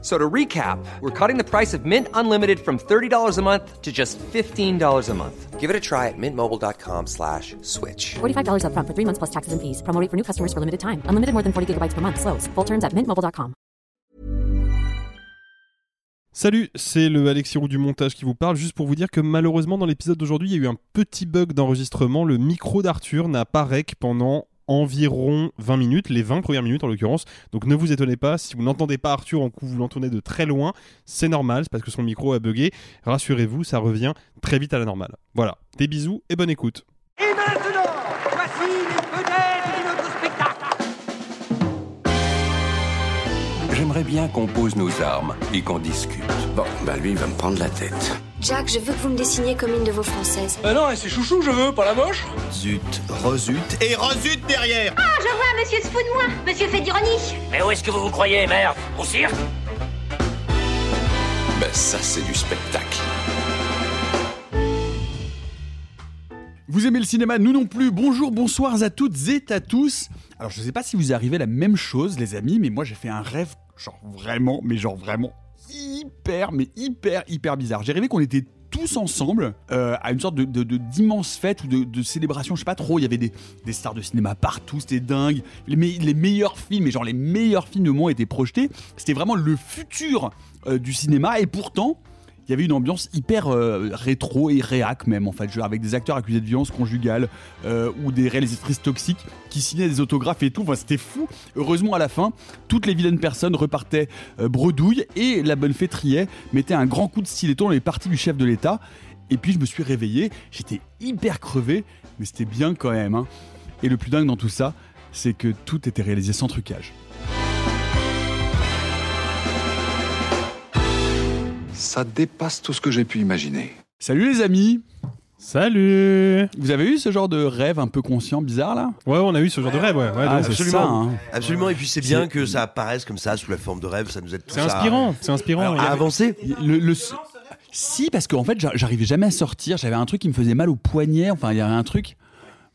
So to recap, we're cutting the price of Mint Unlimited from $30 a month to just $15 a month. Give it a try at mintmobile.com slash switch. $45 upfront for three months plus taxes and fees. Promo rate for new customers for limited time. Unlimited more than 40 gigabytes per month. Slows. Full terms at mintmobile.com. Salut, c'est le Alexis Roux du montage qui vous parle. Juste pour vous dire que malheureusement, dans l'épisode d'aujourd'hui, il y a eu un petit bug d'enregistrement. Le micro d'Arthur n'a pas rec pendant environ 20 minutes, les 20 premières minutes en l'occurrence. Donc ne vous étonnez pas, si vous n'entendez pas Arthur en coup, vous l'entendez de très loin, c'est normal, c'est parce que son micro a bugué. Rassurez-vous, ça revient très vite à la normale. Voilà, des bisous et bonne écoute. Et maintenant, voici les vedettes de notre spectacle. J'aimerais bien qu'on pose nos armes et qu'on discute. Bon, bah lui, il va me prendre la tête. Jack, je veux que vous me dessiniez comme une de vos françaises. Ah non, c'est chouchou, je veux, pas la moche. Zut, rezut et rezut derrière Ah, je vois, monsieur se fout de moi. Monsieur fait d'ironie. Mais où est-ce que vous vous croyez, merde? Au cirque? Ben ça, c'est du spectacle. Vous aimez le cinéma Nous non plus. Bonjour, bonsoir à toutes et à tous. Alors, je sais pas si vous arrivez la même chose, les amis, mais moi, j'ai fait un rêve, genre vraiment, mais genre vraiment hyper, mais hyper, hyper bizarre. J'ai rêvé qu'on était tous ensemble euh, à une sorte de, de- de- d'immense fête ou de, de célébration, je sais pas trop. Il y avait des, des stars de cinéma partout, c'était dingue. Les, les meilleurs films, et genre les meilleurs films du monde étaient projetés. C'était vraiment le futur euh, du cinéma, et pourtant. Il y avait une ambiance hyper euh, rétro et réac même en fait, avec des acteurs accusés de violence conjugale euh, ou des réalisatrices toxiques qui signaient des autographes et tout. Enfin, c'était fou. Heureusement à la fin, toutes les vilaines personnes repartaient euh, bredouille et la bonne fée Triet mettait un grand coup de stiletto dans les parties du chef de l'État. Et puis je me suis réveillé, j'étais hyper crevé, mais c'était bien quand même. hein. Et le plus dingue dans tout ça, c'est que tout était réalisé sans trucage. Ça dépasse tout ce que j'ai pu imaginer. Salut les amis Salut Vous avez eu ce genre de rêve un peu conscient, bizarre là? Ouais, on a eu ce genre de rêve, ouais. ouais, Ah, donc, absolument. ça, hein. Absolument, et puis c'est bien que ça apparaisse comme ça sous la forme de rêve, ça nous aide tous c'est à- inspirant, c'est inspirant. Alors, à avait- avancer. Le, le- Si, parce qu'en fait, j'a- j'arrivais jamais à sortir. J'avais un truc qui me faisait mal au poignet. Enfin, il y avait un truc.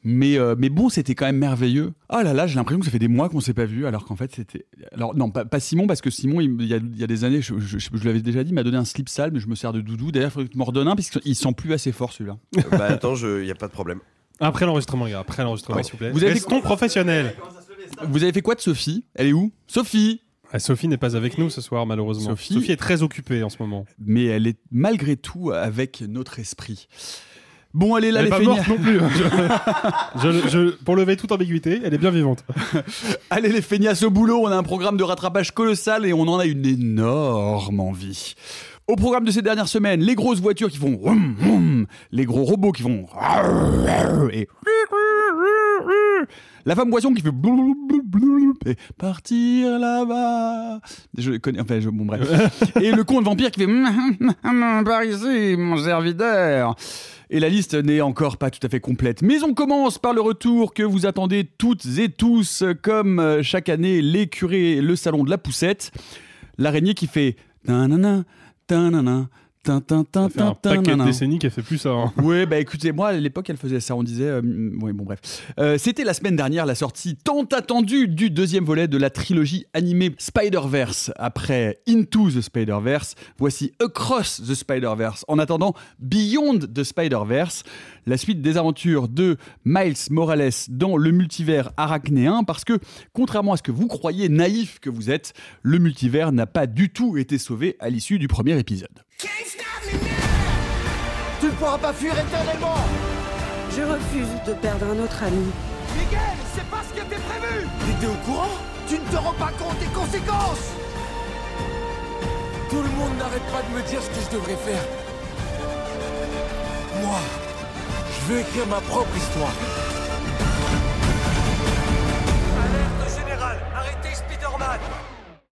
Mais, euh, mais bon, c'était quand même merveilleux. Ah là là, j'ai l'impression que ça fait des mois qu'on s'est pas vu, alors qu'en fait, c'était. Alors, non, pas, pas Simon, parce que Simon, il, il y, a, il y a des années, je, je, je- je l'avais déjà dit, il m'a donné un slip sale, mais je me sers de doudou. D'ailleurs, il faudrait que tu m'en redonnes un, parce qu'il sent plus assez fort celui-là. bah attends, il y a pas de problème. Après l'enregistrement, les gars, après l'enregistrement, s'il vous plaît. Vous avez- Restons professionnels. Vous avez fait quoi de Sophie? Elle est où? Sophie Ah, Sophie n'est pas avec nous ce soir, malheureusement. Sophie- Sophie est très occupée en ce moment. Mais elle est malgré tout avec notre esprit. Bon, allez, là, elle les est pas morte non plus. Je- je- je- pour lever toute ambiguïté, elle est bien vivante. Allez les feignasses au boulot, on a un programme de rattrapage colossal et on en a une énorme envie. Au programme de ces dernières semaines, les grosses voitures qui font les gros robots qui font et la femme boisson qui fait blou, blou, blou, et partir là-bas. Je connais, enfin, je, bon bref. et le conte vampire qui fait par ici, mon serviteur. Et la liste n'est encore pas tout à fait complète. Mais on commence par le retour que vous attendez toutes et tous, comme euh, chaque année, les curés, le salon de la poussette. L'araignée qui fait tanana, tanana, tin, tin, tin, Ça fait un tin, paquet de décennies qu'elle fait plus ça. hein. Ouais, bah écoutez, moi à l'époque elle faisait ça, on disait. euh, ouais, bon bref. Euh, C'était la semaine dernière la sortie tant attendue du deuxième volet de la trilogie animée Spider-Verse. Après Into the Spider-Verse, voici Across the Spider-Verse. En attendant, Beyond the Spider-Verse, la suite des aventures de Miles Morales dans le multivers arachnéen, parce que contrairement à ce que vous croyez naïf que vous êtes, le multivers n'a pas du tout été sauvé à l'issue du premier épisode. Tu ne pourras pas fuir éternellement Je refuse de perdre un autre ami. Miguel, c'est pas ce qui était prévu T'étais au courant? Tu ne te rends pas compte des conséquences Tout le monde n'arrête pas de me dire ce que je devrais faire. Moi, je veux écrire ma propre histoire. Alerte générale, arrêtez Spider-Man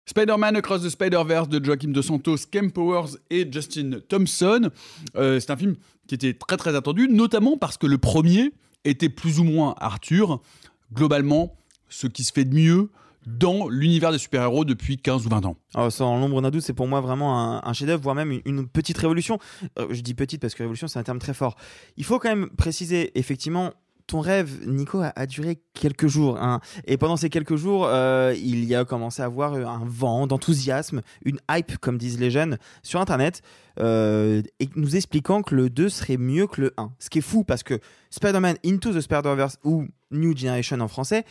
Spider-Man Across the Spider-Verse de Joaquim De Santos, Kem Powers et Justin Thompson. Euh, c'est un film qui était très très attendu, notamment parce que le premier était plus ou moins Arthur. Globalement, ce qui se fait de mieux dans l'univers des super-héros depuis 15 ou 20 ans. Sans l'ombre d'un doute, c'est pour moi vraiment un, chef-d'œuvre, voire même une, une petite révolution. Euh, je dis petite parce que révolution, c'est un terme très fort. Il faut quand même préciser, effectivement, ton rêve, Nico, a, duré quelques jours. hein. Et pendant ces quelques jours, euh, il y a commencé à avoir un vent d'enthousiasme, une hype, comme disent les jeunes, sur Internet, euh, et nous expliquant que le 2 serait mieux que le 1. Ce qui est fou parce que Spider-Man Into the Spider-Verse, ou New Generation en français,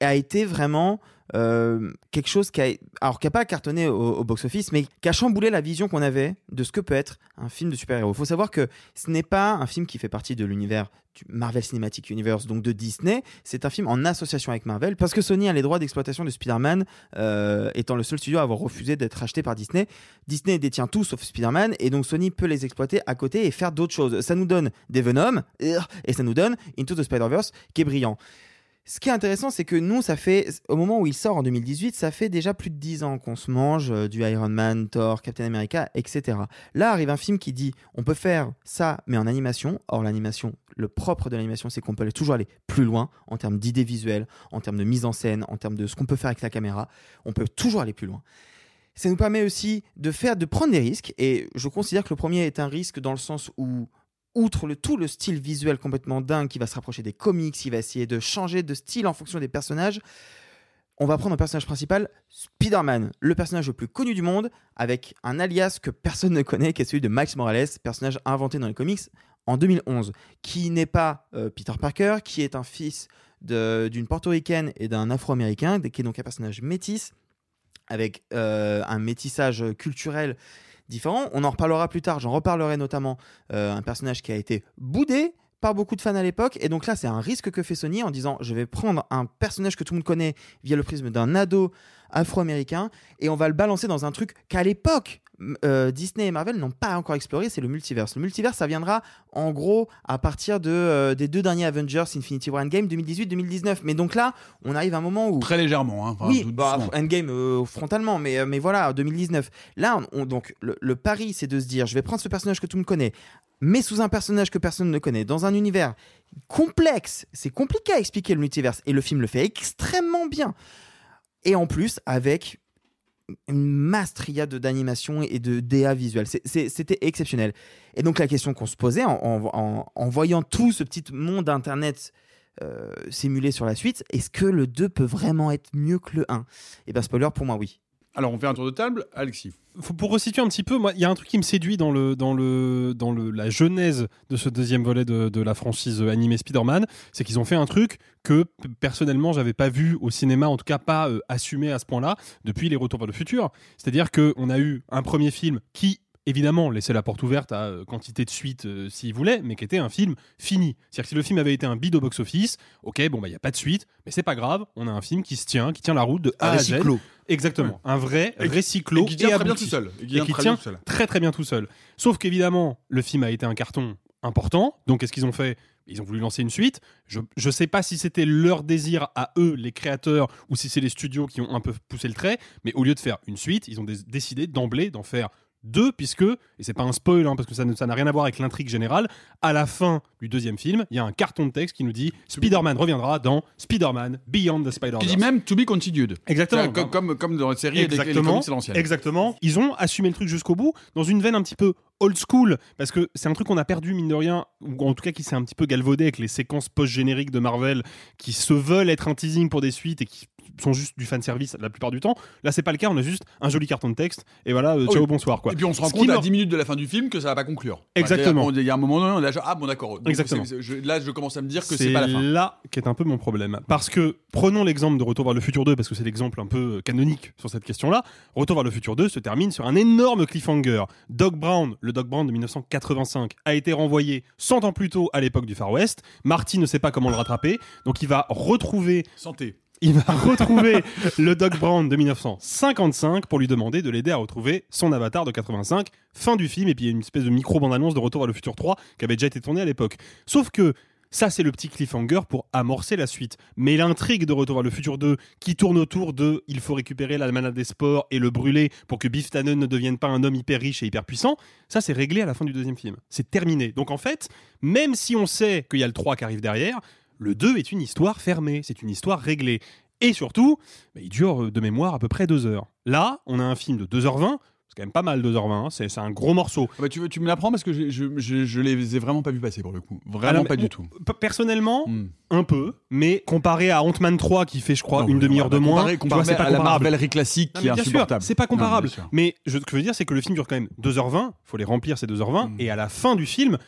a été vraiment euh, quelque chose qui a, alors qui a pas cartonné au, box-office, mais qui a chamboulé la vision qu'on avait de ce que peut être un film de super-héros. Il faut savoir que ce n'est pas un film qui fait partie de l'univers du Marvel Cinematic Universe, donc de Disney. C'est un film en association avec Marvel, parce que Sony a les droits d'exploitation de Spider-Man, euh, étant le seul studio à avoir refusé d'être acheté par Disney. Disney détient tout sauf Spider-Man, et donc Sony peut les exploiter à côté et faire d'autres choses. Ça nous donne des Venom, et ça nous donne Into the Spider-Verse, qui est brillant. Ce qui est intéressant, c'est que nous, ça fait, au moment où il sort en 2018, ça fait déjà plus de 10 ans qu'on se mange euh, du Iron Man, Thor, Captain America, etc. Là arrive un film qui dit on peut faire ça, mais en animation. Or, l'animation, le propre de l'animation, c'est qu'on peut toujours aller plus loin en termes d'idées visuelles, en termes de mise en scène, en termes de ce qu'on peut faire avec la caméra. On peut toujours aller plus loin. Ça nous permet aussi de faire, de prendre des risques. Et je considère que le premier est un risque dans le sens où outre le tout le style visuel complètement dingue qui va se rapprocher des comics, qui va essayer de changer de style en fonction des personnages, on va prendre un personnage principal, Spider-Man, le personnage le plus connu du monde, avec un alias que personne ne connaît, qui est celui de Miles Morales, personnage inventé dans les comics en 2011, qui n'est pas euh, Peter Parker, qui est un fils d'une portoricaine et d'un afro-américain, qui est donc un personnage métis, avec euh, un métissage culturel différent. On en reparlera plus tard, j'en reparlerai notamment euh, un personnage qui a été boudé par beaucoup de fans à l'époque. Et donc là, c'est un risque que fait Sony en disant je vais prendre un personnage que tout le monde connaît via le prisme d'un ado afro-américain et on va le balancer dans un truc qu'à l'époque, euh, Disney et Marvel n'ont pas encore exploré, c'est le multiverse. Le multiverse, ça viendra en gros à partir de, euh, des deux derniers Avengers, Infinity War Endgame 2018-2019. Mais donc là, on arrive à un moment où... Très légèrement. Hein, oui, bah. Endgame euh, frontalement, mais, mais voilà, 2019. Là, on, on- donc le, le pari, c'est de se dire, je vais prendre ce personnage que tout le monde connaît, mais sous un personnage que personne ne connaît, dans un univers complexe. C'est compliqué à expliquer le multiverse, et le film le fait extrêmement bien. Et en plus, avec une masse triade d'animation et de DA visuel. C'était exceptionnel. Et donc la question qu'on se posait en, voyant tout ce petit monde Internet euh, simulé sur la suite, est-ce que le 2 peut vraiment être mieux que le 1 Et bien spoiler, pour moi oui. Alors on fait un tour de table, Alexis. Pour resituer un petit peu, il y a un truc qui me séduit dans le dans le dans le la genèse de ce deuxième volet de, de la franchise animée Spider-Man, c'est qu'ils ont fait un truc que personnellement j'avais pas vu au cinéma, en tout cas pas euh, assumé à ce point-là depuis les Retours vers le futur. C'est-à-dire que on a eu un premier film qui évidemment laissait la porte ouverte à euh, quantité de suites euh, s'il voulait, mais qui était un film fini. C'est-à-dire que si le film avait été un bid au box-office, ok, bon bah il y a pas de suite, mais c'est pas grave, on a un film qui se tient, qui tient la route de A Un à Z. Exactement, un vrai récyclo et qui tient très bien tout seul. Et qui tient très très bien tout seul. Sauf qu'évidemment, le film a été un carton important. Donc, qu'est-ce qu'ils ont fait? Ils ont voulu lancer une suite. Je ne sais pas si c'était leur désir à eux, les créateurs, ou si c'est les studios qui ont un peu poussé le trait. Mais au lieu de faire une suite, ils ont dé- décidé d'emblée d'en faire deux, puisque, et c'est pas un spoil, hein, parce que ça n'a rien à voir avec l'intrigue générale, à la fin du deuxième film, il y a un carton de texte qui nous dit Spider-Man reviendra dans Spider-Man Beyond the Spider-Verse. Qui dit même to be continued. Exactement. Comme, comme, comme dans la série et les- et les Exactement. Exactement. Ils ont assumé le truc jusqu'au bout, dans une veine un petit peu old school, parce que c'est un truc qu'on a perdu, mine de rien, ou en tout cas qui s'est un petit peu galvaudé avec les séquences post-génériques de Marvel, qui se veulent être un teasing pour des suites et qui sont juste du fanservice la plupart du temps. Là, c'est pas le cas, on a juste un joli carton de texte, et voilà, euh, Ah ciao, oui. bonsoir. Quoi. Et puis on se rend qui compte à me- 10 minutes de la fin du film que ça va pas conclure. Exactement. Il y a un moment donné, on est là, genre, ah bon d'accord. Exactement. je- là, je commence à me dire que c'est pas la fin. là qu'est un peu mon problème. Parce que, prenons l'exemple de Retour vers le futur 2, parce que c'est l'exemple un peu euh, canonique sur cette question-là. Retour vers le futur 2 se termine sur un énorme cliffhanger. Doc Brown, le Doc Brown de 1985, a été renvoyé 100 ans plus tôt à l'époque du Far West. Marty ne sait pas comment le rattraper, donc il va retrouver Santé. Il va retrouver le Doc Brown de 1955 pour lui demander de l'aider à retrouver son avatar de 85. Fin du film, et puis il y a une espèce de micro-bande-annonce de Retour vers le futur 3 qui avait déjà été tournée à l'époque. Sauf que ça, c'est le petit cliffhanger pour amorcer la suite. Mais l'intrigue de Retour vers le futur 2, qui tourne autour de il faut récupérer la manade des sports et le brûler pour que Biff Tannen ne devienne pas un homme hyper riche et hyper puissant, ça, c'est réglé à la fin du deuxième film. C'est terminé. Donc en fait, même si on sait qu'il y a le 3 qui arrive derrière, le 2 est une histoire fermée, c'est une histoire réglée. Et surtout, bah, il dure euh, de mémoire à peu près deux heures. Là, on a un film de 2h20. C'est quand même pas mal 2h20, hein, c'est un gros morceau. Ah bah, tu, tu me l'apprends parce que je, je, je, je les ai vraiment pas vu passer pour le coup. Vraiment Alors, pas du tout. Personnellement, Hmm. un peu, mais comparé à Ant-Man 3 qui fait, je crois, Non, une demi-heure de bah, moins, comparé- comparé c'est pas à la comparable. Marvelerie classique Non, qui est insupportable. c'est pas Non, comparable. sûr. mais ce que je veux dire, c'est que le film dure quand même 2h20, il faut les remplir ces 2h20, Hmm. et à la fin du film,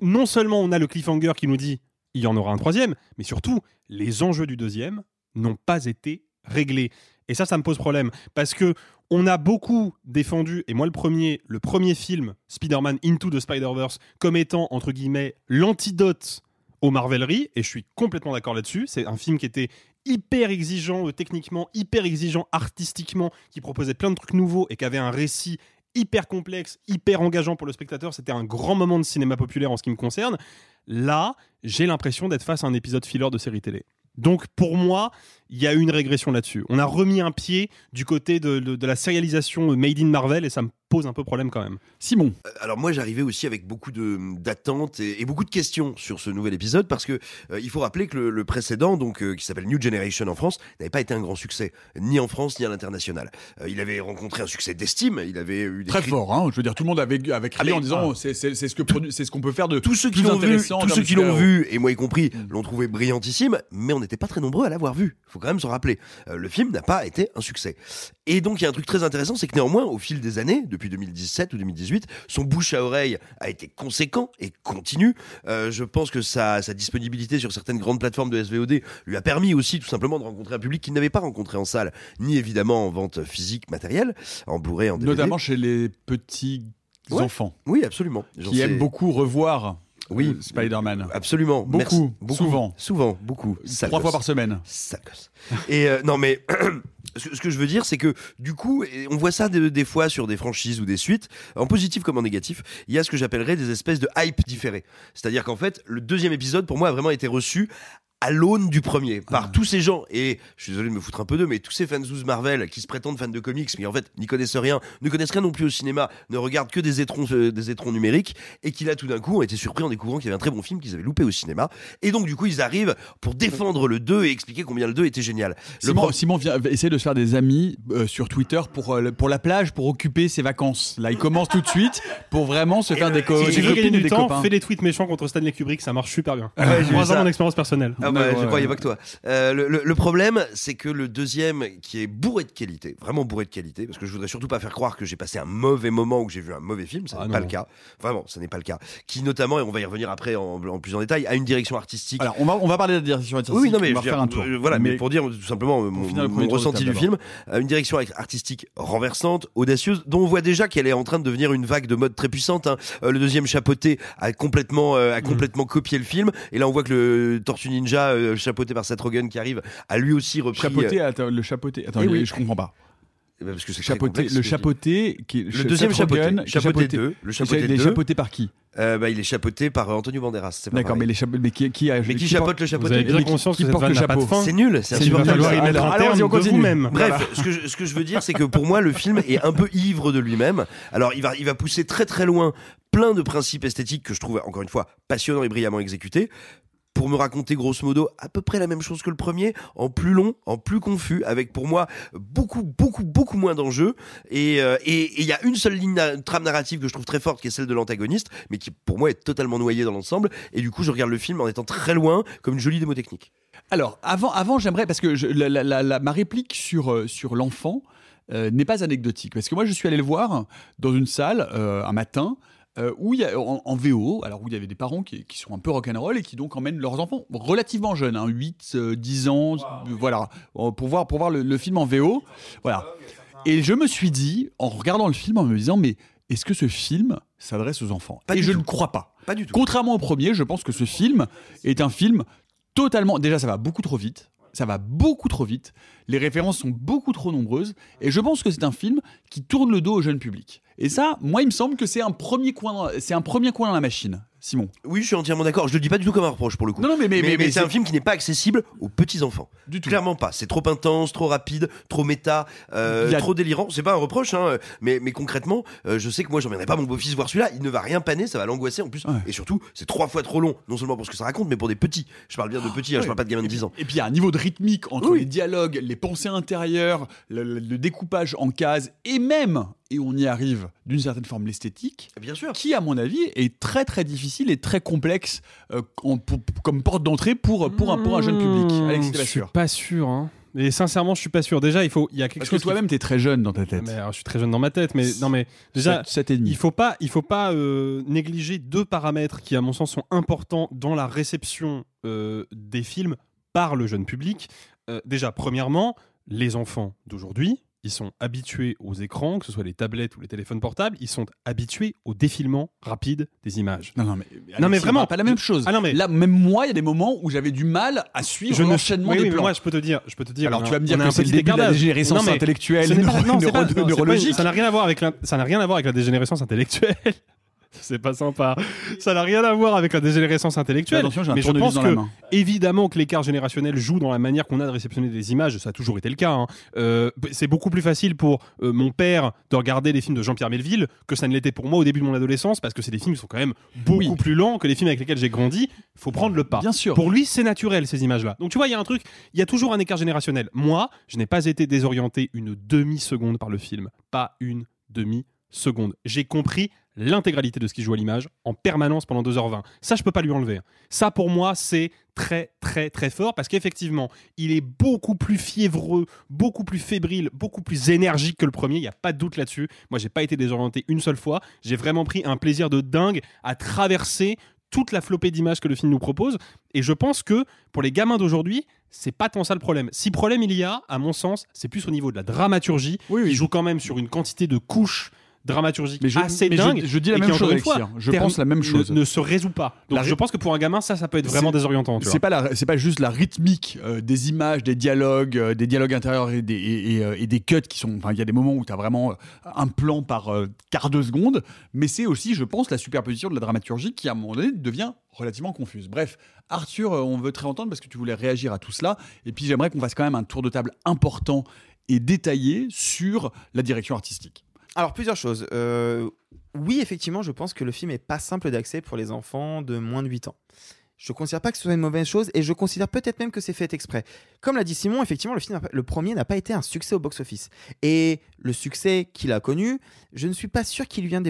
non seulement on a le cliffhanger qui nous dit il y en aura un troisième, mais surtout, les enjeux du deuxième n'ont pas été réglés. Et ça, ça me pose problème, parce que on a beaucoup défendu, et moi le premier, le premier film, Spider-Man Into the Spider-Verse, comme étant, entre guillemets, l'antidote aux Marveleries, et je suis complètement d'accord là-dessus. C'est un film qui était hyper exigeant euh, techniquement, hyper exigeant artistiquement, qui proposait plein de trucs nouveaux et qui avait un récit hyper complexe, hyper engageant pour le spectateur. C'était un grand moment de cinéma populaire en ce qui me concerne. Là, j'ai l'impression d'être face à un épisode filler de série télé. Donc pour moi, il y a eu une régression là-dessus. On a remis un pied du côté de, de- la sérialisation Made in Marvel et ça me pose un peu problème quand même. Simon. Alors moi j'arrivais aussi avec beaucoup de d'attentes et, et beaucoup de questions sur ce nouvel épisode parce que euh, il faut rappeler que le, le précédent donc euh, qui s'appelle New Generation en France n'avait pas été un grand succès ni en France ni à l'international. Euh, il avait rencontré un succès d'estime, il avait eu des Très fort, hein. je veux dire, tout le monde avait, avait crié Ah, en disant c'est c'est- c'est ce que c'est ce qu'on peut faire de tous ceux qui plus l'ont vu, tous ceux qui l'ont vu et moi y compris l'ont trouvé brillantissime, mais on n'était pas très nombreux à l'avoir vu. Faut quand même se rappeler. Euh, le film n'a pas été un succès. Et donc il y a un truc très intéressant, c'est que néanmoins au fil des années, depuis 2017 ou 2018, son bouche à oreille a été conséquent et continue. Euh, je pense que sa, sa disponibilité sur certaines grandes plateformes de SVOD lui a permis aussi tout simplement de rencontrer un public qu'il n'avait pas rencontré en salle, ni évidemment en vente physique matérielle, en Blu-ray, en DVD. Notamment chez les petits Ouais. enfants Oui, absolument. Qui aiment beaucoup revoir Oui. euh, Spider-Man. Absolument. Beaucoup, Merci. beaucoup. souvent. Souvent, beaucoup. Sale Trois fois par semaine. Sale gosse. Et euh, non, mais ce que- je veux dire, c'est que du coup, on voit ça des, des fois sur des franchises ou des suites, en positif comme en négatif, il y a ce que j'appellerais des espèces de hype différés. C'est-à-dire qu'en fait, le deuxième épisode, pour moi, a vraiment été reçu à l'aune du premier, par tous ces gens, et je suis désolé de me foutre un peu d'eux, mais tous ces fans Marvel qui se prétendent fans de comics, mais en fait n'y connaissent rien, ne connaissent rien non plus au cinéma, ne regardent que des étrons, euh, des étrons numériques, et qui là tout d'un coup ont été surpris en découvrant qu'il y avait un très bon film qu'ils avaient loupé au cinéma, et donc du coup ils arrivent pour défendre le 2 et expliquer combien le 2 était génial. Le Simon, pro- Simon vient essayer de se faire des amis euh, sur Twitter pour, euh, pour la plage, pour occuper ses vacances. Là, il commence tout de suite pour vraiment se faire des, co- Si des tu veux copines et du des temps, copains. fais des tweets méchants contre Stanley Kubrick, ça marche super bien. Ouais, Moi, mon expérience personnelle. Ah Ouais, je croyais pas que toi. Euh, le, le- le problème, c'est que le deuxième, qui est bourré de qualité, vraiment bourré de qualité, parce que je voudrais surtout pas faire croire que j'ai passé un mauvais moment ou que j'ai vu un mauvais film, ça Ah n'est pas le cas. Vraiment, ça n'est pas le cas. Qui notamment, et on va y revenir après en, en plus en détail, a une direction artistique. Alors, on va, on va parler de la direction artistique. Oui, non, mais on va faire un tour. euh, voilà, mais, pour dire tout simplement euh, mon, ressenti du film, euh, une direction artistique renversante, audacieuse, dont on voit déjà qu'elle est en train de devenir une vague de mode très puissante. hein. Le deuxième chapeauté a complètement, a Mm. complètement copié le film, et là on voit que le Tortue Ninja, euh, chapeauté par Seth Rogen qui arrive, a lui aussi repris. Chapeauté, euh, attends, le chapeauté. Attends, Eh oui. je comprends pas. eh ben, parce que c'est très Chapeauté, complexe, le chapeauté qui est Le deuxième chapeauté, qui est chapeauté 2, le chapeauté Il est 2. chapeauté par qui Euh, bah, il est chapeauté par Antonio Banderas. D'accord, mais, les mais qui, qui a Mais qui porte- chapeaute le chapeauté Vous avez bien qui- conscience qui cette porte le chapeau fin. C'est nul, c'est insupportable. allons-y, on de continue. vous-même. Bref, ce que, je, ce que je veux dire, c'est que pour moi, le film est un peu ivre de lui-même. Alors, il va, il va pousser très très loin plein de principes esthétiques que je trouve, encore une fois, passionnants et brillamment exécutés. Pour me raconter grosso modo à peu près la même chose que le premier, en plus long, en plus confus, avec pour moi beaucoup, beaucoup, beaucoup moins d'enjeux. Et euh, il y a une seule ligne trame narrative que je trouve très forte, qui est celle de l'antagoniste, mais qui pour moi est totalement noyée dans l'ensemble. Et du coup, je regarde le film en étant très loin, comme une jolie démo technique. Alors, avant, avant j'aimerais, parce que ma réplique sur, euh, sur l'enfant euh, n'est pas anecdotique. Parce que moi, je suis allé le voir dans une salle un matin. Euh, où il y a, en, en VO, alors où il y avait des parents qui, qui sont un peu rock'n'roll et qui donc emmènent leurs enfants relativement jeunes, hein, 8, euh, 10 ans, euh, voilà, euh, pour voir, pour voir le, le film en VO. Voilà. Et je me suis dit, en regardant le film, en me disant, mais est-ce que ce film s'adresse aux enfants? Pas Et je tout. ne crois pas. Pas du tout. Contrairement au premier, je pense que ce film est un film totalement. Déjà, ça va beaucoup trop vite. Ça va beaucoup trop vite. Les références sont beaucoup trop nombreuses et je pense que c'est un film qui tourne le dos au jeune public. Et ça, moi, il me semble que c'est un premier coin, c'est un premier coin dans la machine. Simon. Oui, je suis entièrement d'accord. Je le dis pas du tout comme un reproche pour le coup. Non, non, mais- mais- mais- mais c'est un film qui n'est pas accessible aux petits enfants. Du tout. Clairement pas. C'est trop intense, trop rapide, trop méta, euh, a- trop délirant. C'est pas un reproche, hein, mais, mais concrètement, euh, je sais que moi, j'emmènerai pas mon beau-fils voir celui-là. Il ne va rien paner, ça va l'angoisser en plus. Et surtout, c'est trois fois trop long, non seulement pour ce que ça raconte, mais pour des petits. Je parle bien de petits, hein, je parle pas de gamins de 10 ans. Et puis il y a un niveau de rythmique entre les dialogues, les pensées intérieures, le, le- le découpage en cases et même, et on y arrive d'une certaine forme, l'esthétique. Bien sûr. Qui, à mon avis, est très très difficile et très complexe euh, en- pour- comme porte d'entrée pour, pour, un, pour un jeune public. Mmh, Alexis, t'es je suis pas sûr. Hein. Et sincèrement, je suis pas sûr. Déjà, il faut, il y a quelque Parce que toi-même, t'es très jeune dans ta tête. Mais, alors, je suis très jeune dans ma tête, mais non, mais déjà, Sept- sept et demi. il faut pas, il faut pas euh, négliger deux paramètres qui, à mon sens, sont importants dans la réception euh, des films par le jeune public. Euh, déjà, premièrement, les enfants d'aujourd'hui, ils sont habitués aux écrans, que ce soit les tablettes ou les téléphones portables, ils sont habitués au défilement rapide des images. Non, non, mais, non, mais vraiment, pas la même chose. Ah non, mais Là, même moi, il y a des moments où j'avais du mal à suivre l'enchaînement oui, des oui, mais plans. moi, je peux te dire, je peux te dire. Alors, tu vas me dire que c'est le début de la dégénérescence Non, mais intellectuelle, ce pas- neuro- pas- c'est pas- neurologique. Ça n'a rien à voir avec la- ça n'a rien à voir avec la dégénérescence intellectuelle. C'est pas sympa. Ça n'a rien à voir avec la dégénérescence intellectuelle. Attention, j'ai un mais je pense dans que, la main. évidemment, que l'écart générationnel joue dans la manière qu'on a de réceptionner des images. Ça a toujours été le cas. hein. Euh, c'est beaucoup plus facile pour euh, mon père de regarder les films de Jean-Pierre Melville que ça ne l'était pour moi au début de mon adolescence, parce que c'est des films qui sont quand même beaucoup plus lents que les films avec lesquels j'ai grandi. Faut prendre le pas. Bien sûr. Pour lui, c'est naturel ces images-là. Donc tu vois, il y a un truc, il y a toujours un écart générationnel. Moi, je n'ai pas été désorienté une demi-seconde par le film. Pas une demi-seconde. J'ai compris l'intégralité de ce qui joue à l'image en permanence pendant 2h20. Ça, je peux pas lui enlever. Ça, pour moi, c'est très, très, très fort parce qu'effectivement, il est beaucoup plus fiévreux, beaucoup plus fébrile, beaucoup plus énergique que le premier. Il n'y a pas de doute là-dessus. Moi, j'ai pas été désorienté une seule fois. J'ai vraiment pris un plaisir de dingue à traverser toute la flopée d'images que le film nous propose. Et je pense que pour les gamins d'aujourd'hui, c'est pas tant ça le problème. Si problème il y a, à mon sens, c'est plus au niveau de la dramaturgie, qui joue quand même sur une quantité de couches dramaturgiques Mais je- assez mais je- dingues. je dis la même chose, une fois, hein. Je pense la même chose. Ne, se résout pas. Donc La je pense que pour un gamin, ça, ça peut être vraiment désorientant. C'est pas la- c'est pas juste la rythmique euh, des images, des dialogues, euh, des dialogues intérieurs et des, et, et, euh, et des cuts qui sont. Enfin, il y a des moments où tu as vraiment un plan par quart de seconde, mais c'est aussi, je pense, la superposition de la dramaturgie qui, à un moment donné, devient relativement confuse. Bref, Arthur, on veut te réentendre parce que tu voulais réagir à tout cela, et puis j'aimerais qu'on fasse quand même un tour de table important et détaillé sur la direction artistique. Alors, plusieurs choses. Euh, oui, effectivement, je pense que le film est pas simple d'accès pour les enfants de moins de 8 ans. Je ne considère pas que ce soit une mauvaise chose et je considère peut-être même que c'est fait exprès. Comme l'a dit Simon, effectivement, le, film, le premier n'a pas été un succès au box-office. Et le succès qu'il a connu, je ne suis pas sûr qu'il jeunes,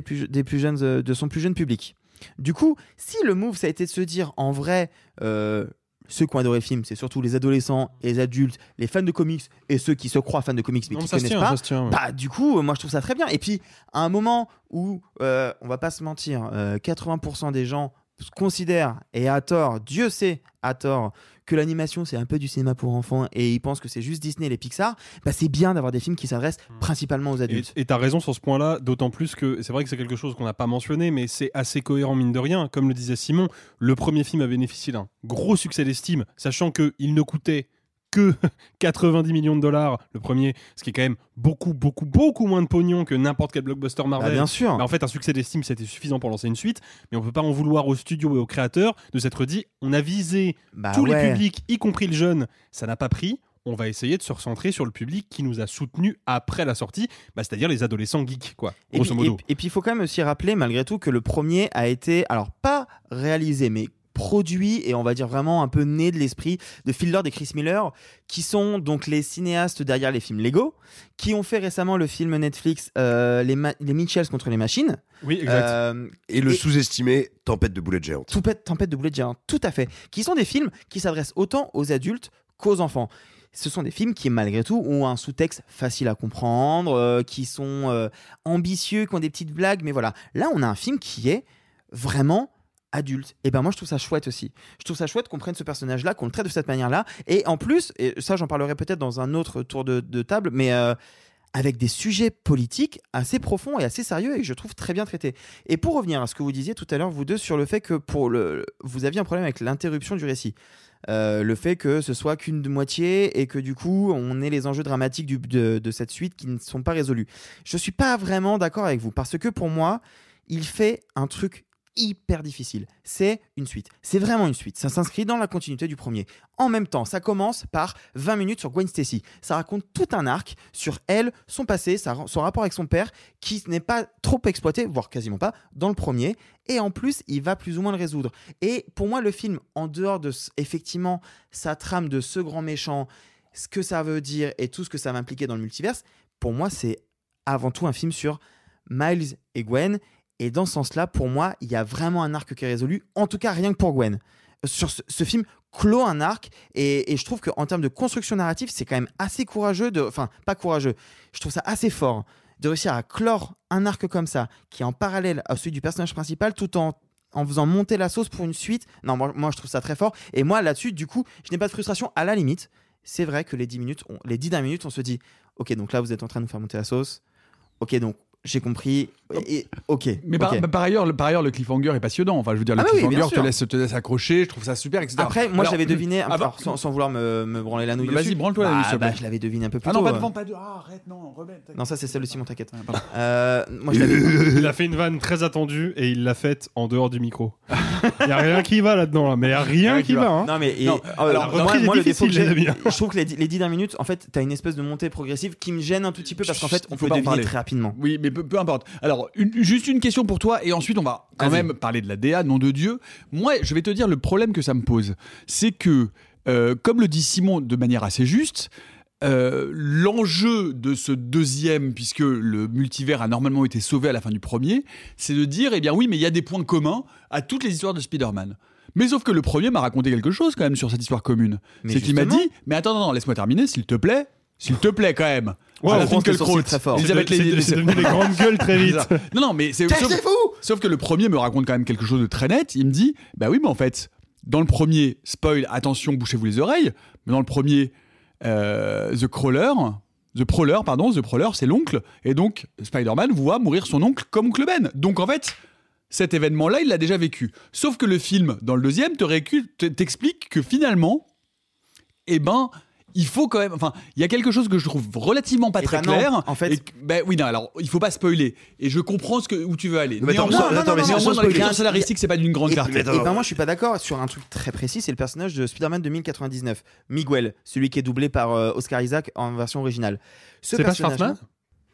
euh, de son plus jeune public. Du coup, si le move, ça a été de se dire, en vrai, euh, ceux qui ont adoré le film, c'est surtout les adolescents, les adultes, les fans de comics et ceux qui se croient fans de comics mais Non, qui connaissent tient, pas. tient, ouais. Bah, du coup, euh, moi je trouve ça très bien. Et puis, à un moment où, euh, on va pas se mentir, euh, 80% des gens considèrent, et à tort, Dieu sait, à tort, que l'animation c'est un peu du cinéma pour enfants et ils pensent que c'est juste Disney et les Pixar, bah c'est bien d'avoir des films qui s'adressent principalement aux adultes. et t'as raison sur ce point-là, d'autant plus que c'est vrai que c'est quelque chose qu'on n'a pas mentionné, mais c'est assez cohérent mine de rien. Comme le disait Simon, le premier film a bénéficié d'un gros succès d'estime, sachant qu'il ne coûtait que 90 millions de dollars, le premier, ce qui est quand même beaucoup, beaucoup, beaucoup moins de pognon que n'importe quel blockbuster Marvel. Bah, bien sûr. En fait, un succès d'estime, c'était suffisant pour lancer une suite, mais on peut pas en vouloir aux studios et aux créateurs de s'être dit, on a visé Bah tous ouais. les publics, y compris le jeune, ça n'a pas pris. On va essayer de se recentrer sur le public qui nous a soutenus après la sortie, bah, c'est-à-dire les adolescents geeks, quoi, grosso et puis il faut quand même aussi rappeler malgré tout que le premier a été, alors pas réalisé, mais produit et on va dire vraiment un peu né de l'esprit de Phil Lord et Chris Miller, qui sont donc les cinéastes derrière les films Lego, qui ont fait récemment le film Netflix euh, les, les Mitchells contre les machines. Oui, exact. Euh, Et le sous-estimé Tempête de boulettes géantes. Tempête, Tempête de boulettes géantes, tout à fait. Qui sont des films qui s'adressent autant aux adultes qu'aux enfants. Ce sont des films qui, malgré tout, ont un sous-texte facile à comprendre, euh, qui sont euh, ambitieux, qui ont des petites blagues, mais voilà. Là, on a un film qui est vraiment adulte. Et ben moi, je trouve ça chouette aussi. Je trouve ça chouette qu'on prenne ce personnage-là, qu'on le traite de cette manière-là. Et en plus, et ça, j'en parlerai peut-être dans un autre tour de, table, mais euh, avec des sujets politiques assez profonds et assez sérieux et que je trouve très bien traités. Et pour revenir à ce que vous disiez tout à l'heure, vous deux, sur le fait que pour le, vous aviez un problème avec l'interruption du récit. Euh, le fait que ce soit qu'une moitié et que du coup on ait les enjeux dramatiques de, de cette suite qui ne sont pas résolus. Je suis pas vraiment d'accord avec vous parce que pour moi, il fait un truc hyper difficile. C'est une suite. C'est vraiment une suite. Ça s'inscrit dans la continuité du premier. En même temps, ça commence par 20 minutes sur Gwen Stacy. Ça raconte tout un arc sur elle, son passé, son rapport avec son père, qui n'est pas trop exploité, voire quasiment pas, dans le premier. Et en plus, il va plus ou moins le résoudre. Et pour moi, le film, en dehors de effectivement sa trame de ce grand méchant, ce que ça veut dire et tout ce que ça va impliquer dans le multiverse, pour moi, c'est avant tout un film sur Miles et Gwen. Et dans ce sens-là, pour moi, il y a vraiment un arc qui est résolu, en tout cas rien que pour Gwen. Sur ce, film clôt un arc et, je trouve qu'en termes de construction narrative, c'est quand même assez courageux, enfin pas courageux, je trouve ça assez fort de réussir à clore un arc comme ça, qui est en parallèle à celui du personnage principal, tout en en faisant monter la sauce pour une suite. Non, moi, je trouve ça très fort. Et moi là-dessus, du coup, je n'ai pas de frustration. À la limite, c'est vrai que les 10 minutes, les 10 dernières minutes, on se dit, ok, donc là vous êtes en train de nous faire monter la sauce. Ok, donc j'ai compris. Et, ok. Mais par, bah, par ailleurs, le, par ailleurs, le cliffhanger est passionnant. Enfin, je veux dire, le Ah bah oui, cliffhanger te laisse, te laisse accrocher. Je trouve ça super, etc. Après, moi j'avais deviné, alors, sans, sans vouloir me, me branler la nouille Vas-y, dessus. branle-toi la bah, nouille, bah, je l'avais deviné un peu plus Ah non, tôt, pas euh. devant, pas de. Ah, arrête, non, remets. Non, ça c'est celle de Simon, t'inquiète. Euh, moi je l'avais. Il a fait une vanne très attendue et il l'a faite en dehors du micro. Il y a rien qui va là-dedans, là. mais il y a rien qui va. hein. Non mais et- Non, euh, alors, moi, moi, le défaut difficile, que j'ai, amis. je trouve que les, dix- les 10 dernières minutes, en fait, t'as une espèce de montée progressive qui me gêne un tout petit peu parce qu'en fait, on peut deviner parler. très rapidement. Oui, mais peu, peu importe. Alors, une- juste une question pour toi, et ensuite on va quand Vas-y. même parler de la DA, nom de Dieu. Moi, je vais te dire le problème que ça me pose. C'est que, euh, comme le dit Simon de manière assez juste, euh, l'enjeu de ce deuxième, puisque le multivers a normalement été sauvé à la fin du premier, c'est de dire, eh bien oui, mais il y a des points communs à toutes les histoires de Spider-Man. Mais sauf que le premier m'a raconté quelque chose quand même sur cette histoire commune. Mais C'est qu'il m'a justement. dit, mais attends, non, non, laisse-moi terminer, s'il te plaît. S'il te plaît, quand même. Ouais, on sourcils très fort. Elisabeth C'est de- Lévy- c'est- c'est devenu les grandes gueules très vite. Non, non, mais c'est. Sauf, sauf que le premier me raconte quand même quelque chose de très net. Il me dit Bah oui, mais en fait, dans le premier, spoil, attention, bouchez-vous les oreilles, mais dans le premier, euh, The Crawler. The Prowler, pardon, The Prowler, c'est l'oncle, et donc Spider-Man voit mourir son oncle comme oncle Ben. Donc en fait, cet événement-là, il l'a déjà vécu. Sauf que le film, dans le deuxième, te récu- te- t'explique que finalement, eh ben, il faut quand même. Enfin, il y a quelque chose que je trouve relativement pas Eh très ben non, clair. en fait- et ben oui, non, alors, il faut pas spoiler. Et je comprends ce que, où tu veux aller. Mais attends, Néanmoins, sans- attends, mais néanmoins, dans l'écriture scénaristique, c'est pas d'une grande Et- clarté. attends, Et ben moi je suis pas d'accord sur un truc très précis, c'est le personnage de Spider-Man de 1099, Miguel, celui qui est doublé par euh, Oscar Isaac en version originale. Ce C'est pas Schwartzman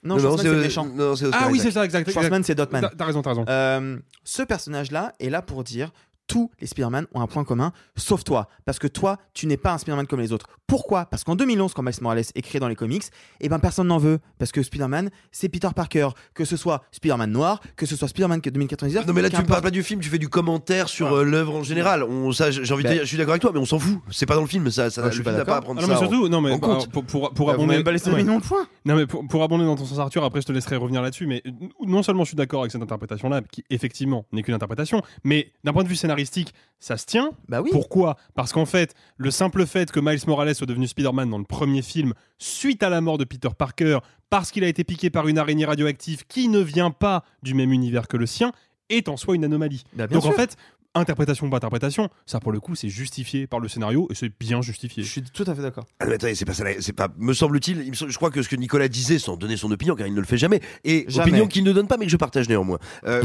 Non, Non, non, c'est le méchant. non, Ah oui, c'est ça, exact. Schwartzman c'est Dotman. T'as t'as raison, t'as raison. Euh, ce personnage-là est là pour dire tous les Spider-Man ont un point commun, sauf toi. Parce que toi, tu n'es pas un Spider-Man comme les autres. Pourquoi? Parce qu'en 2011, quand Miles Morales est créé dans les comics, eh ben personne n'en veut. Parce que Spider-Man, c'est Peter Parker. Que ce soit Spider-Man noir, que ce soit Spider-Man 2099. Non mais là tu qu'importe. parles pas du film, tu fais du commentaire sur euh, l'œuvre en général. On, ça, j'ai envie de Ben- dire, je suis d'accord avec toi, mais on s'en fout. C'est pas dans le film, ça, ça Ouais, le je suis pas pas à d'accord. prendre Ah non, mais ça. surtout, en- non, mais bah, pour, pour, Bah, abonder. m'avez pas laissé ouais. terminer mon point. Non, mais pour, pour abonder dans ton sens, Arthur, après je te laisserai revenir là-dessus, mais non seulement je suis d'accord avec cette interprétation-là, qui effectivement n'est qu'une interprétation, mais d'un point de vue scénaristique, ça se tient. Bah oui. Pourquoi? Parce qu'en fait, le simple fait que Miles Morales soit devenu Spider-Man dans le premier film, suite à la mort de Peter Parker, parce qu'il a été piqué par une araignée radioactive qui ne vient pas du même univers que le sien, est en soi une anomalie. Bah, bien Donc en fait, interprétation ou pas interprétation, ça pour le coup c'est justifié par le scénario et c'est bien justifié. Je suis tout à fait d'accord. Ah, mais attendez, c'est pas ça, c'est pas, me semble-t-il, je crois que ce que Nicolas disait sans donner son opinion, car il ne le fait jamais, et Jamais. opinion qu'il ne donne pas, mais que je partage néanmoins. Euh,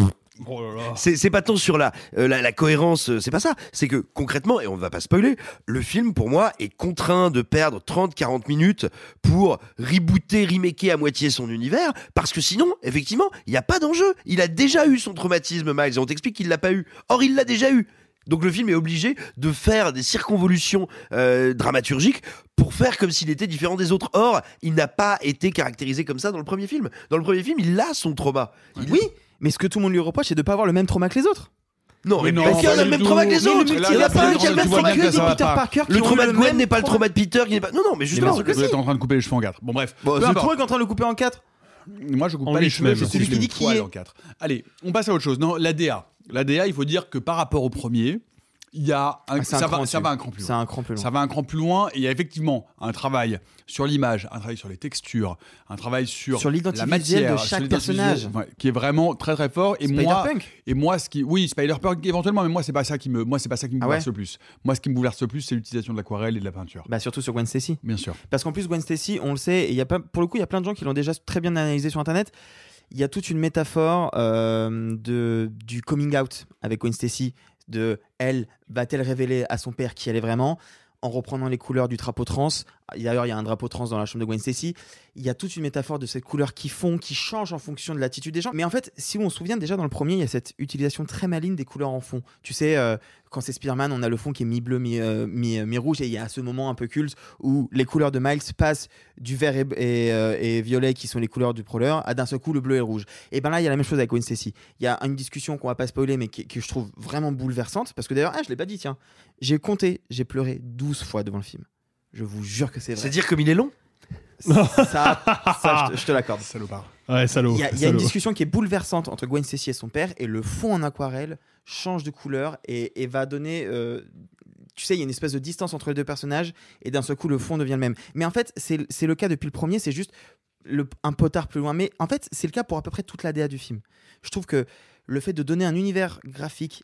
Oh c'est pas tant sur la, euh, la, la cohérence, euh, c'est pas ça. C'est que concrètement, et on va pas spoiler, le film pour moi est contraint de perdre 30-40 minutes pour rebooter, remaker à moitié son univers, parce que sinon, effectivement, il n'y a pas d'enjeu. Il a déjà eu son traumatisme, Miles, et on t'explique qu'il l'a pas eu. Or, il l'a déjà eu. Donc le film est obligé de faire des circonvolutions euh, dramaturgiques pour faire comme s'il était différent des autres. Or, il n'a pas été caractérisé comme ça dans le premier film. Dans le premier film, il a son trauma. Il- Oui, mais ce que tout le monde lui reproche, c'est de pas avoir le même trauma que les autres. Non, mais Mais non, parce qu'il a le même trauma que les autres. le Il en a pas un c'est qui a le même trauma que ça va Peter. Parker Le trauma de Gwen n'est pas le trauma. de Peter. Qui n'est pas... Non, non, mais justement. Vous êtes en train de couper les cheveux en quatre. Bon, bref. C'est toi qui en train de le couper en quatre. Moi, je coupe En pas les cheveux, C'est lui coupe qui les dit qui est. en quatre. Allez, on passe à autre chose. Non, la DA. La DA, il faut dire que par rapport au premier, il y a un, Ah, un ça, va, ça au-dessus. va un cran plus loin. C'est un cran plus loin. Ça va un cran plus loin et il y a effectivement un travail sur l'image, un travail sur les textures, un travail sur, Sur l'identité la de chaque personnage. ouais, qui est vraiment très très fort. Et moi, et moi, ce qui, oui, Spider-Punk éventuellement, mais moi c'est pas ça qui me, moi c'est pas ça qui me Ah bouleverse le plus. Moi, ce qui me bouleverse le plus, c'est l'utilisation de l'aquarelle et de la peinture. Bah surtout sur Gwen Stacy. Bien sûr. Parce qu'en plus Gwen Stacy, on le sait, et il y a pas, pour le coup, il y a plein de gens qui l'ont déjà très bien analysé sur Internet. Il y a toute une métaphore euh, de, du coming out avec Gwen Stacy, de elle va-t-elle révéler à son père qui elle est vraiment en reprenant les couleurs du drapeau trans. D'ailleurs, il y a un drapeau trans dans la chambre de Gwen Stacy. Il y a toute une métaphore de ces couleurs qui font, qui changent en fonction de l'attitude des gens. Mais en fait, si on se souvient déjà dans le premier, il y a cette utilisation très maligne des couleurs en fond. Tu sais, euh, quand c'est Spider-Man, on a le fond qui est mi-bleu, mi- euh, mi- euh, mi-rouge, et il y a ce moment un peu culte où les couleurs de Miles passent du vert et, et, et violet, qui sont les couleurs du prowler, à d'un seul coup le bleu et rouge. Et ben là, il y a la même chose avec Gwen Stacy. Il y a une discussion qu'on va pas spoiler, mais qui- que je trouve vraiment bouleversante, parce que d'ailleurs, ah, je l'ai pas dit, tiens, j'ai compté, j'ai pleuré 12 fois devant le film. Je vous jure que c'est vrai. C'est dire comme il est long Ça, ça, je te, l'accorde. Salopard. Ouais, salaud. Il y a, il y a une discussion qui est bouleversante entre Gwen Stacy et son père, et le fond en aquarelle change de couleur et, et va donner. euh, tu sais, il y a une espèce de distance entre les deux personnages, et d'un seul coup, le fond devient le même. Mais en fait, c'est c'est le cas depuis le premier, c'est juste le, un potard plus loin. Mais en fait, c'est le cas pour à peu près toute la DA du film. Je trouve que le fait de donner un univers graphique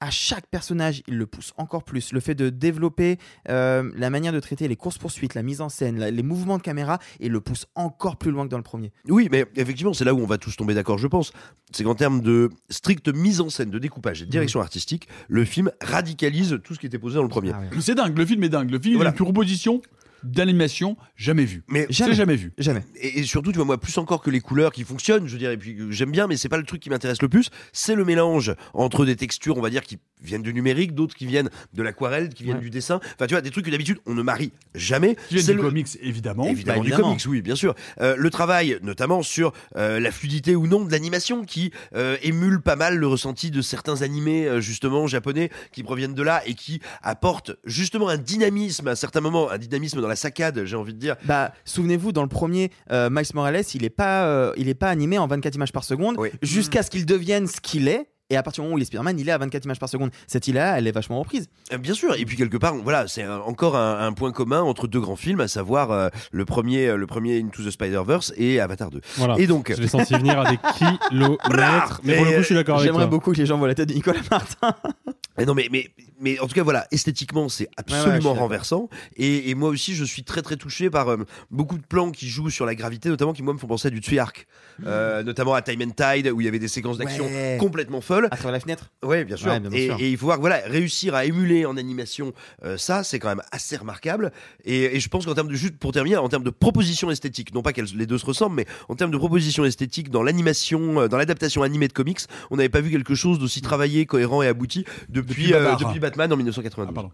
à chaque personnage, il le pousse encore plus. Le fait de développer euh, la manière de traiter les courses-poursuites, la mise en scène, la- les mouvements de caméra, il le pousse encore plus loin que dans le premier. Oui, mais effectivement, c'est là où on va tous tomber d'accord, je pense. C'est qu'en termes de stricte mise en scène, de découpage et de direction artistique, le film radicalise tout ce qui était posé dans le premier. C'est dingue, le film est dingue. Le film Voilà. est une proposition d'animation jamais vue. Mais C'est jamais vu. Jamais. Et, et surtout, tu vois, moi, plus encore que les couleurs qui fonctionnent, je veux dire, et puis euh, j'aime bien, mais c'est pas le truc qui m'intéresse le plus. C'est le mélange entre des textures, on va dire, qui viennent du numérique, d'autres qui viennent de l'aquarelle, qui viennent Ouais. du dessin. Enfin, tu vois, des trucs que d'habitude on ne marie jamais. Qui viennent C'est du le- comics, évidemment. Évidemment, Bah, du comics, oui, bien sûr. Euh, le travail, notamment sur euh, la fluidité ou non de l'animation, qui euh, émule pas mal le ressenti de certains animés, justement, japonais, qui proviennent de là et qui apportent justement un dynamisme à certains moments, un dynamisme dans la saccade, j'ai envie de dire. Bah, souvenez-vous, dans le premier, euh, Miles Morales, il est pas, euh, il est pas animé en 24 images par seconde, jusqu'à ce qu'il devienne ce qu'il est. Et à partir du moment où il est Spider-Man, il est à 24 images par seconde. Cette île-là, elle est vachement reprise. Euh, Bien sûr, et puis quelque part, voilà, c'est encore un, un point commun entre deux grands films, à savoir euh, le premier, euh, le premier Into the Spider-Verse et Avatar 2. Voilà. Et donc, Je l'ai senti venir à des kilomètres. Mais pour le coup, je suis d'accord avec toi. J'aimerais beaucoup que les gens voient la tête de Nicolas Martin. Eh non mais, mais, mais en tout cas voilà, esthétiquement c'est Ouais, ouais, je absolument renversant et, et moi aussi je suis très très touché par euh, beaucoup de plans qui jouent sur la gravité notamment qui moi me font penser à du Tsui-Arc Euh, notamment à Time and Tide où il y avait des séquences d'action Ouais. complètement folles À travers la fenêtre. Ouais, bien sûr. Ouais, bien et, sûr. et il faut voir que voilà, réussir à émuler en animation euh, ça, c'est quand même assez remarquable. Et, et je pense qu'en termes de juste pour terminer, en termes de proposition esthétique, non pas que les deux se ressemblent, mais en termes de proposition esthétique dans l'animation, euh, dans l'adaptation animée de comics, on n'avait pas vu quelque chose d'aussi travaillé, cohérent et abouti depuis Depuis euh, depuis Batman en 1992. pardon.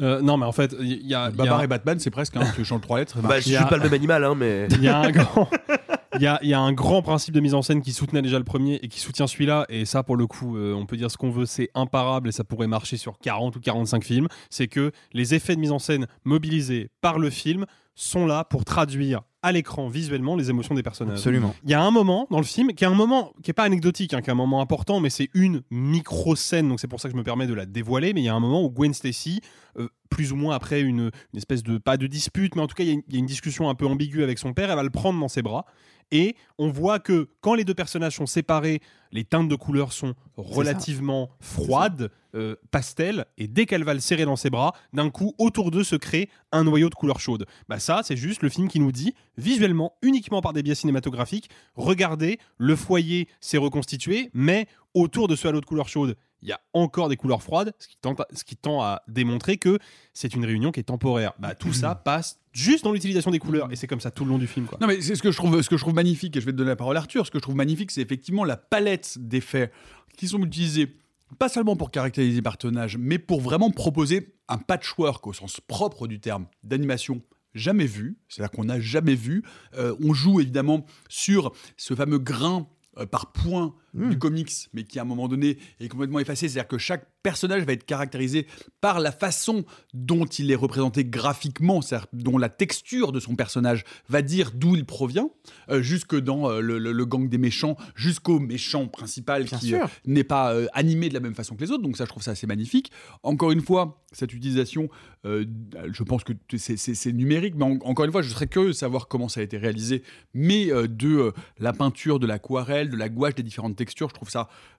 Euh, non, mais en fait, il y a. il y a- Babar et Batman, c'est presque, hein, tu changes trois lettres. Bah, je suis pas le même animal, hein, mais Il y a un grand. Il y, a, il y a un grand principe de mise en scène qui soutenait déjà le premier et qui soutient celui-là. Et ça, pour le coup, euh, on peut dire ce qu'on veut, c'est imparable et ça pourrait marcher sur 40 ou 45 films. C'est que les effets de mise en scène mobilisés par le film sont là pour traduire à l'écran visuellement les émotions des personnages. Absolument. Il y a un moment dans le film qui est un moment qui est pas anecdotique, hein, qui est un moment important, mais c'est une micro-scène, donc c'est pour ça que je me permets de la dévoiler. Mais il y a un moment où Gwen Stacy, euh, plus ou moins après une, une espèce de, pas de dispute, mais en tout cas y, il y a une discussion un peu ambiguë avec son père, elle va le prendre dans ses bras. Et on voit que quand les deux personnages sont séparés, les teintes de couleurs sont relativement froides, euh, pastel, et dès qu'elle va le serrer dans ses bras, d'un coup, autour d'eux se crée un noyau de couleur chaude. Bah ça, c'est juste le film qui nous dit, visuellement, uniquement par des biais cinématographiques, regardez, le foyer s'est reconstitué, mais autour de ce halo de couleur chaude, il y a encore des couleurs froides, ce qui, tend à, ce qui tend à démontrer que c'est une réunion qui est temporaire. Bah, tout ça passe juste dans l'utilisation des couleurs, et c'est comme ça tout le long du film. Quoi. Non, mais c'est ce que je trouve, ce que je trouve magnifique, et je vais te donner la parole à Arthur. Ce que je trouve magnifique, c'est effectivement la palette d'effets qui sont utilisés, pas seulement pour caractériser les personnages, mais pour vraiment proposer un patchwork au sens propre du terme d'animation jamais vu, c'est-à-dire qu'on n'a jamais vu. Euh, on joue évidemment sur ce fameux grain euh, par point du comics, mais qui à un moment donné est complètement effacé. C'est-à-dire que chaque personnage va être caractérisé par la façon dont il est représenté graphiquement, c'est-à-dire dont la texture de son personnage va dire d'où il provient, euh, jusque dans euh, le, le- le gang des méchants, jusqu'au méchant principal Bien qui euh, n'est pas animé de la même façon que les autres. Donc ça, je trouve ça assez magnifique. Encore une fois, cette utilisation, je pense que c'est- numérique, mais en- encore une fois, je serais curieux de savoir comment ça a été réalisé. Mais de la peinture, de l'aquarelle, de la gouache, des différentes je trouve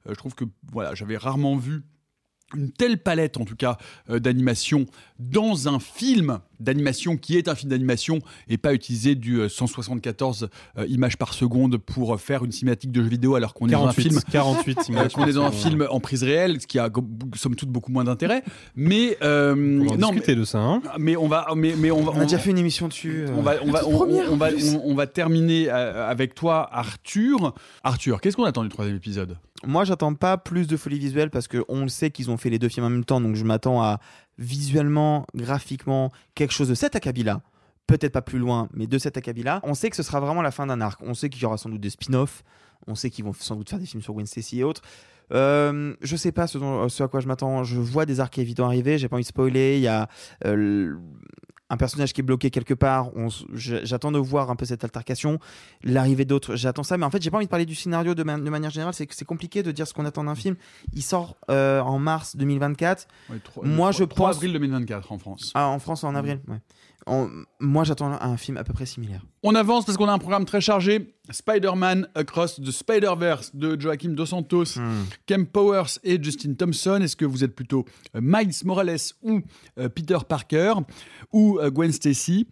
euh, je trouve que voilà, j'avais rarement vu une telle palette en tout cas euh, d'animation dans un film d'animation qui est un film d'animation et pas utiliser du euh, 174 euh, images par seconde pour euh, faire une cinématique de jeu vidéo alors qu'on est dans un 48, film 48 euh, images qu'on est dans un film en prise réelle ce qui a somme toute beaucoup moins d'intérêt mais euh, On non discuter de ça. hein. mais, mais on va mais, mais on va On a déjà fait une émission dessus. euh, on va, on, va, on, première, on en va, plus. on, on va terminer euh, avec toi, Arthur. Arthur, qu'est-ce qu'on attend du troisième épisode? Moi, j'attends pas plus de folie visuelle parce que on le sait qu'ils ont fait les deux films en même temps, donc je m'attends à visuellement, graphiquement, quelque chose de cet acabit-là. Peut-être pas plus loin, mais de cet acabit-là. On sait que ce sera vraiment la fin d'un arc. On sait qu'il y aura sans doute des spin-offs. On sait qu'ils vont sans doute faire des films sur Gwen Stacy et autres. Euh, je sais pas ce, dont- à quoi je m'attends. Je vois des arcs évidents arriver. J'ai pas envie de spoiler. Il y a euh, un personnage qui est bloqué quelque part. J'attends de voir un peu cette altercation, l'arrivée d'autres. J'attends ça, mais en fait, j'ai pas envie de parler du scénario de, ma- de manière générale. C'est que c'est compliqué de dire ce qu'on attend d'un film. Il sort euh, en mars 2024. Ouais, Moi, je 3 pense. avril 2024 en France. Ah, en France, en avril. ouais. Moi, j'attends un film à peu près similaire. On avance parce qu'on a un programme très chargé. Spider-Man Across the Spider-Verse de Joaquim Dos Santos, Kem Powers et Justin Thompson. Est-ce que vous êtes plutôt euh, Miles Morales ou euh, Peter Parker ou euh, Gwen Stacy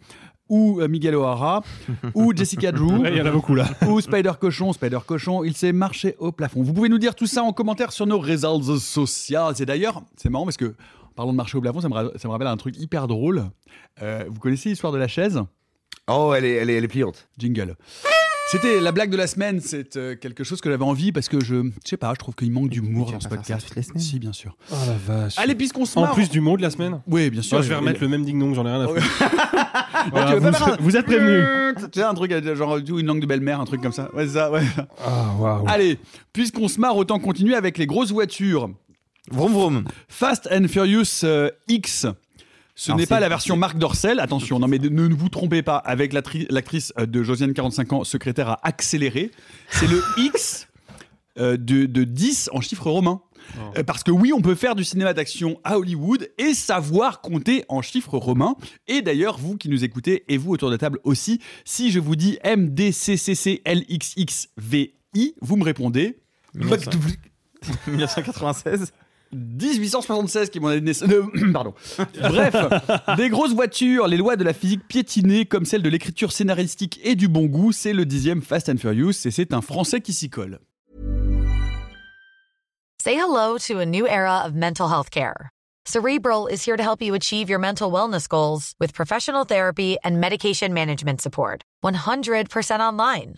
ou Miguel O'Hara ou Jessica Drew Ouais, il y en a beaucoup, là. ou Spider Cochon? Spider Cochon il s'est marché au plafond vous pouvez nous dire tout ça en commentaire sur nos réseaux sociaux et d'ailleurs c'est marrant parce que parlons de marché au plafond ça me, ra- ça me rappelle un truc hyper drôle Euh, vous connaissez l'histoire de la chaise? Oh, elle est, elle est, elle est pliante. Jingle. C'était la blague de la semaine, c'est euh, quelque chose que j'avais envie parce que je, je sais pas, je trouve qu'il manque d'humour dans ce podcast. Si, bien sûr. Oh la vache. Allez, puisqu'on se En marre. plus du mot de la semaine? Oui, bien sûr. Moi, je vais remettre le même ding-dong, j'en ai rien à foutre. Voilà, pas vous, faire un- vous êtes prévenus. Tu sais, un truc euh, genre une langue de belle-mère, un truc comme ça. Ouais, c'est ça, ouais. Ah, waouh. Allez, puisqu'on se marre, autant continuer avec les grosses voitures. Vroom vroom. Fast and Furious euh, X. Ce n'est pas la version Marc Dorcel, attention, non mais ne, ne vous trompez pas, avec l'attri- l'actrice euh, de Josiane, 45 ans, secrétaire à accélérer. C'est le X euh, de, de 10 en chiffres romains. Euh, Parce que oui, on peut faire du cinéma d'action à Hollywood et savoir compter en chiffres romains. Et d'ailleurs, vous qui nous écoutez et vous autour de la table aussi, si je vous dis MDCCCLXXVI, vous me répondez 1996. 1876 qui est mon naissance. Pardon. Bref, des grosses voitures, les lois de la physique piétinées comme celles de l'écriture scénaristique et du bon goût, c'est le dixième Fast and Furious et c'est un Français qui s'y colle. Say hello to a new era of mental health care. Cerebral is here to help you achieve your mental wellness goals with professional therapy and medication management support. 100% online.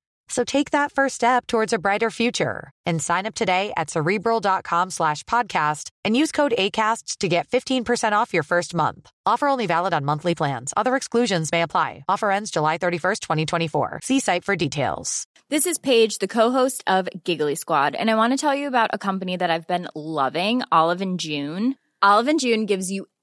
So take that first step towards a brighter future and sign up today at cerebral.com slash podcast and use code ACAST to get 15% off your first month. Offer only valid on monthly plans. Other exclusions may apply. Offer ends July 31st, 2024. See site for details. This is Paige, the co-host of Giggly Squad, and I want to tell you about a company that I've been loving, Olive and June. Olive and June gives you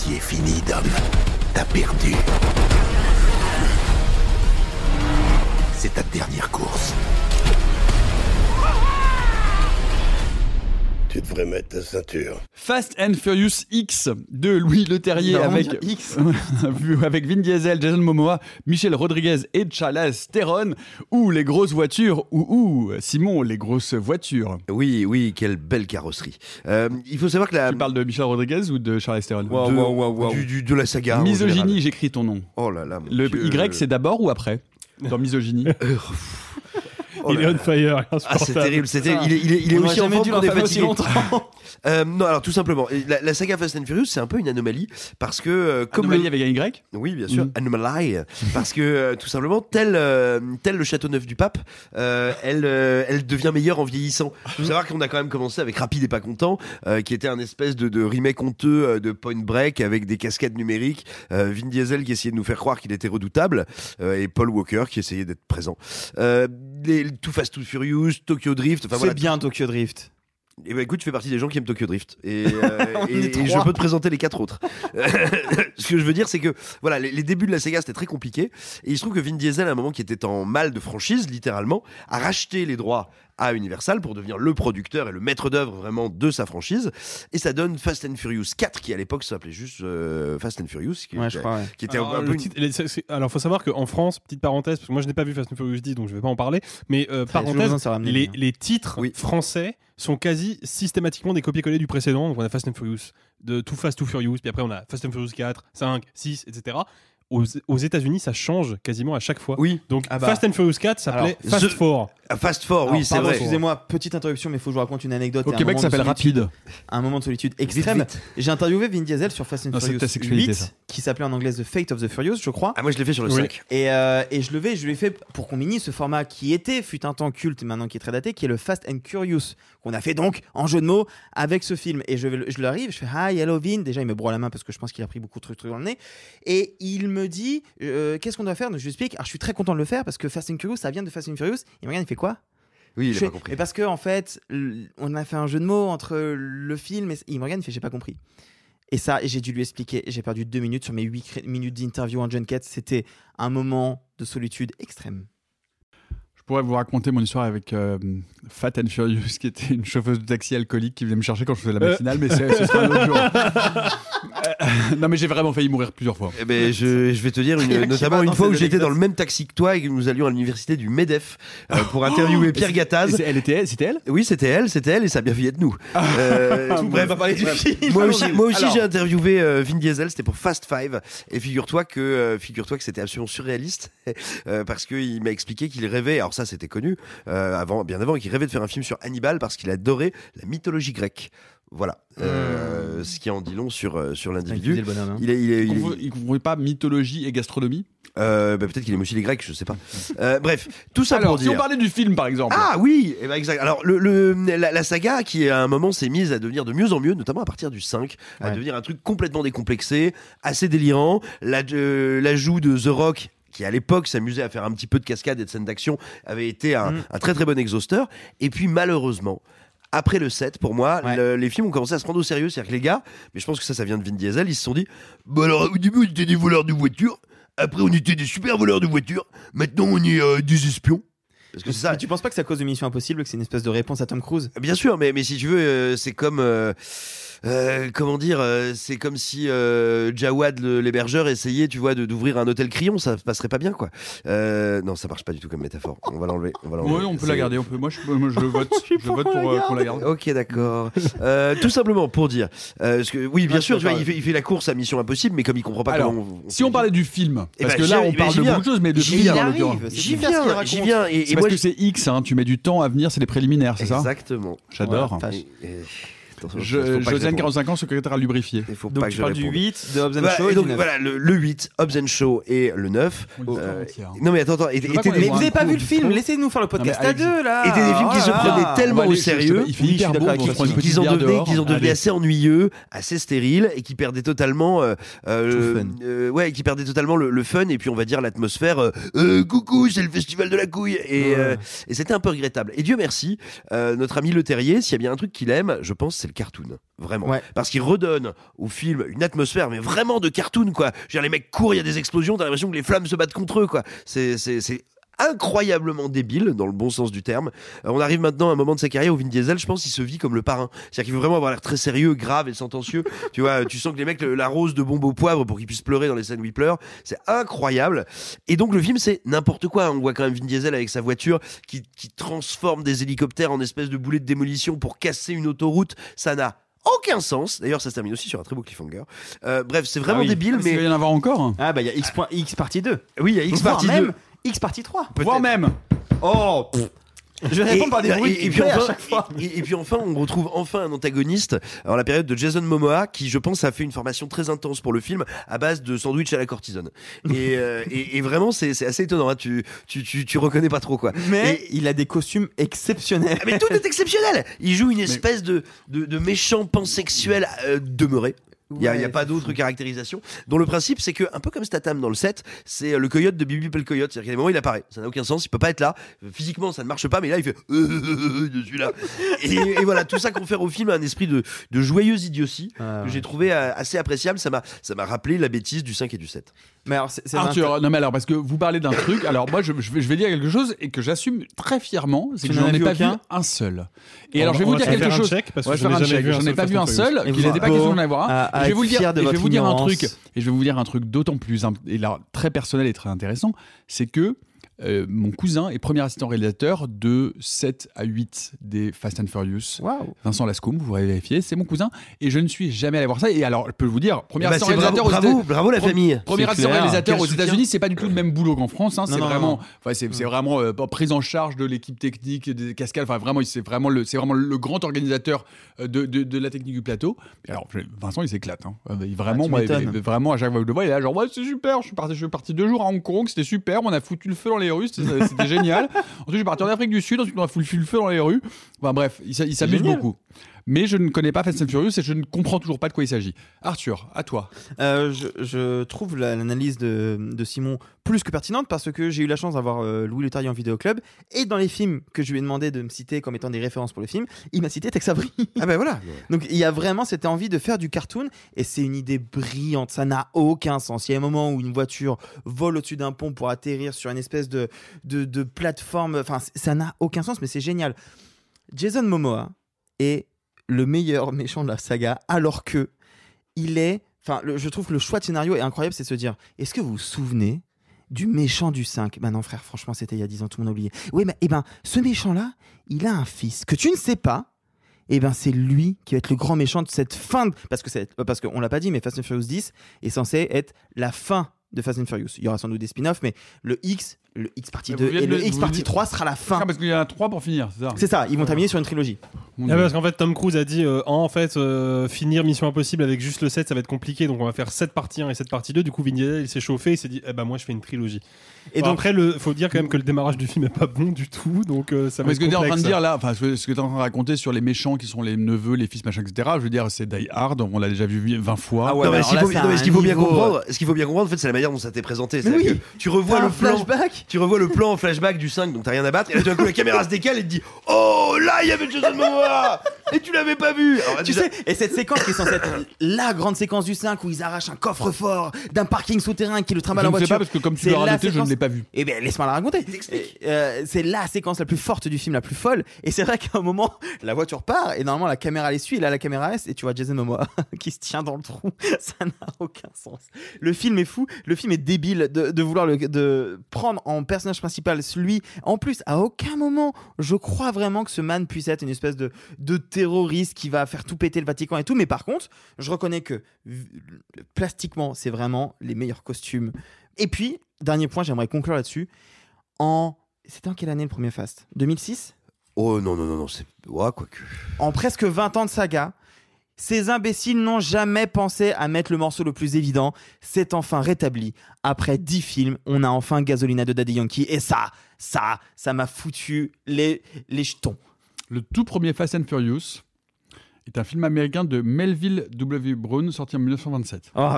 Celle-ci est finie, Dom. T'as perdu. C'est ta dernière course. Tu devrais mettre ta ceinture. Fast and Furious X de Louis Leterrier avec, X. avec Vin Diesel, Jason Momoa, Michel Rodriguez et Charles Theron, ou les grosses voitures, ou, ou Simon, les grosses voitures. Oui, oui, quelle belle carrosserie. Euh, il faut savoir que la. Tu parles de Michel Rodriguez ou de Charles Theron de, Du, du- de la saga. Misogynie, j'écris ton nom. Oh là là. mon Le Dieu. Y, c'est d'abord ou après? Dans Misogynie Oh il est on là. fire. Ah, c'est insupportable. terrible. C'était, il est, il est, il est On aussi en forme qu'on est fatigué. Euh, non, alors tout simplement, la, la saga Fast and Furious, c'est un peu une anomalie parce que euh, comme Anomalie le- avec un Y Oui, bien sûr, Mm. Anomaly. Parce que euh, tout simplement, tel, euh, tel le château neuf du pape, euh, elle, euh, elle devient meilleure en vieillissant. Il faut savoir qu'on a quand même commencé avec Rapide et pas content, euh, qui était un espèce de, de remake honteux de Point Break avec des cascades numériques. Euh, Vin Diesel qui essayait de nous faire croire qu'il était redoutable euh, et Paul Walker qui essayait d'être présent. Euh, les, Too Fast Too Furious, Tokyo Drift. Enfin, C'est voilà, bien Tokyo Drift. Et ben écoute, tu fais partie des gens qui aiment Tokyo Drift. Et, euh, et- et je peux te présenter les quatre autres. Ce que je veux dire, c'est que voilà, les, les débuts de la Sega, c'était très compliqué. Et il se trouve que Vin Diesel, à un moment qui était en mal de franchise, littéralement, a racheté les droits à Universal pour devenir le producteur et le maître d'œuvre vraiment de sa franchise. Et ça donne Fast and Furious 4, qui à l'époque s'appelait juste euh, Fast and Furious, qui, Ouais, je crois, ouais. qui était Alors, un, peu une- les- alors, faut savoir qu'en France, petite parenthèse, parce que moi je n'ai pas vu Fast and Furious 10, donc je vais pas en parler, mais euh, parenthèse, les, les titres Oui. français sont quasi systématiquement des copier-coller du précédent. Donc on a Fast and Furious, de Too Fast, Too Furious, puis après on a Fast and Furious 4, 5, 6, etc. Aux, aux États-Unis, ça change quasiment à chaque fois. Oui. Donc Ah bah. Fast and Furious 4 s'appelait Fast The- 4. Ah, Fast Four, oui, c'est vrai. Excusez-moi, petite interruption, mais il faut que je vous raconte une anecdote. Au et Québec, moment ça s'appelle solitude. Rapide. Un moment de solitude extrême. J'ai interviewé Vin Diesel sur Fast and Non, c'est Furious ta sexualité, 8, ça. qui s'appelait en anglais The Fate of the Furious, je crois. Ah, moi je l'ai fait sur le Oui. 5. Et, euh, et je le vais, je lui ai fait pour qu'on mini ce format qui était, fut un temps culte maintenant qui est très daté, qui est le Fast and Curious, qu'on a fait donc en jeu de mots avec ce film. Et je, je lui arrive, je fais Hi, hello Vin. Déjà, il me broie la main parce que je pense qu'il a pris beaucoup de trucs dans le nez. Et il me dit euh, Qu'est-ce qu'on doit faire? Donc je lui explique Alors je suis très content de le faire parce que Fast and Curious, ça vient de Fast and Furious. Il me regarde, il fait quoi? Oui, il a pas compris. Mais parce que en fait, on a fait un jeu de mots entre le film et il me regarde, il fait j'ai pas compris. Et ça, j'ai dû lui expliquer. J'ai perdu deux minutes sur mes huit minutes d'interview en junket. C'était un moment de solitude extrême. Je pourrais vous raconter mon histoire avec euh, Fat and Furious, qui était une chauffeuse de taxi alcoolique qui venait me chercher quand je faisais la Euh. matinale, mais c'est- ce sera un autre jour. Euh, non, mais j'ai vraiment failli mourir plusieurs fois. Eh ben, je, je vais te dire, une- notamment va une fois où j'étais dans le même taxi que toi et que nous allions à l'université du MEDEF euh, pour interviewer Pierre Gattaz. Elle était, c'était elle? Oui, c'était elle, c'était elle et ça a bien fait être nous. Euh, Tout bref, parler du bref. film. Moi aussi, moi aussi Alors. j'ai interviewé euh, Vin Diesel, c'était pour Fast Five. Et figure-toi que, euh, figure-toi que c'était absolument surréaliste euh, parce qu'il m'a expliqué qu'il rêvait. Alors ça, c'était connu euh, avant, bien avant, qu'il rêvait de faire un film sur Hannibal parce qu'il adorait la mythologie grecque. Voilà, Euh, ce qui en dit long sur euh, sur l'individu. hein. Il est, il est, il est- Il ne confondait pas mythologie et gastronomie euh, bah, peut-être qu'il aime aussi les Grecs, je sais pas. Euh, bref, tout ça Alors, pour si dire. on parlait du film, par exemple. Ah oui, eh ben, exact. Alors le, le- la, la saga qui à un moment s'est mise à devenir de mieux en mieux, notamment à partir du 5, à Ouais. devenir un truc complètement décomplexé, assez délirant. La- euh, L'ajout de The Rock qui à l'époque s'amusait à faire un petit peu de cascade et de scènes d'action, avait été un, Mm. un très très bon exhausteur. Et puis malheureusement, après le 7, pour moi, Ouais. le- les films ont commencé à se prendre au sérieux. C'est-à-dire que les gars, mais je pense que ça, ça vient de Vin Diesel, ils se sont dit, bah alors au début on était des voleurs de voitures, après on était des super voleurs de voitures, maintenant on est euh, des espions. Parce que c'est ça. Mais tu penses pas que c'est à cause de Mission Impossible que c'est une espèce de réponse à Tom Cruise? Bien sûr, mais, mais si tu veux, euh, c'est comme. euh, euh, comment dire euh, C'est comme si euh, Jawad le- l'hébergeur essayait, tu vois, de- d'ouvrir un hôtel Crillon, ça passerait pas bien, quoi. Euh, non, ça marche pas du tout comme métaphore. On va l'enlever. On va l'enlever. Oui, on peut la garder. On peut... Moi, je, moi, je vote. je vote pour qu'on la garde. Ok, d'accord. Euh, tout simplement pour dire, euh, parce que oui, bien Ouais, sûr, tu vois, il fait, il fait la course à Mission Impossible, mais comme il comprend pas Alors, comment. on- on si on parlait du film, Eh parce ben, que là, on parle de beaucoup de choses, mais de J'y film J'y viens, j'y viens. Et, parce moi, que c'est X, hein, tu mets du temps à venir, c'est les préliminaires, c'est ça? Exactement. J'adore. Voilà. Josiane, réponde. 45 ans, secrétaire à lubrifier. Il faut Donc pas que tu je parles du réponde. 8, de Hobbs and Voilà, Shaw et donc du 9. voilà, le, le 8, Hobbs and Shaw et le 9. On dit Euh, entière. non mais attends, attends, et- pas Mais vous un avez pas vu le film, laissez-nous faire le podcast à deux là. étaient des films qui se là prenaient tellement au sérieux Il fait hyper beau, qu'ils en devenaient, assez ennuyeux, assez stériles et qui perdaient totalement, euh, euh, ouais, qui perdaient totalement le, fun et puis on va dire l'atmosphère. coucou, c'est le festival de la couille et, euh, c'était un peu regrettable. Et Dieu merci, euh, notre ami Le Terrier, s'il y a bien un truc qu'il aime, je pense, c'est le cartoon. Vraiment. Ouais. Parce qu'il redonne au film une atmosphère, mais vraiment de cartoon, quoi. Je veux dire, les mecs courent, il y a des explosions, t'as l'impression que les flammes se battent contre eux, quoi. C'est incroyablement débile, dans le bon sens du terme. Euh, on arrive maintenant à un moment de sa carrière où Vin Diesel, je pense, il se vit comme le parrain. C'est-à-dire qu'il veut vraiment avoir l'air très sérieux, grave et sentencieux. tu vois, tu sens que les mecs le- l'arrosent de bombes au poivre pour qu'il puisse pleurer dans les scènes où il pleure. C'est incroyable. Et donc le film, c'est n'importe quoi. On voit quand même Vin Diesel avec sa voiture qui, qui transforme des hélicoptères en espèces de boulets de démolition pour casser une autoroute. Ça n'a aucun sens. D'ailleurs, ça se termine aussi sur un très beau cliffhanger. Euh, bref, c'est vraiment Ah oui. débile, qu'il mais va y en avoir encore. Ah bah il y a X, point- X partie 2. oui, il y a X partie même 2. X partie 3. Voire même. Oh pff. Je réponds par des bruits et, puis à enfin, chaque fois. et, et puis enfin, on retrouve enfin un antagoniste en la période de Jason Momoa, qui je pense a fait une formation très intense pour le film à base de sandwich à la cortisone. Et, euh, et, et vraiment, c'est assez étonnant. hein. Tu, tu, tu, tu reconnais pas trop quoi. Mais il a des costumes exceptionnels. Ah, mais tout est exceptionnel. Il joue une espèce de, de, de méchant pansexuel euh, demeuré. Il n'y a, Ouais, pas d'autre caractérisation. Dont le principe, c'est que, un peu comme Statham dans le set, c'est euh, le coyote de Bibi le coyote. C'est-à-dire qu'à des moments, il apparaît. Ça n'a aucun sens. Il peut pas être là. Physiquement, ça ne marche pas. Mais là, il fait Je suis là. Et, et voilà, tout ça confère au film un esprit de, de joyeuse idiotie Ah, que ouais. j'ai trouvé euh, assez appréciable. Ça m'a ça m'a rappelé la bêtise du 5 et du 7. Mais alors, c'est, c'est Arthur, non mais alors parce que vous parlez d'un truc, alors moi je, je vais, je vais dire quelque chose et que j'assume très fièrement, c'est que n'en j'en as ai pas aucun vu un seul. Et On alors va- je vais vous dire faire quelque un chose. check, parce que je check. J'en ai pas vu un seul. Il n'était pas question d'en avoir. Un. Je vais vous dire. Je vais vous dire un truc. Et je vais vous dire un truc d'autant plus et là très personnel et très intéressant, c'est que euh, mon cousin est premier assistant réalisateur de 7 à 8 des Fast and Furious. Vincent Lascombe, vous pourrez vérifier, c'est mon cousin. Et je ne suis jamais allé voir ça. Et alors, je peux vous dire, premier Eh ben, assistant c'est bravo, réalisateur aux bravo, la famille. Premier assistant réalisateur aux. États-Unis, c'est pas du tout le même boulot qu'en France. hein. C'est vraiment, enfin, c'est vraiment euh, prise en charge de l'équipe technique, des cascades. Enfin, vraiment, c'est vraiment le, c'est vraiment le grand organisateur euh, de, de, de la technique du plateau. Et alors, Vincent, il s'éclate. hein. Euh, il- Vraiment, Ah, moi, il- vraiment, à chaque fois que je le vois, il est là, genre, ouais, c'est super. Je suis parti, je suis parti deux jours à Hong Kong, c'était super. On a foutu le feu dans les rues, c'était génial. Ensuite, je suis parti en Afrique du Sud, ensuite, on a foutu le feu dans les rues. Enfin, bref, il, s'a- il s'amuse beaucoup. Mais je ne connais pas Fast and Furious et je ne comprends toujours pas de quoi il s'agit. Arthur, à toi. Euh, je, je trouve la- l'analyse de, de Simon plus que pertinente parce que j'ai eu la chance d'avoir euh, Louis Leterrier en vidéo club et dans les films que je lui ai demandé de me citer comme étant des références pour le film, il m'a cité Tex Avery. Ah ben voilà. Donc il y a vraiment cette envie de faire du cartoon et c'est une idée brillante, ça n'a aucun sens. Il y a un moment où une voiture vole au-dessus d'un pont pour atterrir sur une espèce de, de, de plateforme, enfin ça n'a aucun sens mais c'est génial. Jason Momoa est le meilleur méchant de la saga alors que il est, enfin je trouve que le choix de scénario est incroyable, c'est se dire, est-ce que vous vous souvenez du méchant du 5 Bah non frère, franchement c'était il y a 10 ans, tout le monde a oublié. Oui mais eh ben ce méchant là, il a un fils que tu ne sais pas et ben c'est lui qui va être le grand méchant de cette fin de... parce que c'est parce qu'on l'a pas dit mais Fast and Furious 10 est censé être la fin de Fast and Furious. Il y aura sans doute des spin-offs mais le X, le X partie Mais 2 vous venez et le le- X partie venez- 3 sera la fin. Ah, parce qu'il y en a trois pour finir, c'est ça C'est ça, ils vont terminer sur une trilogie. Ah, parce qu'en fait, Tom Cruise a dit euh, en fait, euh, finir Mission Impossible avec juste le 7, ça va être compliqué, donc on va faire 7 parties 1 et 7 parties 2. Du coup, Vin Diesel, il s'est chauffé, il s'est dit, eh ben moi, je fais une trilogie. Et Bon, donc- après, il faut dire quand même que le démarrage du film est pas bon du tout, donc euh, ça va Mais être ce que tu es en train de dire là, enfin, ce que tu es en train de raconter sur les méchants qui sont les neveux, les fils, machin, etc., je veux dire, c'est Die Hard, on l'a déjà vu 20 fois. Ah ouais, non, mais alors ce qu'il là, faut, c'est non, mais ce qu'il un faut bien comprendre, ce qu'il faut bien comprendre, en fait, c'est la manière dont ça t'est présenté. Oui. que tu revois le plan, flashback tu revois le plan en flashback du 5, donc t'as rien à battre, et là, tout d'un coup, la caméra se décale et te dit, oh, là, il y avait Jason Momoa, et tu l'avais pas vu. Alors, Tu déjà- sais, et cette séquence qui est censée être la grande séquence du 5 où ils arrachent un coffre-fort d'un parking souterrain qui le Je trimballe en ne sais voiture. pas parce que comme tu l'as la raconté, je ne séquence- l'ai pas vu. Eh bien, laisse-moi la raconter. Euh, c'est la séquence la plus forte du film, la plus folle. Et c'est vrai qu'à un moment, la voiture part et normalement la caméra les suit. Et là, la caméra reste et tu vois Jason Momoa qui se tient dans le trou. Ça n'a aucun sens. Le film est fou. Le film est débile de, de vouloir le, de prendre en personnage principal celui. En plus, à aucun moment, je crois vraiment que ce man puisse être une espèce de, de terroriste qui va faire tout péter le Vatican et tout. Mais par contre, je reconnais que plastiquement, c'est vraiment les meilleurs costumes. Et puis, dernier point, j'aimerais conclure là-dessus. En. C'était en quelle année le premier Fast? 2006 Oh non, non, non, non, c'est. Ouais, quoique. En presque 20 ans de saga, ces imbéciles n'ont jamais pensé à mettre le morceau le plus évident. C'est enfin rétabli. Après 10 films, on a enfin Gasolina de Daddy Yankee. Et ça, ça, ça m'a foutu les, les jetons. Le tout premier Fast and Furious est un film américain de Melville W. Brown sorti en 1927. Oh,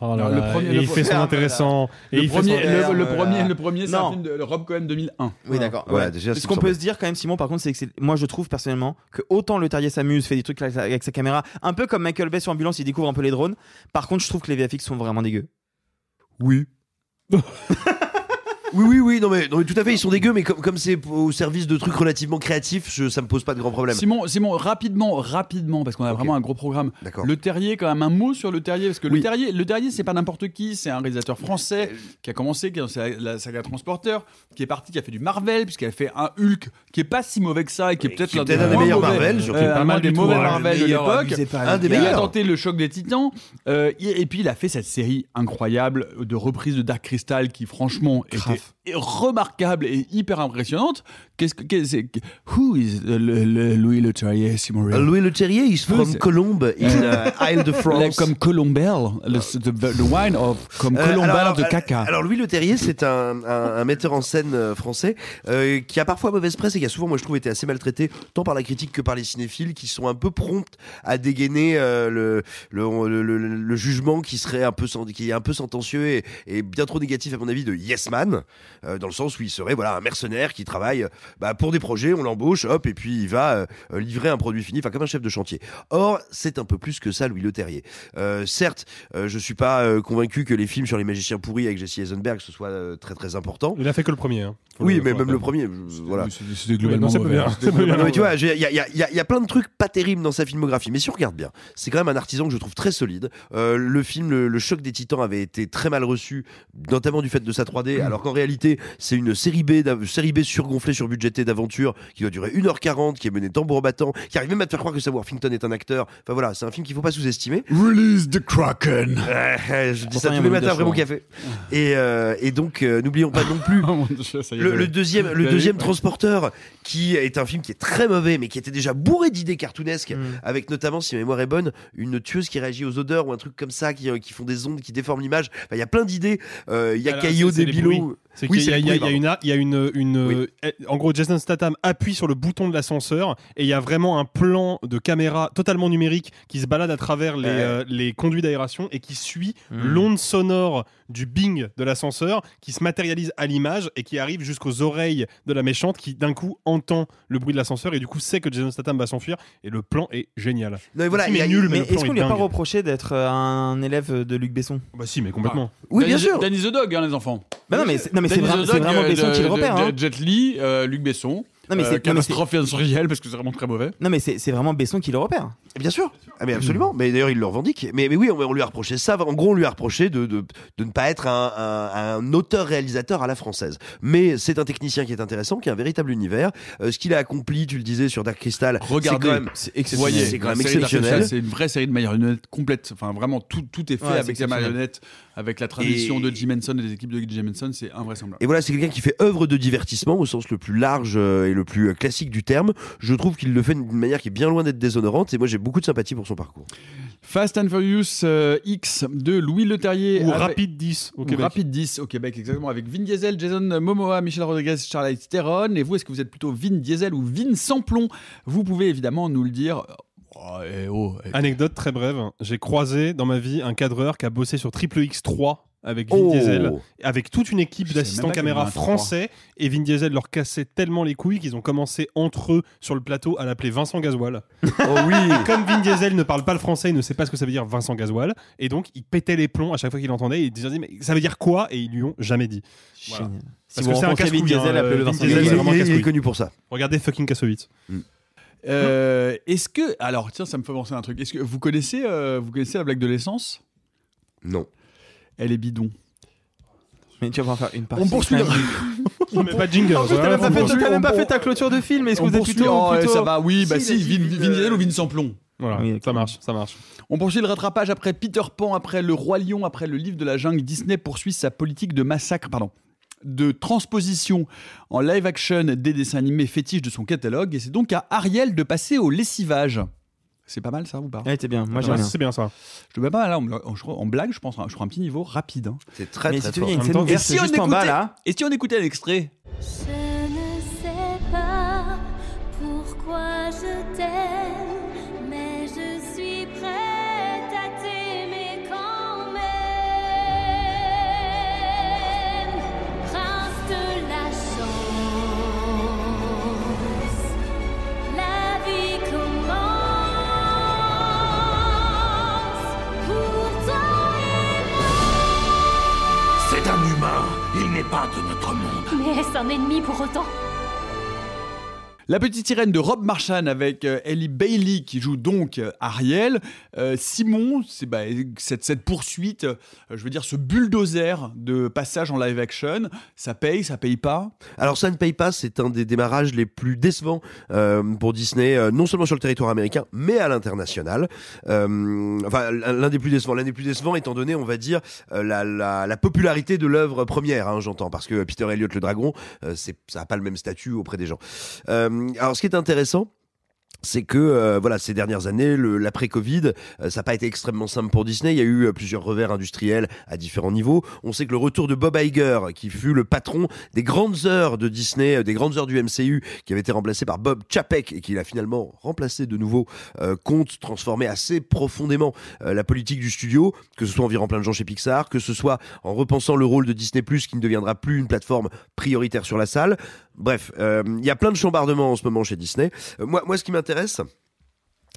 Oh là Non, là, le premier- et le il fait son intéressant. Le premier, son- le, premier, le premier, c'est un film de Rob Cohen 2001. Oui, d'accord. Voilà, Ouais. déjà, Ce c'est qu'on peut se dire quand même, Simon, par contre, c'est que moi je trouve personnellement que autant le Terrier s'amuse, fait des trucs avec sa, avec sa caméra, un peu comme Michael Bay sur Ambulance, il découvre un peu les drones. Par contre, je trouve que les VFX sont vraiment dégueux. Oui. Oui, oui, oui, non mais, non mais tout à fait, ils sont dégueux, mais comme comme c'est au service de trucs relativement créatifs, je, ça me pose pas de grands problèmes. Simon, Simon, rapidement, rapidement, parce qu'on a vraiment un gros programme. D'accord. Le Terrier, quand même un mot sur le Terrier, parce que Oui. le Terrier, le Terrier, c'est pas n'importe qui, c'est un réalisateur français qui a commencé, qui est dans la saga Transporteur, qui est parti, qui a fait du Marvel, puisqu'il a fait un Hulk qui est pas si mauvais que ça et qui est peut-être l'un un des moins meilleurs Marvel, surtout. euh, Pas un mal des mauvais hein. Marvel de l'époque. pas, Un des Il a tenté le choc des titans euh, et, et puis il a fait cette série incroyable de reprises de Dark Crystal qui franchement Grave. Était remarquable et hyper impressionnante. Qu'est-ce que c'est Who is le, le- Louis Le Terrier Simon Euh, Louis Le Terrier, is from c'est- Colombe in uh, Isle de France. Like comme Colombelle, le, the, the wine of comme Euh, Colombelle alors, de caca. Alors Louis Le Terrier, c'est un, un- un metteur en scène euh, français euh, qui a parfois mauvaise presse et qui a souvent, moi je trouve, été assez maltraité tant par la critique que par les cinéphiles qui sont un peu promptes à dégainer euh, le, jugement qui serait un peu qui est un peu sentencieux et, et bien trop négatif à mon avis de Yes Man, euh, dans le sens où il serait voilà un mercenaire qui travaille euh, bah, pour des projets, on l'embauche, hop, et puis il va euh, euh, livrer un produit fini, enfin comme un chef de chantier. Or, c'est un peu plus que ça, Louis Le Terrier. Euh, certes, euh, je suis pas euh, convaincu que les films sur les magiciens pourris avec Jesse Eisenberg ce soit euh, très très important. Il a fait que le premier. hein. Oui, le- mais même le premier, voilà. C'était- globalement non, bien. Bien. globalement Non, mais tu vois, il y a, y y plein de trucs pas terribles dans sa filmographie, mais si on regarde bien, c'est quand même un artisan que je trouve très solide. Euh, le film le, Le choc des titans avait été très mal reçu, notamment du fait de sa 3D, alors qu'en réalité, c'est une série B, série B surgonflée, surbudgétée d'aventure qui doit durer 1h40, qui est menée tambour battant, qui arrive même à te faire croire que Sam Worthington est un acteur. Enfin voilà, c'est un film qu'il faut pas sous-estimer. Release the Kraken. Euh, je dis ça tous les matins après mon café. Et, euh, et donc, euh, n'oublions pas non plus Oh Dieu, le, deuxième, le deuxième transporteur, qui est un film qui est très mauvais, mais qui était déjà bourré d'idées cartoonesques, Mm. avec notamment, si ma mémoire est bonne, une tueuse qui réagit aux odeurs ou un truc comme ça, qui, euh, qui font des ondes, qui déforment l'image. Enfin, Il y a plein d'idées. Euh, Il y a Caillot, des. C'est Oui, qu'il y a, il y a- les il y a bruits, une, il y a une, une Oui. euh, en gros, Jason Statham appuie sur le bouton de l'ascenseur et il y a vraiment un plan de caméra totalement numérique qui se balade à travers les, Ouais. euh, les conduits d'aération et qui suit Mm. l'onde sonore du bing de l'ascenseur qui se matérialise à l'image et qui arrive jusqu'aux oreilles de la méchante qui d'un coup entend le bruit de l'ascenseur et du coup sait que Jason Statham va s'enfuir et le plan est génial. Non, mais voilà, il nul, mais, est-ce qu'on lui a pas reproché d'être euh, un élève de Luc Besson? Bah si, mais complètement. Oui, bien sûr. Danny the Dog, hein, les enfants. Bah non, mais c'est non, mais c'est vraiment, c'est euh, Besson qui le repère. hein. Jet Li, euh, Luc Besson. Non, mais euh, c'est- non, mais catastrophe sensorielle parce que c'est vraiment très mauvais. Non, mais c'est c'est vraiment Besson qui le repère. Bien sûr. Ah, mais absolument. Mais d'ailleurs, il le revendique. Mais, mais oui, on, on lui a reproché ça. En gros, on lui a reproché de, de, de ne pas être un, un- un auteur-réalisateur à la française. Mais c'est un technicien qui est intéressant, qui a un véritable univers. Euh, ce qu'il a accompli, tu le disais, sur Dark Crystal, Regardez, c'est exceptionnel. c'est quand la même exceptionnel. C'est une vraie série de marionnettes complète. Enfin, vraiment, tout, tout est fait Ouais, avec exceptionnel. marionnettes, avec la tradition Et- de Jim Henson et des équipes de Jim Henson. C'est invraisemblable. Et voilà, c'est quelqu'un qui fait œuvre de divertissement au sens le plus large euh, et le plus euh, classique du terme. Je trouve qu'il le fait d'une manière qui est bien loin d'être déshonorante et moi j'ai beaucoup de sympathie pour son parcours. Fast and Furious euh, X de Louis Leterrier. Ou avec- Rapid 10 au ou Québec. Rapid 10 au Québec, exactement, avec Vin Diesel, Jason Momoa, Michel Rodriguez, Charlize Theron. Et vous, est-ce que vous êtes plutôt Vin Diesel ou Vin Samplon? Vous pouvez évidemment nous le dire. Oh, eh oh, eh. Anecdote très brève. J'ai croisé dans ma vie un cadreur qui a bossé sur Triple X3 avec Vin Oh. Diesel, avec toute une équipe d'assistants caméra français. Et Vin Diesel leur cassait tellement les couilles qu'ils ont commencé entre eux sur le plateau à l'appeler Vincent Gasoil. Oh oui Comme Vin Diesel ne parle pas le français, il ne sait pas ce que ça veut dire Vincent Gasoil. Et donc il pétait les plombs à chaque fois qu'il entendait. Et ils disaient mais ça veut dire quoi? Et ils lui ont jamais dit. Voilà. Génial. Parce Si que vous c'est un rencontrez Vin Diesel, hein, appelez-le Vin Vincent Diesel, il, c'est Diesel. vraiment il- il est connu pour ça. Regardez fucking Kassovitz. Euh, Est-ce que. Alors, tiens, ça me fait penser à un truc. Est-ce que vous connaissez, euh, vous connaissez la blague de l'essence? Non. Elle est bidon. Mais tu vas en faire une partie. On poursuit le. On met pas de jingle. En plus, t'as même pas on fait, poursuit. t'as même pas on- fait ta clôture de film. Est-ce que vous êtes poursuit- plutôt, oh, plutôt- ça va, oui, bah Si, si, Vin, Diesel ou Vin Samplon. Voilà, Oui, ça marche, ça marche. On poursuit le rattrapage après Peter Pan, après Le Roi Lion, après le livre de la jungle. Disney poursuit sa politique de massacre, pardon, de transposition en live action des dessins animés fétiches de son catalogue. Et c'est donc à Ariel de passer au lessivage. C'est pas mal ça ou pas Ouais, t'es bien. Moi, j'aime bien. C'est bien ça. Je te mets pas mal là, en, en- en blague, je pense, je crois un petit niveau rapide. hein. C'est très Mais très si tu fort. veux, il y a une En scène même temps, ouverte Et si on juste en bas là. Et si on écoutait l'extrait? Pas de notre monde. Mais est-ce un ennemi pour autant? La petite sirène de Rob Marchand avec euh, Ellie Bailey qui joue donc euh, Ariel. Euh, Simon, bah, cette, poursuite, je veux dire ce bulldozer de passage en live action, ça paye, ça paye pas? Alors ça ne paye pas, c'est un des démarrages les plus décevants pour Disney, non seulement sur le territoire américain, mais à l'international. Enfin, l'un des plus décevants. L'un des plus décevants étant donné, on va dire, la, la, la popularité de l'œuvre première, hein, j'entends, parce que Peter Elliott le dragon, ça n'a pas le même statut auprès des gens. Alors ce qui est intéressant, c'est que euh, voilà ces dernières années, le- l'après-Covid, euh, ça n'a pas été extrêmement simple pour Disney. Il y a eu euh, plusieurs revers industriels à différents niveaux. On sait que le retour de Bob Iger, qui fut le patron des grandes heures de Disney, euh, des grandes heures du MCU, qui avait été remplacé par Bob Chapek et qui a finalement remplacé de nouveau, euh, compte transformer assez profondément euh, la politique du studio, que ce soit en virant plein de gens chez Pixar, que ce soit en repensant le rôle de Disney Plus, qui ne deviendra plus une plateforme prioritaire sur la salle. Bref, euh, il y a plein de chambardements en ce moment chez Disney. Euh, moi, ce qui m'intéresse,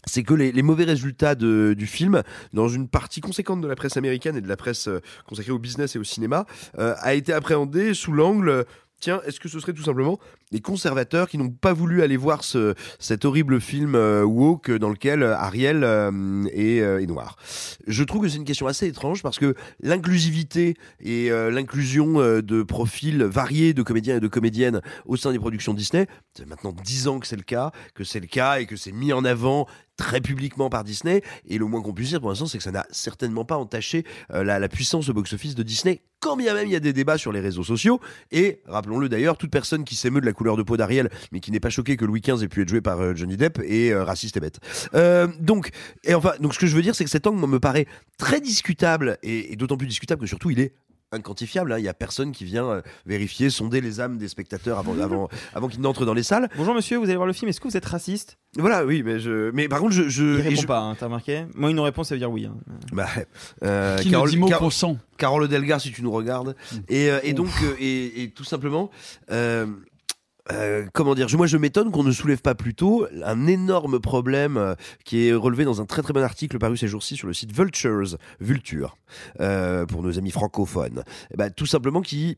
c'est que les, mauvais résultats du film, dans une partie conséquente de la presse américaine et de la presse euh, consacrée au business et au cinéma, euh, a été appréhendé sous l'angle. euh, Tiens, est-ce que ce serait tout simplement les conservateurs qui n'ont pas voulu aller voir ce, cet horrible film euh, woke dans lequel euh, Ariel euh, est, euh, est noir Je trouve que c'est une question assez étrange parce que l'inclusivité et l'inclusion de profils variés de comédiens et de comédiennes au sein des productions Disney, c'est maintenant dix ans que c'est le cas, que c'est le cas et que c'est mis en avant très publiquement par Disney. Et le moins qu'on puisse dire pour l'instant, c'est que ça n'a certainement pas entaché la, la puissance au box-office de Disney, quand bien même il y a des débats sur les réseaux sociaux. Et rappelons-le d'ailleurs, toute personne qui s'émeut de la couleur de peau d'Ariel, mais qui n'est pas choquée que Louis XV ait pu être joué par euh, Johnny Depp, est euh, raciste et bête. Euh, donc, et enfin, donc ce que je veux dire, c'est que cet angle moi, me paraît très discutable, et, et d'autant plus discutable que surtout il est inquantifiable. hein. Il y a personne qui vient euh, vérifier, sonder les âmes des spectateurs avant, avant, avant qu'ils n'entrent dans les salles. Bonjour monsieur, vous allez voir le film, est-ce que vous êtes raciste? Voilà, oui, mais je, mais par contre, je, je, Il et répond je- pas, hein, t'as remarqué? Moi, une réponse, ça veut dire oui. hein. Bah, euh, Qui ne dit mot consent. Carole Delgar, si tu nous regardes. Mm. Et, euh, et donc, euh, et, et tout simplement, euh, comment dire, moi je m'étonne qu'on ne soulève pas plus tôt un énorme problème euh, qui est relevé dans un très très bon article paru ces jours-ci sur le site Vultures, Vulture, euh, pour nos amis francophones. Eh ben, tout simplement qui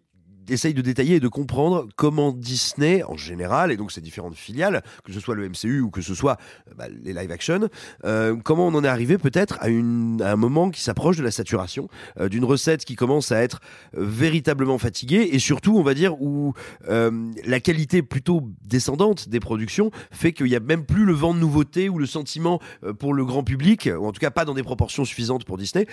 essaye de détailler et de comprendre comment Disney, en général, et donc ses différentes filiales, que ce soit le MCU ou que ce soit euh, bah, les live action, euh, comment on en est arrivé peut-être à, un moment qui s'approche de la saturation, euh, d'une recette qui commence à être véritablement fatiguée, et surtout, on va dire, où la qualité plutôt descendante des productions fait qu'il n'y a même plus le vent de nouveauté ou le sentiment pour le grand public, ou en tout cas pas dans des proportions suffisantes pour Disney.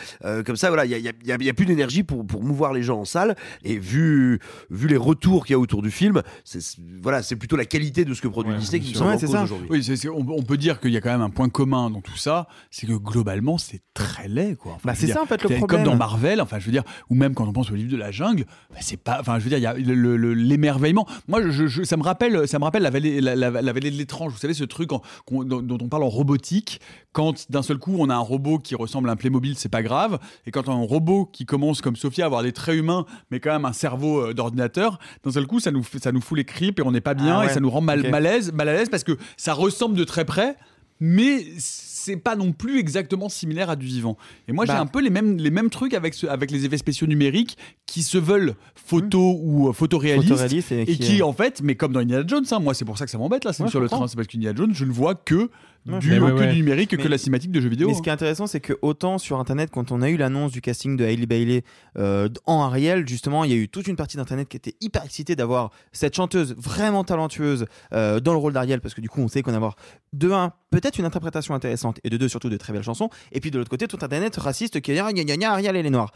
Comme ça, voilà, il n'y a, a plus d'énergie pour, pour mouvoir les gens en salle, et vu, vu les retours qu'il y a autour du film, c'est voilà, c'est plutôt la qualité de ce que produit Disney qui nous semble cause aujourd'hui. Oui, on, on peut dire qu'il y a quand même un point commun dans tout ça, c'est que globalement c'est très laid, quoi. Enfin, Bah, c'est ça, en fait, le problème. Comme dans Marvel, enfin je veux dire, ou même quand on pense au livre de la jungle, bah, c'est pas, enfin je veux dire, il y a le- le- le- l'émerveillement. Moi, je, je- ça me rappelle, ça me rappelle la vallée, la, la- la vallée de l'étrange. Vous savez ce truc en- dont, dont on parle en robotique, quand d'un seul coup on a un robot qui ressemble à un Playmobil, c'est pas grave, et quand on a un robot qui commence comme Sophia à avoir des traits humains, mais quand même un cerveau euh, d'ordinateur, d'un seul coup ça nous, fait- ça nous fout les cripes et on n'est pas bien Ah et ça nous rend mal, mal à l'aise parce que ça ressemble de très près, mais c'est pas non plus exactement similaire à du vivant. Et moi, j'ai Bah. un peu les mêmes, les mêmes trucs avec, ce- avec les effets spéciaux numériques qui se veulent photo ou euh, photoréalistes. Photoréalistes et et, qui, euh, en fait, mais comme dans Indiana Jones, hein, moi, c'est pour ça que ça m'embête là, c'est Ouais, sur le train, c'est parce qu'Indiana Jones, je ne vois que Mais ouais, que du numérique, que la cinématique de jeux vidéo. Mais ce qui est intéressant, c'est que autant sur Internet, quand on a eu l'annonce du casting de Hailey Bailey euh, en Ariel, justement, il y a eu toute une partie d'Internet qui était hyper excitée d'avoir cette chanteuse vraiment talentueuse euh, dans le rôle d'Ariel, parce que du coup, on sait qu'on va avoir de un peut-être une interprétation intéressante et de deux surtout de très belles chansons, et puis de l'autre côté tout Internet raciste qui a dit gna gna gna Ariel elle est noire.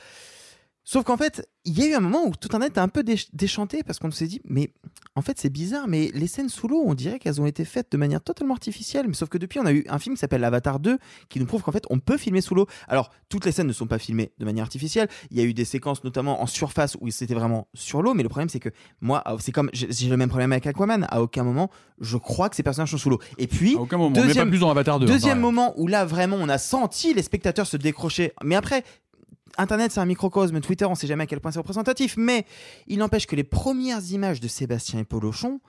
Sauf qu'en fait, il y a eu un moment où tout Internet a un peu déch- déchanté parce qu'on s'est dit, mais en fait, c'est bizarre, mais les scènes sous l'eau, on dirait qu'elles ont été faites de manière totalement artificielle. Mais sauf que depuis, on a eu un film qui s'appelle Avatar 2 qui nous prouve qu'en fait, on peut filmer sous l'eau. Alors, toutes les scènes ne sont pas filmées de manière artificielle. Il y a eu des séquences, notamment en surface, où c'était vraiment sur l'eau. Mais le problème, c'est que moi, ah, c'est comme j'ai le même problème avec Aquaman. À aucun moment, je crois que ces personnages sont sous l'eau. Et puis, À aucun moment, mais pas plus dans Avatar 2, Deuxième pareil. moment où là, vraiment, on a senti les spectateurs se décrocher. Mais après, Internet, c'est un microcosme. Twitter, on sait jamais à quel point c'est représentatif. Mais il n'empêche que les premières images de Sébastien et Polochon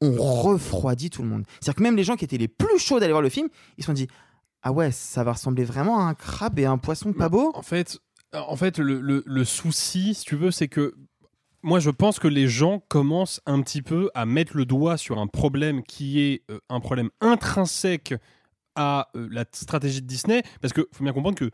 ont refroidi tout le monde. C'est-à-dire que même les gens qui étaient les plus chauds d'aller voir le film, ils se sont dit Ah ouais, ça va ressembler vraiment à un crabe et à un poisson pas beau. En fait, en fait le, le- le souci, si tu veux, c'est que moi, je pense que les gens commencent un petit peu à mettre le doigt sur un problème qui est euh, un problème intrinsèque à euh, la stratégie de Disney. Parce qu'il faut bien comprendre que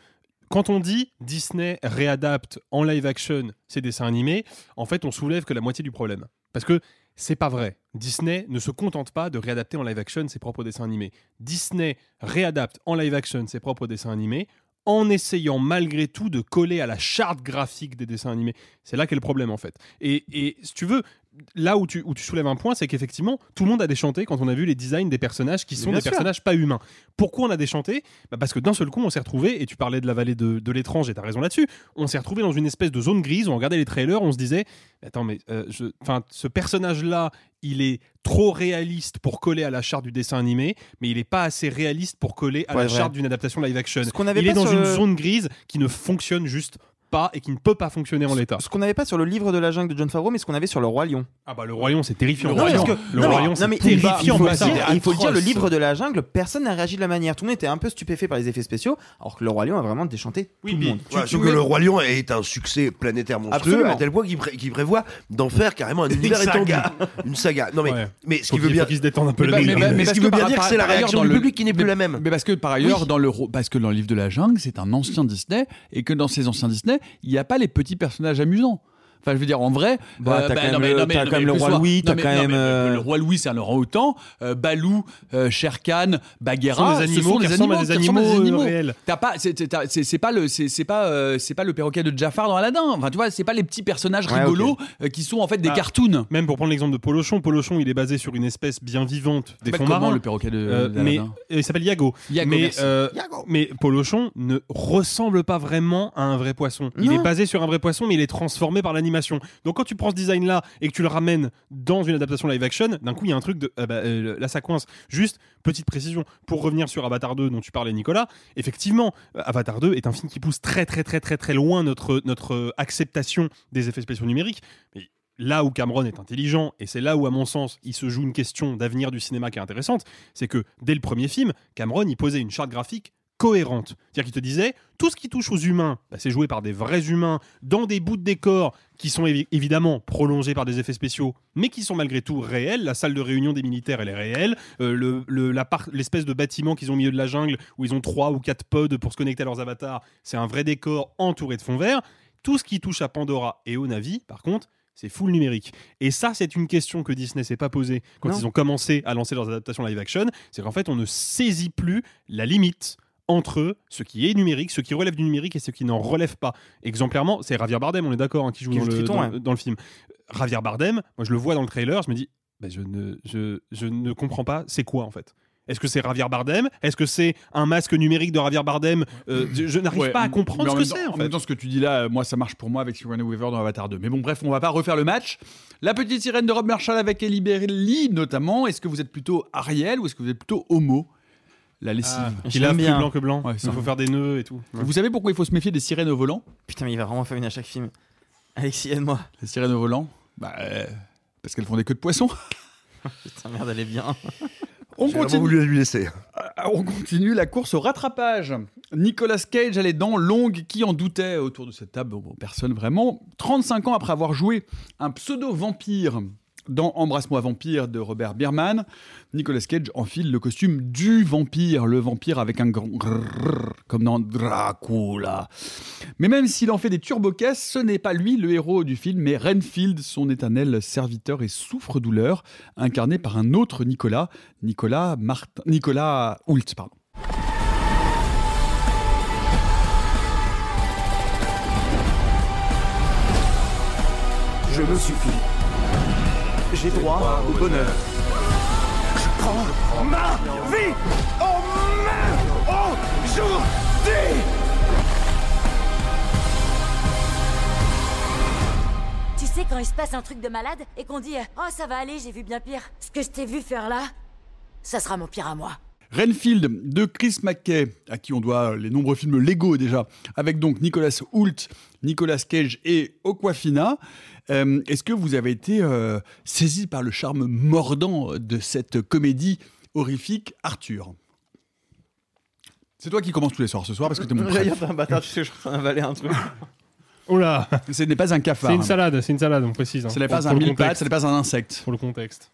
quand on dit Disney réadapte en live action ses dessins animés, en fait, on soulève que la moitié du problème. Parce que c'est pas vrai. Disney ne se contente pas de réadapter en live action ses propres dessins animés. Disney réadapte en live action ses propres dessins animés en essayant malgré tout de coller à la charte graphique des dessins animés. C'est là qu'est le problème en fait. Et, et si tu veux, là où tu, où tu soulèves un point, c'est qu'effectivement, tout le monde a déchanté quand on a vu les designs des personnages qui sont des sûr. personnages pas humains. Pourquoi on a déchanté? Bah Parce que d'un seul coup, on s'est retrouvé, et tu parlais de la vallée de, de l'étrange, et tu as raison là-dessus, on s'est retrouvé dans une espèce de zone grise, on regardait les trailers, on se disait, attends, mais euh, je- ce personnage-là, il est trop réaliste pour coller à la charte du dessin animé, mais il n'est pas assez réaliste pour coller à Ouais, la charte d'une adaptation live action. qu'on avait il est dans une le- zone grise qui ne fonctionne juste pas et qui ne peut pas fonctionner en l'état. Ce qu'on n'avait pas sur le livre de la jungle de John Favreau, mais ce qu'on avait sur le Roi Lion. Ah bah le Roi Lion, c'est terrifiant. Le Roi Lion, non, c'est mais il faut- terrifiant. Il faut, dire, il faut le dire, le livre de la jungle, personne n'a réagi de la manière. Tout le monde était un peu stupéfait par les effets spéciaux, alors que le Roi Lion a vraiment déchanté tout le monde. Ouais, sauf que le Roi Lion est un succès planétaire monstrueux Absolument. à tel point qu'il pré- qu'il prévoit d'en faire carrément un univers étendu. Une saga. Non mais, Ouais. mais ce qui veut bien. faut qu'il se détende un peu Mais ce qui veut bien dire que c'est la réaction du le- public qui n'est plus la même. Mais parce que par ailleurs, Oui. dans le parce que dans le livre de la jungle, c'est un ancien Disney et que dans ces anciens Disney, il n'y a pas les petits personnages amusants. Enfin, je veux dire, en vrai, Bah, t'as quand même le- t'as quand même le roi. Louis, t'as quand même, euh, Le roi Louis, c'est un orang-outan. Euh, Balou, euh, Sher Khan, Bagheera, Ce sont des ce animaux sont des animaux, euh, animaux. réels. T'as pas, c'est- pas le, c'est pas, euh, c'est pas le perroquet de Jafar dans Aladdin. Enfin, tu vois, c'est pas les petits personnages Ouais, rigolos euh, qui sont en fait des Ah. cartoons. Même pour prendre l'exemple de Polochon, Polochon il est basé sur une espèce bien vivante des Bah, fonds comment, marins. le perroquet de- mais il s'appelle Yago. Yago, mais, merci. euh, mais Polochon ne ressemble pas vraiment à un vrai poisson. Il est basé sur un vrai poisson, mais il est transformé par Donc quand tu prends ce design là et que tu le ramènes dans une adaptation live action, d'un coup il y a un truc de ah bah, euh, là ça coince. Juste petite précision pour revenir sur Avatar 2 dont tu parlais Nicolas. Effectivement, euh, Avatar 2 est un film qui pousse très très très très très loin notre notre euh, acceptation des effets spéciaux numériques. Mais là où Cameron est intelligent, et c'est là où, à mon sens, il se joue une question d'avenir du cinéma qui est intéressante, c'est que dès le premier film, Cameron, il posait une charte graphique cohérente. C'est-à-dire qu'il te disait, tout ce qui touche aux humains, bah, c'est joué par des vrais humains, dans des bouts de décor qui sont évi- évidemment prolongés par des effets spéciaux, mais qui sont malgré tout réels. La salle de réunion des militaires, elle est réelle. Euh, le- le- L'espèce de bâtiment qu'ils ont au milieu de la jungle, où ils ont trois ou quatre pods pour se connecter à leurs avatars, c'est un vrai décor entouré de fond vert. Tout ce qui touche à Pandora et au Navi, par contre, c'est full numérique. Et ça, c'est une question que Disney s'est pas posée quand Non. ils ont commencé à lancer leurs adaptations live action. C'est qu'en fait, on ne saisit plus la limite entre ce qui est numérique, ce qui relève du numérique et ce qui n'en relève pas. Exemplairement, c'est Javier Bardem, on est d'accord, hein, qui joue Qui dans le, Triton, dans, ouais. dans le film. Javier Bardem, moi je le vois dans le trailer, je me dis, bah, je, ne, je, je ne comprends pas, c'est quoi en fait est-ce que c'est Javier Bardem? Est-ce que c'est un masque numérique de Javier Bardem? Euh, Je, n'arrive Ouais, pas à comprendre ce que c'est en En même fait. temps, ce que tu dis là, euh, moi, ça marche pour moi avec Sigourney Weaver dans Avatar 2. Mais bon, bref, on va pas refaire le match. La petite sirène de Rob Marshall avec Ellie Berry notamment. Est-ce que vous êtes plutôt Ariel ou est-ce que vous êtes plutôt Homo? La lessive. Ah, Qui lave plus blanc que blanc. Ouais, il faut faire des nœuds et tout. Vous savez pourquoi il faut se méfier des sirènes au volant? Putain, mais il va vraiment faire une à chaque film. Alexis, aide-moi. Les sirènes au volant Bah, euh, parce qu'elles font des queues de poisson. Putain, merde, elle est bien. On continue. voulu lui laisser. Ah, On continue la course au rattrapage. Nicolas Cage a les dents longues. Qui en doutait autour de cette table Bon, Personne vraiment. 35 ans après avoir joué un pseudo-vampire dans Embrasse-moi vampire de Robert Bierman, Nicolas Cage enfile le costume du vampire, le vampire avec un grand grrr, comme dans Dracula. Mais même s'il en fait des turbocaisses, ce n'est pas lui le héros du film, mais Renfield, son éternel serviteur et souffre-douleur, incarné par un autre Nicolas, Nicolas Martin, Nicolas Hoult, pardon. Je me suffis. J'ai droit au bonheur. Je prends ma vie en main aujourd'hui Tu sais quand il se passe un truc de malade et qu'on dit Oh ça va aller, j'ai vu bien pire. Ce que je t'ai vu faire là, ça sera mon pire à moi. Renfield de Chris McKay, à qui on doit les nombreux films Lego déjà, avec donc Nicolas Hoult, Nicolas Cage et Aquafina. Euh, Est-ce que vous avez été euh, saisi par le charme mordant de cette comédie horrifique, Arthur? C'est toi qui commences tous les soirs ce soir parce que t'es mon J'allais préf. dire, t'es un bâtard, tu sais que je suis en train d'avaler un truc. Oh là Ce n'est pas un cafard. C'est une salade, c'est une salade, on précise. hein, Ce n'est pas pour un le mille contexte. pattes, ce n'est pas un insecte. Pour le contexte.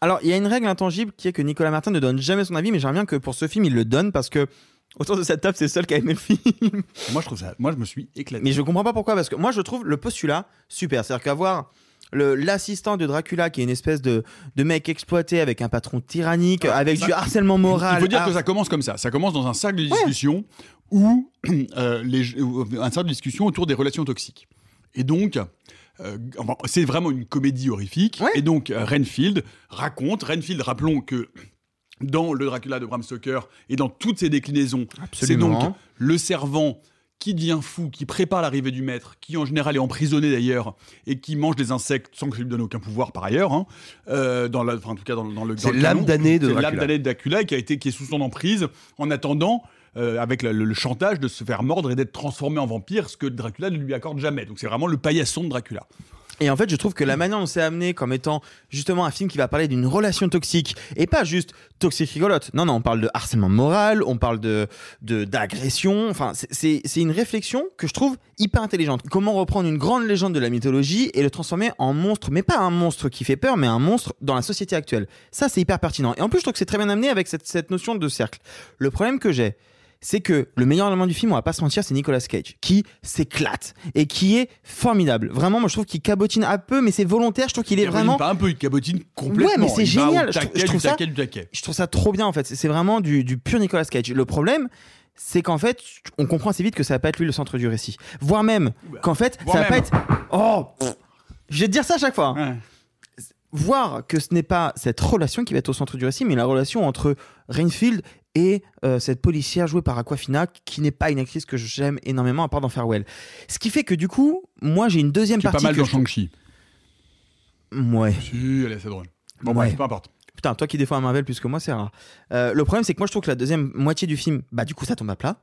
Alors, il y a une règle intangible qui est que Nicolas Martin ne donne jamais son avis, mais j'aimerais bien que pour ce film, il le donne parce que autour de cette table, c'est le seul qui a aimé le film. Moi, je trouve ça. Moi, je me suis éclaté. Mais je comprends pas pourquoi, parce que moi, je trouve le postulat super. C'est-à-dire qu'avoir l'assistant de Dracula qui est une espèce de, de mec exploité avec un patron tyrannique, avec Ça- du harcèlement moral. Il faut dire ah, que ça commence comme ça. Ça commence dans un cercle de discussion où euh, les, où- un cercle de discussion autour des relations toxiques. Et donc, euh, c'est vraiment une comédie horrifique. Et donc, euh, Renfield raconte. Renfield, rappelons que dans le Dracula de Bram Stoker et dans toutes ses déclinaisons, c'est donc le servant qui devient fou, qui prépare l'arrivée du maître, qui en général est emprisonné d'ailleurs, et qui mange des insectes sans que ça lui donne aucun pouvoir par ailleurs, hein, euh, dans la, enfin, en tout cas dans, dans le. C'est l'âme damnée de Dracula. l'âme damnée de Dracula qui a été qui est sous son emprise en attendant. euh, avec le, le- le chantage de se faire mordre et d'être transformé en vampire, ce que Dracula ne lui accorde jamais. Donc c'est vraiment le paillasson de Dracula. Et en fait, je trouve que la manière dont c'est amené comme étant justement un film qui va parler d'une relation toxique et pas juste toxique rigolote. Non, non, on parle de harcèlement moral, on parle de d'agression. Enfin, c'est une réflexion que je trouve hyper intelligente. Comment reprendre une grande légende de la mythologie et le transformer en monstre, mais pas un monstre qui fait peur, mais un monstre dans la société actuelle. Ça, c'est hyper pertinent. Et en plus, je trouve que c'est très bien amené avec cette, cette notion de cercle. Le problème que j'ai, c'est que le meilleur élément du film, on va pas se mentir, c'est Nicolas Cage, qui s'éclate et qui est formidable. Vraiment, moi je trouve qu'il cabotine un peu, mais c'est volontaire. Je trouve qu'il est vraiment. pas un peu, il cabotine complètement. Ouais, mais c'est génial. Je, taquet, trou- je trouve ça, taquet, je trouve ça trop bien en fait. C'est- vraiment du, du pur Nicolas Cage. Le problème, c'est qu'en fait, on comprend assez vite que ça va pas être lui le centre du récit. Voire même qu'en fait, ça va pas être. Oh, pff. je vais te dire ça à chaque fois. hein. Voir que ce n'est pas cette relation qui va être au centre du récit, mais la relation entre Rainfield et euh, cette policière jouée par Aquafina, qui n'est pas une actrice que j'aime énormément, à part dans Farewell. Ce qui fait que du coup, moi j'ai une deuxième Qui est partie. pas mal que dans je Shang-Chi. Ouais. Si, elle est assez drôle. Bon, Ouais. bref, peu importe. Putain, toi qui défends Marvel plus que moi, c'est rare. Euh, le problème, c'est que moi, je trouve que la deuxième moitié du film, bah, du coup, ça tombe à plat.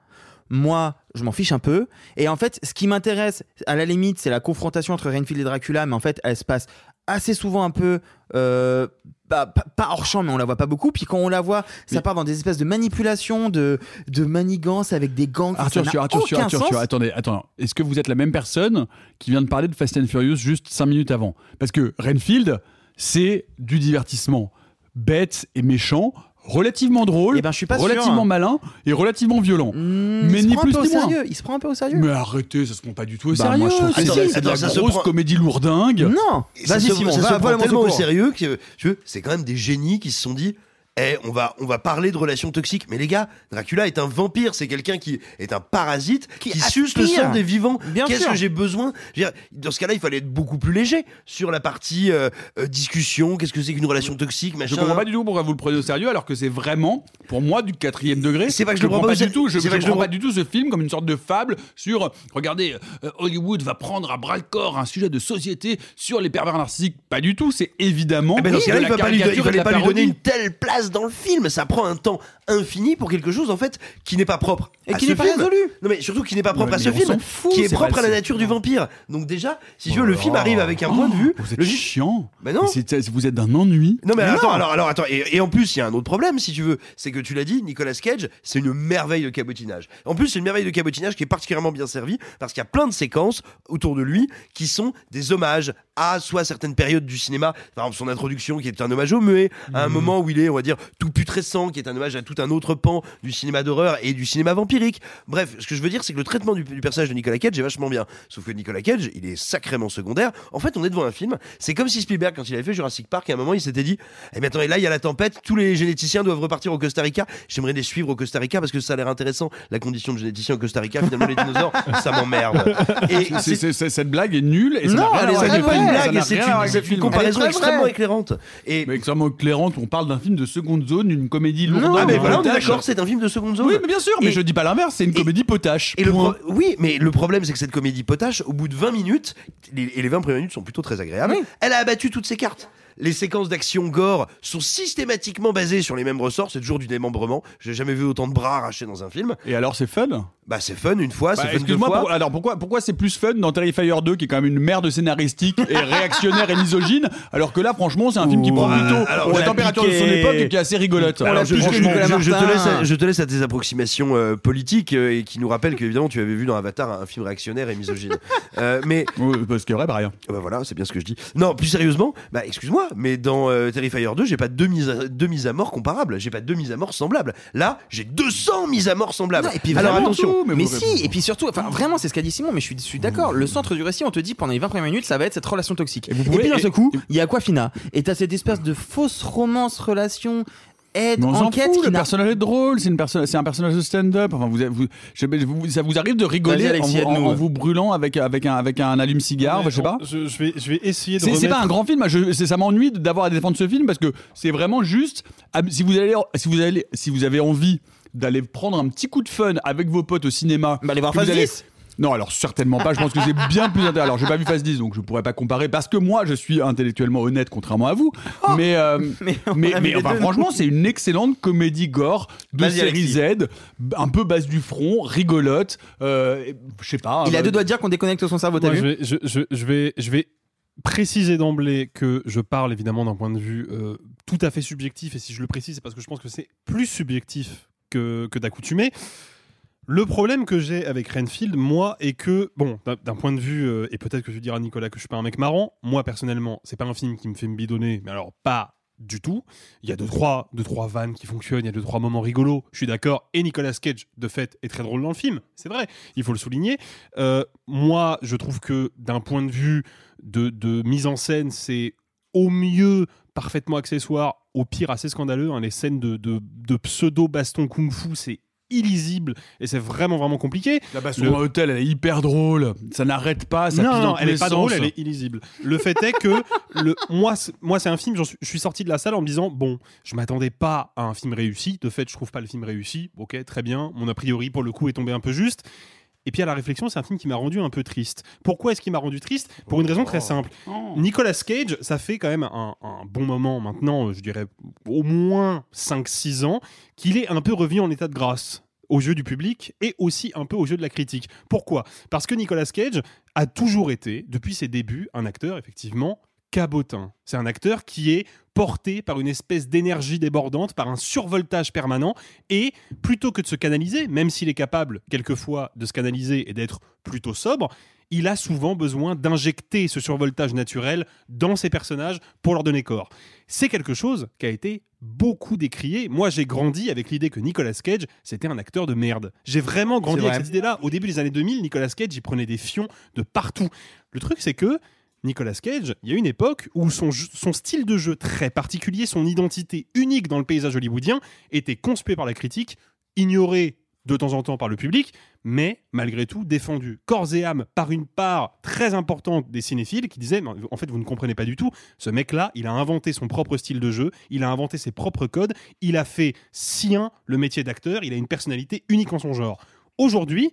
Moi, je m'en fiche un peu. Et en fait, ce qui m'intéresse, à la limite, c'est la confrontation entre Renfield et Dracula, mais en fait, elle se passe assez souvent un peu. euh, bah, pas, hors champ, mais on la voit pas beaucoup. Puis quand on la voit, ça part dans des espèces de manipulations, de, de manigances avec des gangs. Arthur, sur, Arthur, sur, Arthur, sur, attendez, attends. Est-ce que vous êtes la même personne qui vient de parler de Fast and Furious juste 5 minutes avant? Parce que Renfield, c'est du divertissement bête et méchant, relativement drôle, Eh ben, je suis pas sûr, relativement hein. malin et relativement violent. Hmm, mais il se ni prend un plus peu au ni moins. sérieux. Il se prend un peu au sérieux. Mais arrêtez, ça se prend pas du tout au Bah, sérieux. moi, je trouve c'est que c'est si. de la grosse prend- comédie lourdingue. Non Vas-y, Simon, ça va, se va, prend moi, tellement mon au sérieux que tu veux, c'est quand même des génies qui se sont dit Eh, on va, on va parler de relations toxiques. Mais les gars, Dracula est un vampire, c'est quelqu'un qui est un parasite, qui, suce le sang des vivants. Bien Qu'est-ce sûr. que j'ai besoin? Je Dans ce cas-là, il fallait être beaucoup plus léger sur la partie euh, euh, discussion. Qu'est-ce que c'est qu'une relation toxique Je machin. comprends pas du tout pourquoi vous le prenez au sérieux alors que c'est vraiment, pour moi, du quatrième degré. C'est pas que je le prends pas du tout. Je, je je le prends pas du tout ce film comme une sorte de fable sur, regardez, euh, Hollywood va prendre à bras le corps un sujet de société sur les pervers narcissiques. Pas du tout. C'est évidemment Ah ben dans ce cas-là, il, fallait la pas lui donner une telle place dans le film. Ça prend un temps infini pour quelque chose en fait qui n'est pas propre. Et à qui ce n'est pas film. résolu. Non mais surtout qui n'est pas propre Ouais, à ce film, fout, qui est propre à la nature du vampire. Donc déjà, si tu Oh veux, le là film arrive avec un point de vue. Vous êtes le- chiant. Mais non. Vous êtes d'un ennui. Non mais, Mais attends, non. alors, alors attends, et, et en plus il y a un autre problème si tu veux, c'est que tu l'as dit, Nicolas Cage, c'est une merveille de cabotinage. En plus c'est une merveille de cabotinage qui est particulièrement bien servie parce qu'il y a plein de séquences autour de lui qui sont des hommages à soit certaines périodes du cinéma, par exemple son introduction qui est un hommage au muet, à un Mhm. moment où il est, on va dire, tout putrescent, qui est un hommage à tout un autre pan du cinéma d'horreur et du cinéma vampirique. Bref, ce que je veux dire c'est que le traitement du, du personnage de Nicolas Cage est vachement bien. Sauf que Nicolas Cage, il est sacrément secondaire. En fait, on est devant un film, c'est comme si Spielberg quand il avait fait Jurassic Park, à un moment il s'était dit eh bien, attends, et là, il y a la tempête, tous les généticiens doivent repartir au Costa Rica. J'aimerais les suivre au Costa Rica parce que ça a l'air intéressant, la condition de généticien au Costa Rica. Finalement, les dinosaures, ça m'emmerde. Et cette blague est nulle et ça non, rien elle blague, c'est une, comparaison extrêmement éclairante. Et Mais extrêmement éclairante, on parle d'un film de seconde zone, une comédie lourde. mais voilà, on est d'accord, c'est un film de seconde zone. Oui, mais bien sûr, mais Et- je dis pas l'inverse, c'est une comédie potache. Et le Point. pro- oui, mais le problème, c'est que cette comédie potache, au bout de 20 minutes, les- et les 20 premières minutes sont plutôt très agréables, elle a abattu toutes ses cartes. Les séquences d'action gore sont systématiquement basées sur les mêmes ressorts. C'est toujours du démembrement. J'ai jamais vu autant de bras arrachés dans un film. Et alors, c'est fun? Bah, c'est fun une fois, Bah, c'est fun deux fois. pour- alors pourquoi, pourquoi c'est plus fun dans Terrifier 2 qui est quand même une merde scénaristique et réactionnaire et misogyne alors que là franchement c'est un film qui prend plutôt alors, la température de son époque et qui est assez rigolote. Alors, je, je- je- franchement, je- je te laisse à, je te laisse à tes approximations euh, politiques euh, et qui nous rappellent qu'évidemment tu avais vu dans Avatar un film réactionnaire et misogyne. Euh, mais Ouais, parce qu'il y aurait bah, rien. bah voilà, c'est bien ce que je dis. Non, plus sérieusement, bah excuse-moi, mais dans euh, Terrifier 2, j'ai pas deux mises à, deux mises à mort comparables, j'ai pas deux mises à mort semblables. Là, j'ai 200 mises à mort semblables. Non, et puis Alors attention, mais, si, et puis surtout, enfin vraiment, c'est ce qu'a dit Simon, mais je suis, d'accord. Le centre du récit, on te dit pendant les 20 premières minutes, ça va être cette relation toxique. Et, pouvez- puis d'un et- seul coup, il y a Aquafina. Et t'as cette espèce de fausse romance, relation, aide, Mais on enquête fout, qui le n'a personnage est drôle, c'est une perso- c'est un personnage de stand-up. Enfin, vous, vous, je- vous- ça vous arrive de rigoler en, vous- en- aide-nous. en vous brûlant avec, avec, un, avec un allume-cigare, je sais pas? Je, je vais, je vais essayer de C'est remettre... pas un grand film, je- c'est- ça m'ennuie d'avoir à défendre ce film parce que c'est vraiment juste. ah, Si vous, allez, si, vous allez, si vous avez envie d'aller prendre un petit coup de fun avec vos potes au cinéma. Bah, allez voir Phase allez- 10. Non, alors certainement pas. Je pense que c'est bien plus intéressant. Alors, j'ai pas vu Phase 10, donc je pourrais pas comparer parce que moi, je suis intellectuellement honnête, contrairement à vous. mais, euh, Mais mais, enfin, franchement, c'est une excellente comédie gore de série. Z, un peu basse du front, rigolote. euh, je sais pas. Il a euh, deux doigts de dire qu'on déconnecte son cerveau, t'as je vu vais, je, je- je vais, je vais préciser d'emblée que je parle évidemment d'un point de vue euh, tout à fait subjectif, et si je le précise, c'est parce que je pense que c'est plus subjectif que, que d'accoutumé. Le problème que j'ai avec Renfield, moi, est que, bon, d'un- point de vue, euh, et peut-être que tu diras, Nicolas, que je suis pas un mec marrant, moi, personnellement, c'est pas un film qui me fait me bidonner, mais alors pas du tout. Il y a deux, trois, deux, trois vannes qui fonctionnent, il y a deux, trois moments rigolos, je suis d'accord, et Nicolas Cage, de fait, est très drôle dans le film, c'est vrai, il faut le souligner. Euh, moi, je trouve que d'un point de vue de, de mise en scène, c'est au mieux parfaitement accessoire, au pire assez scandaleux. hein. Les scènes de, de, de pseudo-baston kung-fu, c'est illisible et c'est vraiment vraiment compliqué. La baston Le- dans l'hôtel, elle est hyper drôle. Ça n'arrête pas. Ça non, non, elle est pas sens. drôle, elle est illisible. Le fait est que le, moi, c'est- moi c'est un film, suis- je suis sorti de la salle en me disant bon, je m'attendais pas à un film réussi. De fait, je trouve pas le film réussi. Ok, très bien. Mon a priori pour le coup est tombé un peu juste. Et puis à la réflexion, c'est un film qui m'a rendu un peu triste. Pourquoi est-ce qu'il m'a rendu triste? Pour une raison très simple. Nicolas Cage, ça fait quand même un, un bon moment maintenant, je dirais au moins 5-6 ans, qu'il est un peu revenu en état de grâce aux yeux du public et aussi un peu aux yeux de la critique. Pourquoi? Parce que Nicolas Cage a toujours été, depuis ses débuts, un acteur effectivement cabotin. C'est un acteur qui est porté par une espèce d'énergie débordante, par un survoltage permanent, et plutôt que de se canaliser, même s'il est capable quelquefois de se canaliser et d'être plutôt sobre, il a souvent besoin d'injecter ce survoltage naturel dans ses personnages pour leur donner corps. C'est quelque chose qui a été beaucoup décrié. Moi, j'ai grandi avec l'idée que Nicolas Cage, c'était un acteur de merde. J'ai vraiment grandi avec cette idée-là. Au début des années 2000, Nicolas Cage, il prenait des fions de partout. Le truc, c'est que Nicolas Cage, il y a une époque où son, style de jeu très particulier, son identité unique dans le paysage hollywoodien, était conspué par la critique, ignoré de temps en temps par le public, mais malgré tout défendu corps et âme par une part très importante des cinéphiles qui disaient en fait vous ne comprenez pas du tout, ce mec-là, il a inventé son propre style de jeu, il a inventé ses propres codes, il a fait sien le métier d'acteur, il a une personnalité unique en son genre. Aujourd'hui,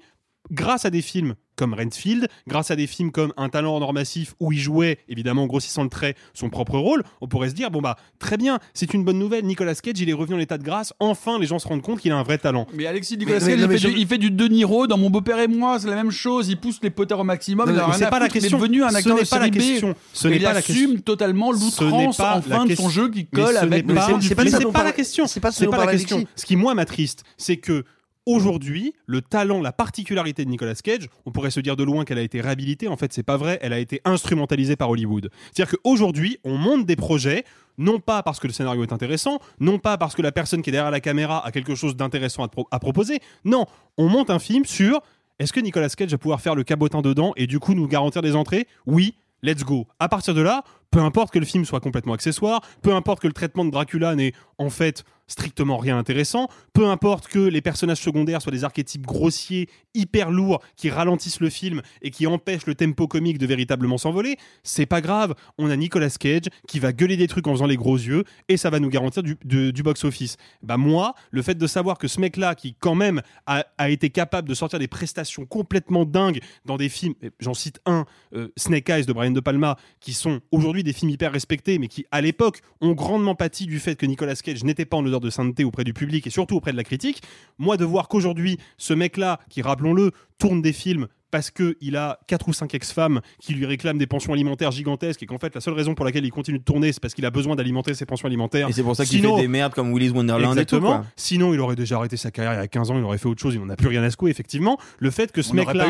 grâce à des films comme Renfield, grâce à des films comme Un talent en or massif où il jouait, évidemment en grossissant le trait, son propre rôle, on pourrait se dire, bon bah très bien, c'est une bonne nouvelle, Nicolas Cage, il est revenu en état de grâce, enfin les gens se rendent compte qu'il a un vrai talent. Mais Alexis Nicolas Mais- Cage, mais- il, mais fait je- du, il fait du De Niro dans Mon beau-père et moi, c'est la même chose. Il pousse les potards au maximum. Non, il c'est pas la foutre, question. Il est devenu un Ce acteur n'est de pas la question. Ce n'est il pas la assume question. totalement Ce n'est l'outrance pas enfin de son jeu qui colle ce avec n'est le pas- fond du c'est pas la question. c'est pas ce la question. Ce qui moi m'attriste, c'est que aujourd'hui, le talent, la particularité de Nicolas Cage, on pourrait se dire de loin qu'elle a été réhabilitée. En fait, c'est pas vrai. Elle a été instrumentalisée par Hollywood. C'est-à-dire qu'aujourd'hui, on monte des projets. Non pas parce que le scénario est intéressant, non pas parce que la personne qui est derrière la caméra a quelque chose d'intéressant à, à proposer. Non, on monte un film sur est-ce que Nicolas Cage va pouvoir faire le cabotin dedans et du coup nous garantir des entrées? Oui, let's go. À partir de là, peu importe que le film soit complètement accessoire, peu importe que le traitement de Dracula n'ait en fait strictement rien intéressant, peu importe que les personnages secondaires soient des archétypes grossiers, hyper lourds, qui ralentissent le film et qui empêchent le tempo comique de véritablement s'envoler, c'est pas grave. On a Nicolas Cage qui va gueuler des trucs en faisant les gros yeux et ça va nous garantir du, box-office. Bah moi, le fait de savoir que ce mec-là, qui quand même a, été capable de sortir des prestations complètement dingues dans des films, j'en cite un, euh, Snake Eyes de Brian De Palma, qui sont aujourd'hui aujourd'hui des films hyper respectés, mais qui à l'époque ont grandement pâti du fait que Nicolas Cage n'était pas en odeur de sainteté auprès du public et surtout auprès de la critique. Moi, de voir qu'aujourd'hui, ce mec-là, qui rappelons-le, tourne des films parce qu'il a quatre ou cinq ex-femmes qui lui réclament des pensions alimentaires gigantesques et qu'en fait la seule raison pour laquelle il continue de tourner c'est parce qu'il a besoin d'alimenter ses pensions alimentaires. Et c'est pour ça qu'il Sinon- fait des merdes comme Willy's Wonderland et tout. Exactement. Quoi. Sinon, il aurait déjà arrêté sa carrière il y a 15 ans, il aurait fait autre chose, il n'en a plus rien à secouer, effectivement. Le fait que ce mec-là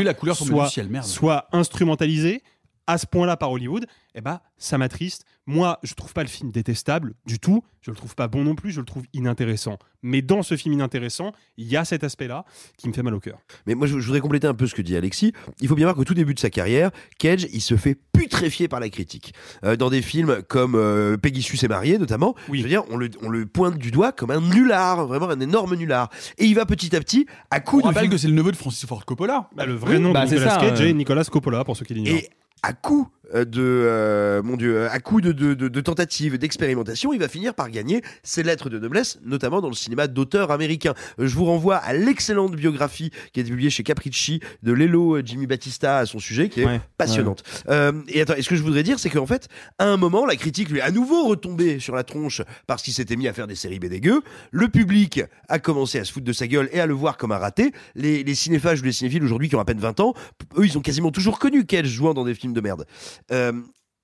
soit instrumentalisé à ce point-là par Hollywood, eh ben, ça m'attriste. Moi, je trouve pas le film détestable du tout, je le trouve pas bon non plus, je le trouve inintéressant. Mais dans ce film inintéressant, il y a cet aspect-là qui me fait mal au cœur. Mais moi, je, je voudrais compléter un peu ce que dit Alexis. Il faut bien voir qu'au tout début de sa carrière, Cage, il se fait putréfier par la critique. Euh, dans des films comme euh, Peggy Sue s'est mariée, notamment, je veux dire, on le, on le pointe du doigt comme un nulard, vraiment un énorme nulard. Et il va petit à petit, à On coup de rappelle que c'est le neveu de Francis Ford Coppola. Bah, le vrai Oui, nom bah, de c'est Nicolas ça, Cage euh. est Nicolas Coppola, pour ceux qui l'ignorent. À coup de, euh, mon Dieu, à coup de, de, de- de tentatives d'expérimentation, il va finir par gagner ses lettres de noblesse, notamment dans le cinéma d'auteur américain. Euh, Je vous renvoie à l'excellente biographie qui a été publiée chez Capricci de Lelo euh, Jimmy Battista à son sujet, qui est Ouais, passionnante. Euh, et attends, et ce que je voudrais dire, c'est qu'en fait, à un moment, la critique lui est à nouveau retombée sur la tronche parce qu'il s'était mis à faire des séries B dégueu. Le public a commencé à se foutre de sa gueule et à le voir comme un raté. Les, les cinéphages ou les cinéphiles aujourd'hui qui ont à peine 20 ans, eux, ils ont quasiment toujours connu Cage jouant dans des films de merde. Euh,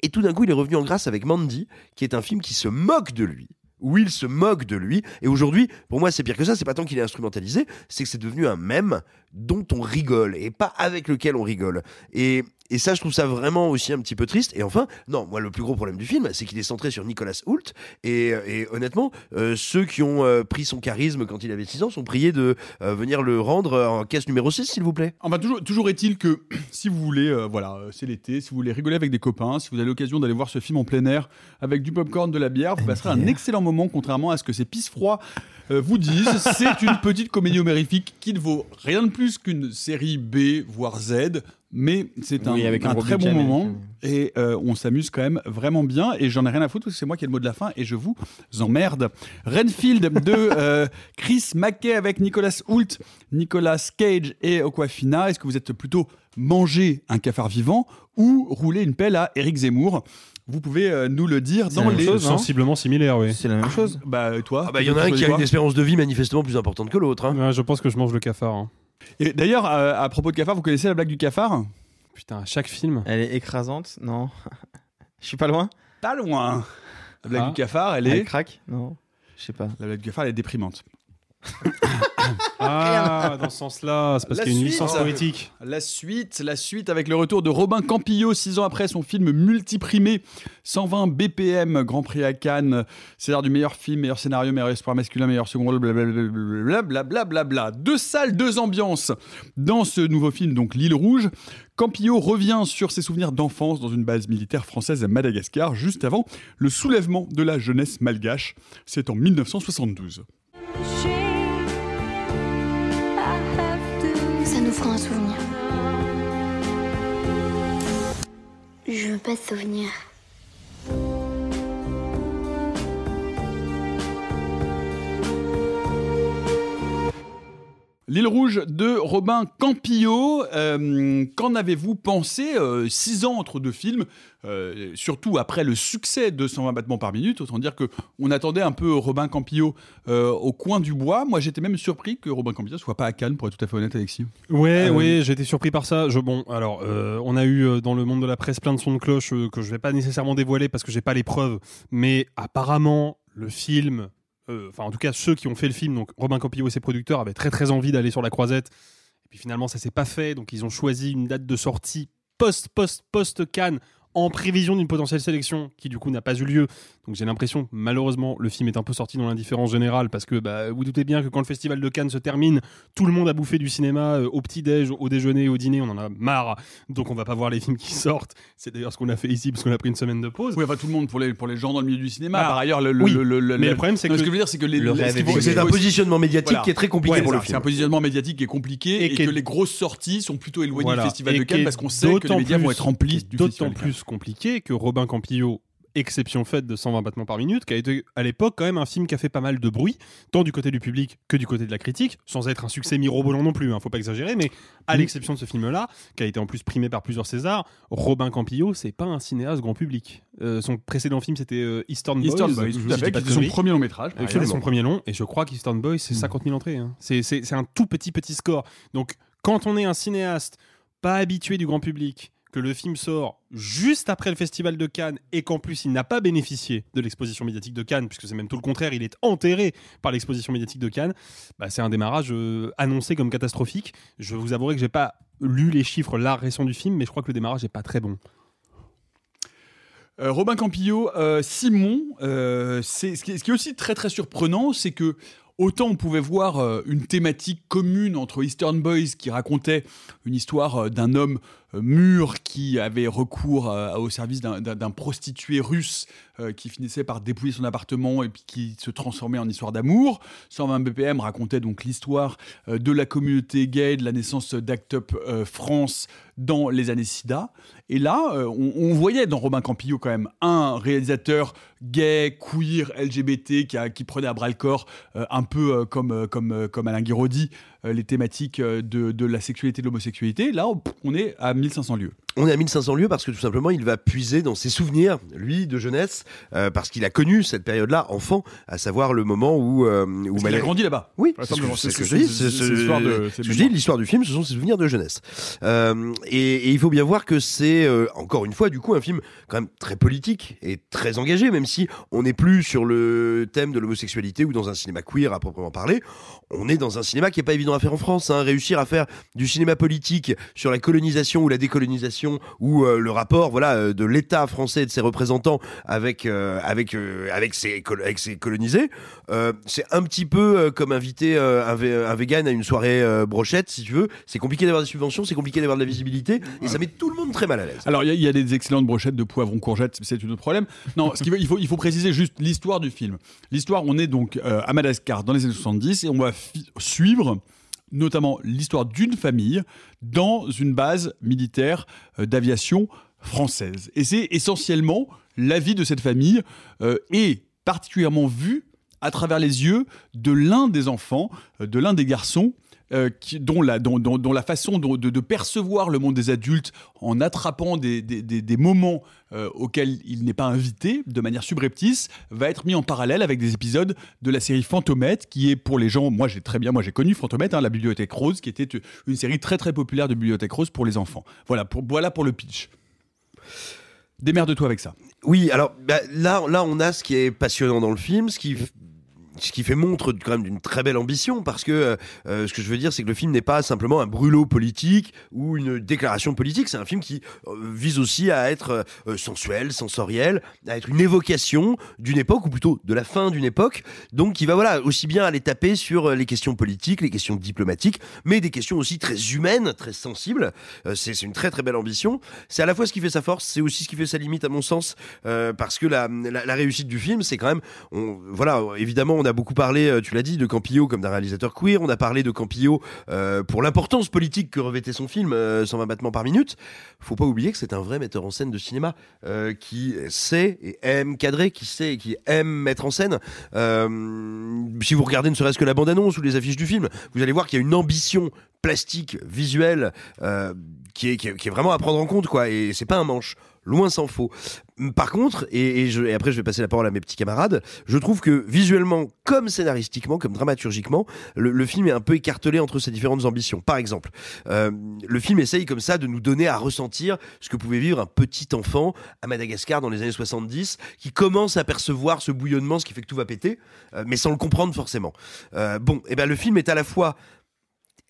et tout d'un coup, il est revenu en grâce avec Mandy, qui est un film qui se moque de lui. Où il se moque de lui. Et aujourd'hui, pour moi, c'est pire que ça. C'est pas tant qu'il est instrumentalisé, c'est que c'est devenu un mème dont on rigole et pas avec lequel on rigole. Et, et ça, je trouve ça vraiment aussi un petit peu triste. Et enfin, non, moi, le plus gros problème du film, c'est qu'il est centré sur Nicolas Hoult. Et, et honnêtement, euh, ceux qui ont euh, pris son charisme quand il avait 6 ans sont priés de euh, venir le rendre en caisse numéro 6, s'il vous plaît. Enfin, toujours, toujours est-il que si vous voulez, voilà, c'est l'été, si vous voulez rigoler avec des copains, si vous avez l'occasion d'aller voir ce film en plein air avec du popcorn, de la bière, vous passerez un excellent moment, contrairement à ce que ces pisse froids vous disent. C'est une petite comédie homérifique qui ne vaut rien de plus qu'une série B, voire Z. Mais c'est un, Oui, avec un un gros très bon moment et euh, on s'amuse quand même vraiment bien. Et j'en ai rien à foutre parce que c'est moi qui ai le mot de la fin et je vous emmerde. Renfield de euh, Chris Mackay avec Nicolas Hoult, Nicolas Cage et Aquafina. Est-ce que vous êtes plutôt manger un cafard vivant ou rouler une pelle à Eric Zemmour? Vous pouvez euh, nous le dire dans les chose, Sensiblement similaire, oui. C'est la même chose. Bah toi. Ah bah, il y en a un qui a une espérance de vie manifestement plus importante que l'autre. hein. Ouais, je pense que je mange le cafard. hein. Et d'ailleurs, euh, à propos de cafard, vous connaissez la blague du cafard? Putain, à chaque film. Elle est écrasante Non? Je suis pas loin? Pas loin. La blague Ah. du cafard, elle Elle est. craque? Non. Je sais pas. La blague du cafard, elle est déprimante. Ah, dans ce sens-là, c'est parce qu'il y a une licence poétique. La suite, la suite avec le retour de Robin Campillo, six ans après son film multiprimé, 120 BPM, Grand Prix à Cannes, César du meilleur film, meilleur scénario, meilleur espoir masculin, meilleur second rôle, blablabla, blablabla. Deux salles, deux ambiances. Dans ce nouveau film, donc L'île Rouge, Campillo revient sur ses souvenirs d'enfance dans une base militaire française à Madagascar, juste avant le soulèvement de la jeunesse malgache. C'est en 1972. Pas de souvenir. L'île rouge de Robin Campillo. Euh, Qu'en avez-vous pensé euh, Six ans entre deux films, euh, surtout après le succès de 120 battements par minute? Autant dire que on attendait un peu Robin Campillo au coin du bois. Moi, j'étais même surpris que Robin Campillo soit pas à Cannes, pour être tout à fait honnête, Alexis. Ouais, ouais, été surpris par ça. Je, bon, alors, on a eu dans le monde de la presse plein de sons de cloche que je vais pas nécessairement dévoiler parce que j'ai pas les preuves, mais apparemment, le film, enfin, en tout cas, ceux qui ont fait le film, donc Robin Campillo et ses producteurs, avaient très très envie d'aller sur la croisette. Et puis finalement, ça s'est pas fait, donc ils ont choisi une date de sortie post, post, post Cannes en prévision d'une potentielle sélection qui du coup n'a pas eu lieu. Donc j'ai l'impression, malheureusement, le film est un peu sorti dans l'indifférence générale parce que bah, vous doutez bien que quand le festival de Cannes se termine, tout le monde a bouffé du cinéma euh, au petit-déj, au déjeuner, au dîner, on en a marre. Donc on va pas voir les films qui sortent. C'est d'ailleurs ce qu'on a fait ici parce qu'on a pris une semaine de pause. Oui, enfin tout le monde pour les, pour les gens dans le milieu du cinéma. Ah, Par ailleurs, le, le- oui. le- le- Mais le- le problème, c'est que ce que je veux dire, c'est que les, C'est un positionnement médiatique Voilà. qui est très compliqué Ouais, pour c'est le film. C'est un positionnement médiatique qui est compliqué et, Et qui est- que les grosses sorties sont plutôt éloignées Voilà. du festival Et de Cannes parce qu'on sait que les d'autant médias vont être remplis du D'autant festival Cannes. plus compliqué que Robin Campillo exception faite de 120 battements par minute, qui a été à l'époque quand même un film qui a fait pas mal de bruit, tant du côté du public que du côté de la critique, sans être un succès mirobolant non plus, hein, faut pas exagérer, mais à l'exception de ce film-là, qui a été en plus primé par plusieurs Césars, Robin Campillo, c'est pas un cinéaste grand public. Euh, son précédent film, c'était euh, Eastern Boys. Eastern Boys, je pas était son premier long métrage. exemple. son premier long, et je crois qu'Eastern Boys, c'est 50 000 entrées. hein. C'est un tout petit, petit score. Donc, quand on est un cinéaste pas habitué du grand public, que le film sort juste après le festival de Cannes et qu'en plus il n'a pas bénéficié de l'exposition médiatique de Cannes, puisque c'est même tout le contraire, il est enterré par l'exposition médiatique de Cannes, bah, c'est un démarrage euh, annoncé comme catastrophique. Je vous avouerai que j'ai pas lu les chiffres là récents du film, mais je crois que le démarrage n'est pas très bon. Euh, Robin Campillo, euh, Simon, ce, qui est- aussi très très surprenant, c'est que autant on pouvait voir une thématique commune entre Eastern Boys qui racontait une histoire d'un homme mûr qui avait recours euh, au service d'un- prostitué russe euh, qui finissait par dépouiller son appartement et puis qui se transformait en histoire d'amour. 120 BPM racontait donc l'histoire euh, de la communauté gay, de la naissance d'Act Up euh, France dans les années SIDA. Et là, euh, on, voyait dans Robin Campillo quand même un réalisateur gay, queer, LGBT qui, qui prenait à bras le corps, euh, un peu euh, comme, euh, comme, euh, comme Alain Guiraudy, euh, les thématiques euh, de, la sexualité et de l'homosexualité. Là, on- on est à 1500 lieux. On est à 1500 lieux parce que tout simplement il va puiser dans ses souvenirs, lui, de jeunesse, euh, parce qu'il a connu cette période-là, enfant, à savoir le moment où. euh, où qu'il a grandi là-bas. Oui, c'est ce ce que je dis. c'est- l'histoire de- c'est c'est ce que je mémoire. dis, l'histoire du film, ce sont ses souvenirs de jeunesse. Euh, et, et il faut bien voir que c'est, euh, encore une fois, du coup, un film quand même très politique et très engagé, même si on n'est plus sur le thème de l'homosexualité ou dans un cinéma queer à proprement parler. On est dans un cinéma qui est pas évident à faire en France. hein. Réussir à faire du cinéma politique sur la colonisation ou la décolonisation ou euh, le rapport, voilà, euh, de l'État français et de ses représentants avec euh, avec euh, avec ses avec ses colonisés, c'est un petit peu comme inviter un, vegan à une soirée brochette, si tu veux. C'est compliqué d'avoir des subventions, c'est compliqué d'avoir de la visibilité, et ça met tout le monde très mal à l'aise. Alors, il y a- des excellentes brochettes de poivrons courgettes, c'est un autre problème. Non, il, faut, il faut préciser juste l'histoire du film. L'histoire, on est donc à Madagascar dans les années 70 et on va suivre notamment l'histoire d'une famille dans une base militaire euh, d'aviation française. Et c'est essentiellement la vie de cette famille euh, et particulièrement vue à travers les yeux de l'un des enfants, euh, de l'un des garçons, euh, dont, la, façon de, percevoir le monde des adultes en attrapant des, moments euh, auxquels il n'est pas invité de manière subreptice va être mis en parallèle avec des épisodes de la série Fantomette qui est pour les gens, moi j'ai très bien, moi j'ai connu Fantomette, hein, la Bibliothèque Rose, qui était une série très très populaire de Bibliothèque Rose pour les enfants. Voilà pour, voilà pour le pitch. Démerde-toi avec ça. Oui, alors bah, là, là, on a ce qui est passionnant dans le film, ce qui, ce qui fait montre quand même d'une très belle ambition, parce que euh, euh, ce que je veux dire, c'est que le film n'est pas simplement un brûlot politique ou une déclaration politique. C'est un film qui euh, vise aussi à être sensuel, sensoriel, à être une évocation d'une époque, ou plutôt de la fin d'une époque. Donc, qui va voilà aussi bien aller taper sur les questions politiques, les questions diplomatiques, mais des questions aussi très humaines, très sensibles. C'est une très très belle ambition. C'est à la fois ce qui fait sa force, c'est aussi ce qui fait sa limite à mon sens, parce que la, réussite du film, c'est quand même, on, voilà, évidemment, a beaucoup parlé, euh, tu l'as dit, de Campillo comme d'un réalisateur queer. On a parlé de Campillo euh, pour l'importance politique que revêtait son film, euh, 120 battements par minute. Faut pas oublier que c'est un vrai metteur en scène de cinéma euh, qui sait et aime cadrer, qui sait et qui aime mettre en scène. Euh, si vous regardez ne serait-ce que la bande-annonce ou les affiches du film, vous allez voir qu'il y a une ambition plastique, visuelle, euh, qui, est, qui est vraiment à prendre en compte, quoi. Et c'est pas un manche. Loin s'en faut. Par contre, et, après je vais passer la parole à mes petits camarades, je trouve que visuellement, comme scénaristiquement, comme dramaturgiquement, le, film est un peu écartelé entre ses différentes ambitions. Par exemple, euh, le film essaye comme ça de nous donner à ressentir ce que pouvait vivre un petit enfant à Madagascar dans les années 70, qui commence à percevoir ce bouillonnement, ce qui fait que tout va péter, euh, mais sans le comprendre forcément. Euh, bon, et ben le film est à la fois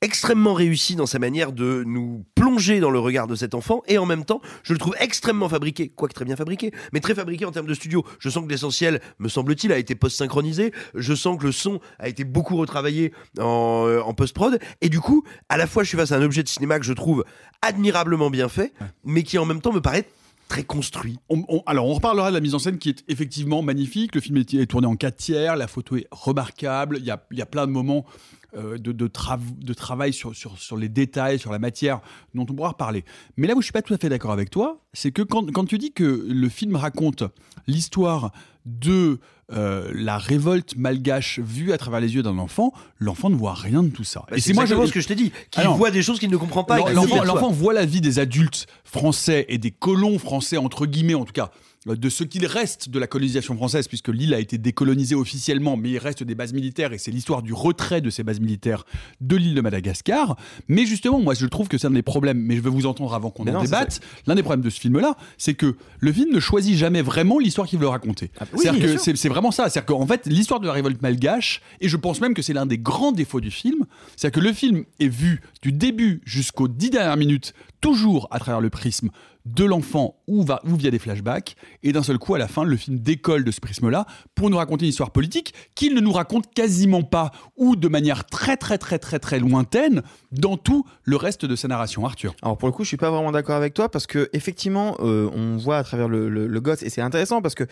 extrêmement réussi dans sa manière de nous plonger dans le regard de cet enfant. Et en même temps je le trouve extrêmement fabriqué. Quoique très bien fabriqué mais très fabriqué en termes de studio. Je sens que l'essentiel me semble-t-il a été post-synchronisé. Je sens que le son a été beaucoup retravaillé en, euh, en post-prod. Et du coup à la fois je suis face à un objet de cinéma que je trouve admirablement bien fait mais qui en même temps me paraît très construit. On- on- alors, on reparlera de la mise en scène qui est effectivement magnifique. Le film est, est tourné en 4 tiers, la photo est remarquable. Il y a, il y a plein de moments de, de, de travail sur, sur, sur les détails, sur la matière dont on pourra reparler. Mais là où je suis pas tout à fait d'accord avec toi, c'est que quand, quand tu dis que le film raconte l'histoire de euh, la révolte malgache vue à travers les yeux d'un enfant, l'enfant ne voit rien de tout ça. Bah, c'est exactement ce que je t'ai dit, qu'il Alors, voit des choses qu'il ne comprend pas. et L'enfant voit la vie des adultes français et des colons français, entre guillemets en tout cas, euh, de ce qu'il reste de la colonisation française, puisque l'île a été décolonisée officiellement, mais il reste des bases militaires, et c'est l'histoire du retrait de ces bases militaires de l'île de Madagascar. Mais justement, moi je trouve que c'est un des problèmes, mais je veux vous entendre avant qu'on en non, débatte. L'un des problèmes de ce film-là, c'est que le film ne choisit jamais vraiment l'histoire qu'il veut raconter. oui, c'est c'est vraiment ça. C'est-à-dire qu'en fait, l'histoire de la révolte malgache, et je pense même que c'est l'un des grands défauts du film, c'est-à-dire que le film est vu du début jusqu'aux dix dernières minutes, toujours à travers le prisme de l'enfant ou, via des flashbacks, et d'un seul coup, à la fin, le film décolle de ce prisme-là pour nous raconter une histoire politique qu'il ne nous raconte quasiment pas, ou de manière très très très très très lointaine, dans tout le reste de sa narration. Arthur. Alors pour le coup, je suis pas vraiment d'accord avec toi parce que effectivement, euh, on voit à travers le, le, le gosse et c'est intéressant parce que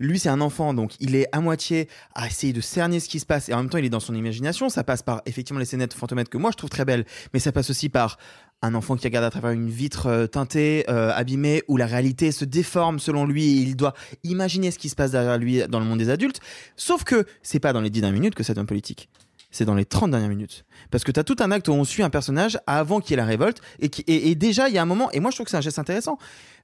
lui c'est un enfant donc il est à moitié à essayer de cerner ce qui se passe et en même temps il est dans son imagination. Ça passe par effectivement les scénettes fantomètres que moi je trouve très belles, mais ça passe aussi par un enfant qui regarde à travers une vitre euh, teintée, euh, abîmée, où la réalité se déforme selon lui et il doit imaginer ce qui se passe derrière lui dans le monde des adultes. Sauf que c'est pas dans les 10 dernières minutes que ça devient politique. C'est dans les 30 dernières minutes. Parce que tu as tout un acte où on suit un personnage avant qu'il y ait la révolte. Et, qui- déjà, il y a un moment, et moi je trouve que c'est un geste intéressant,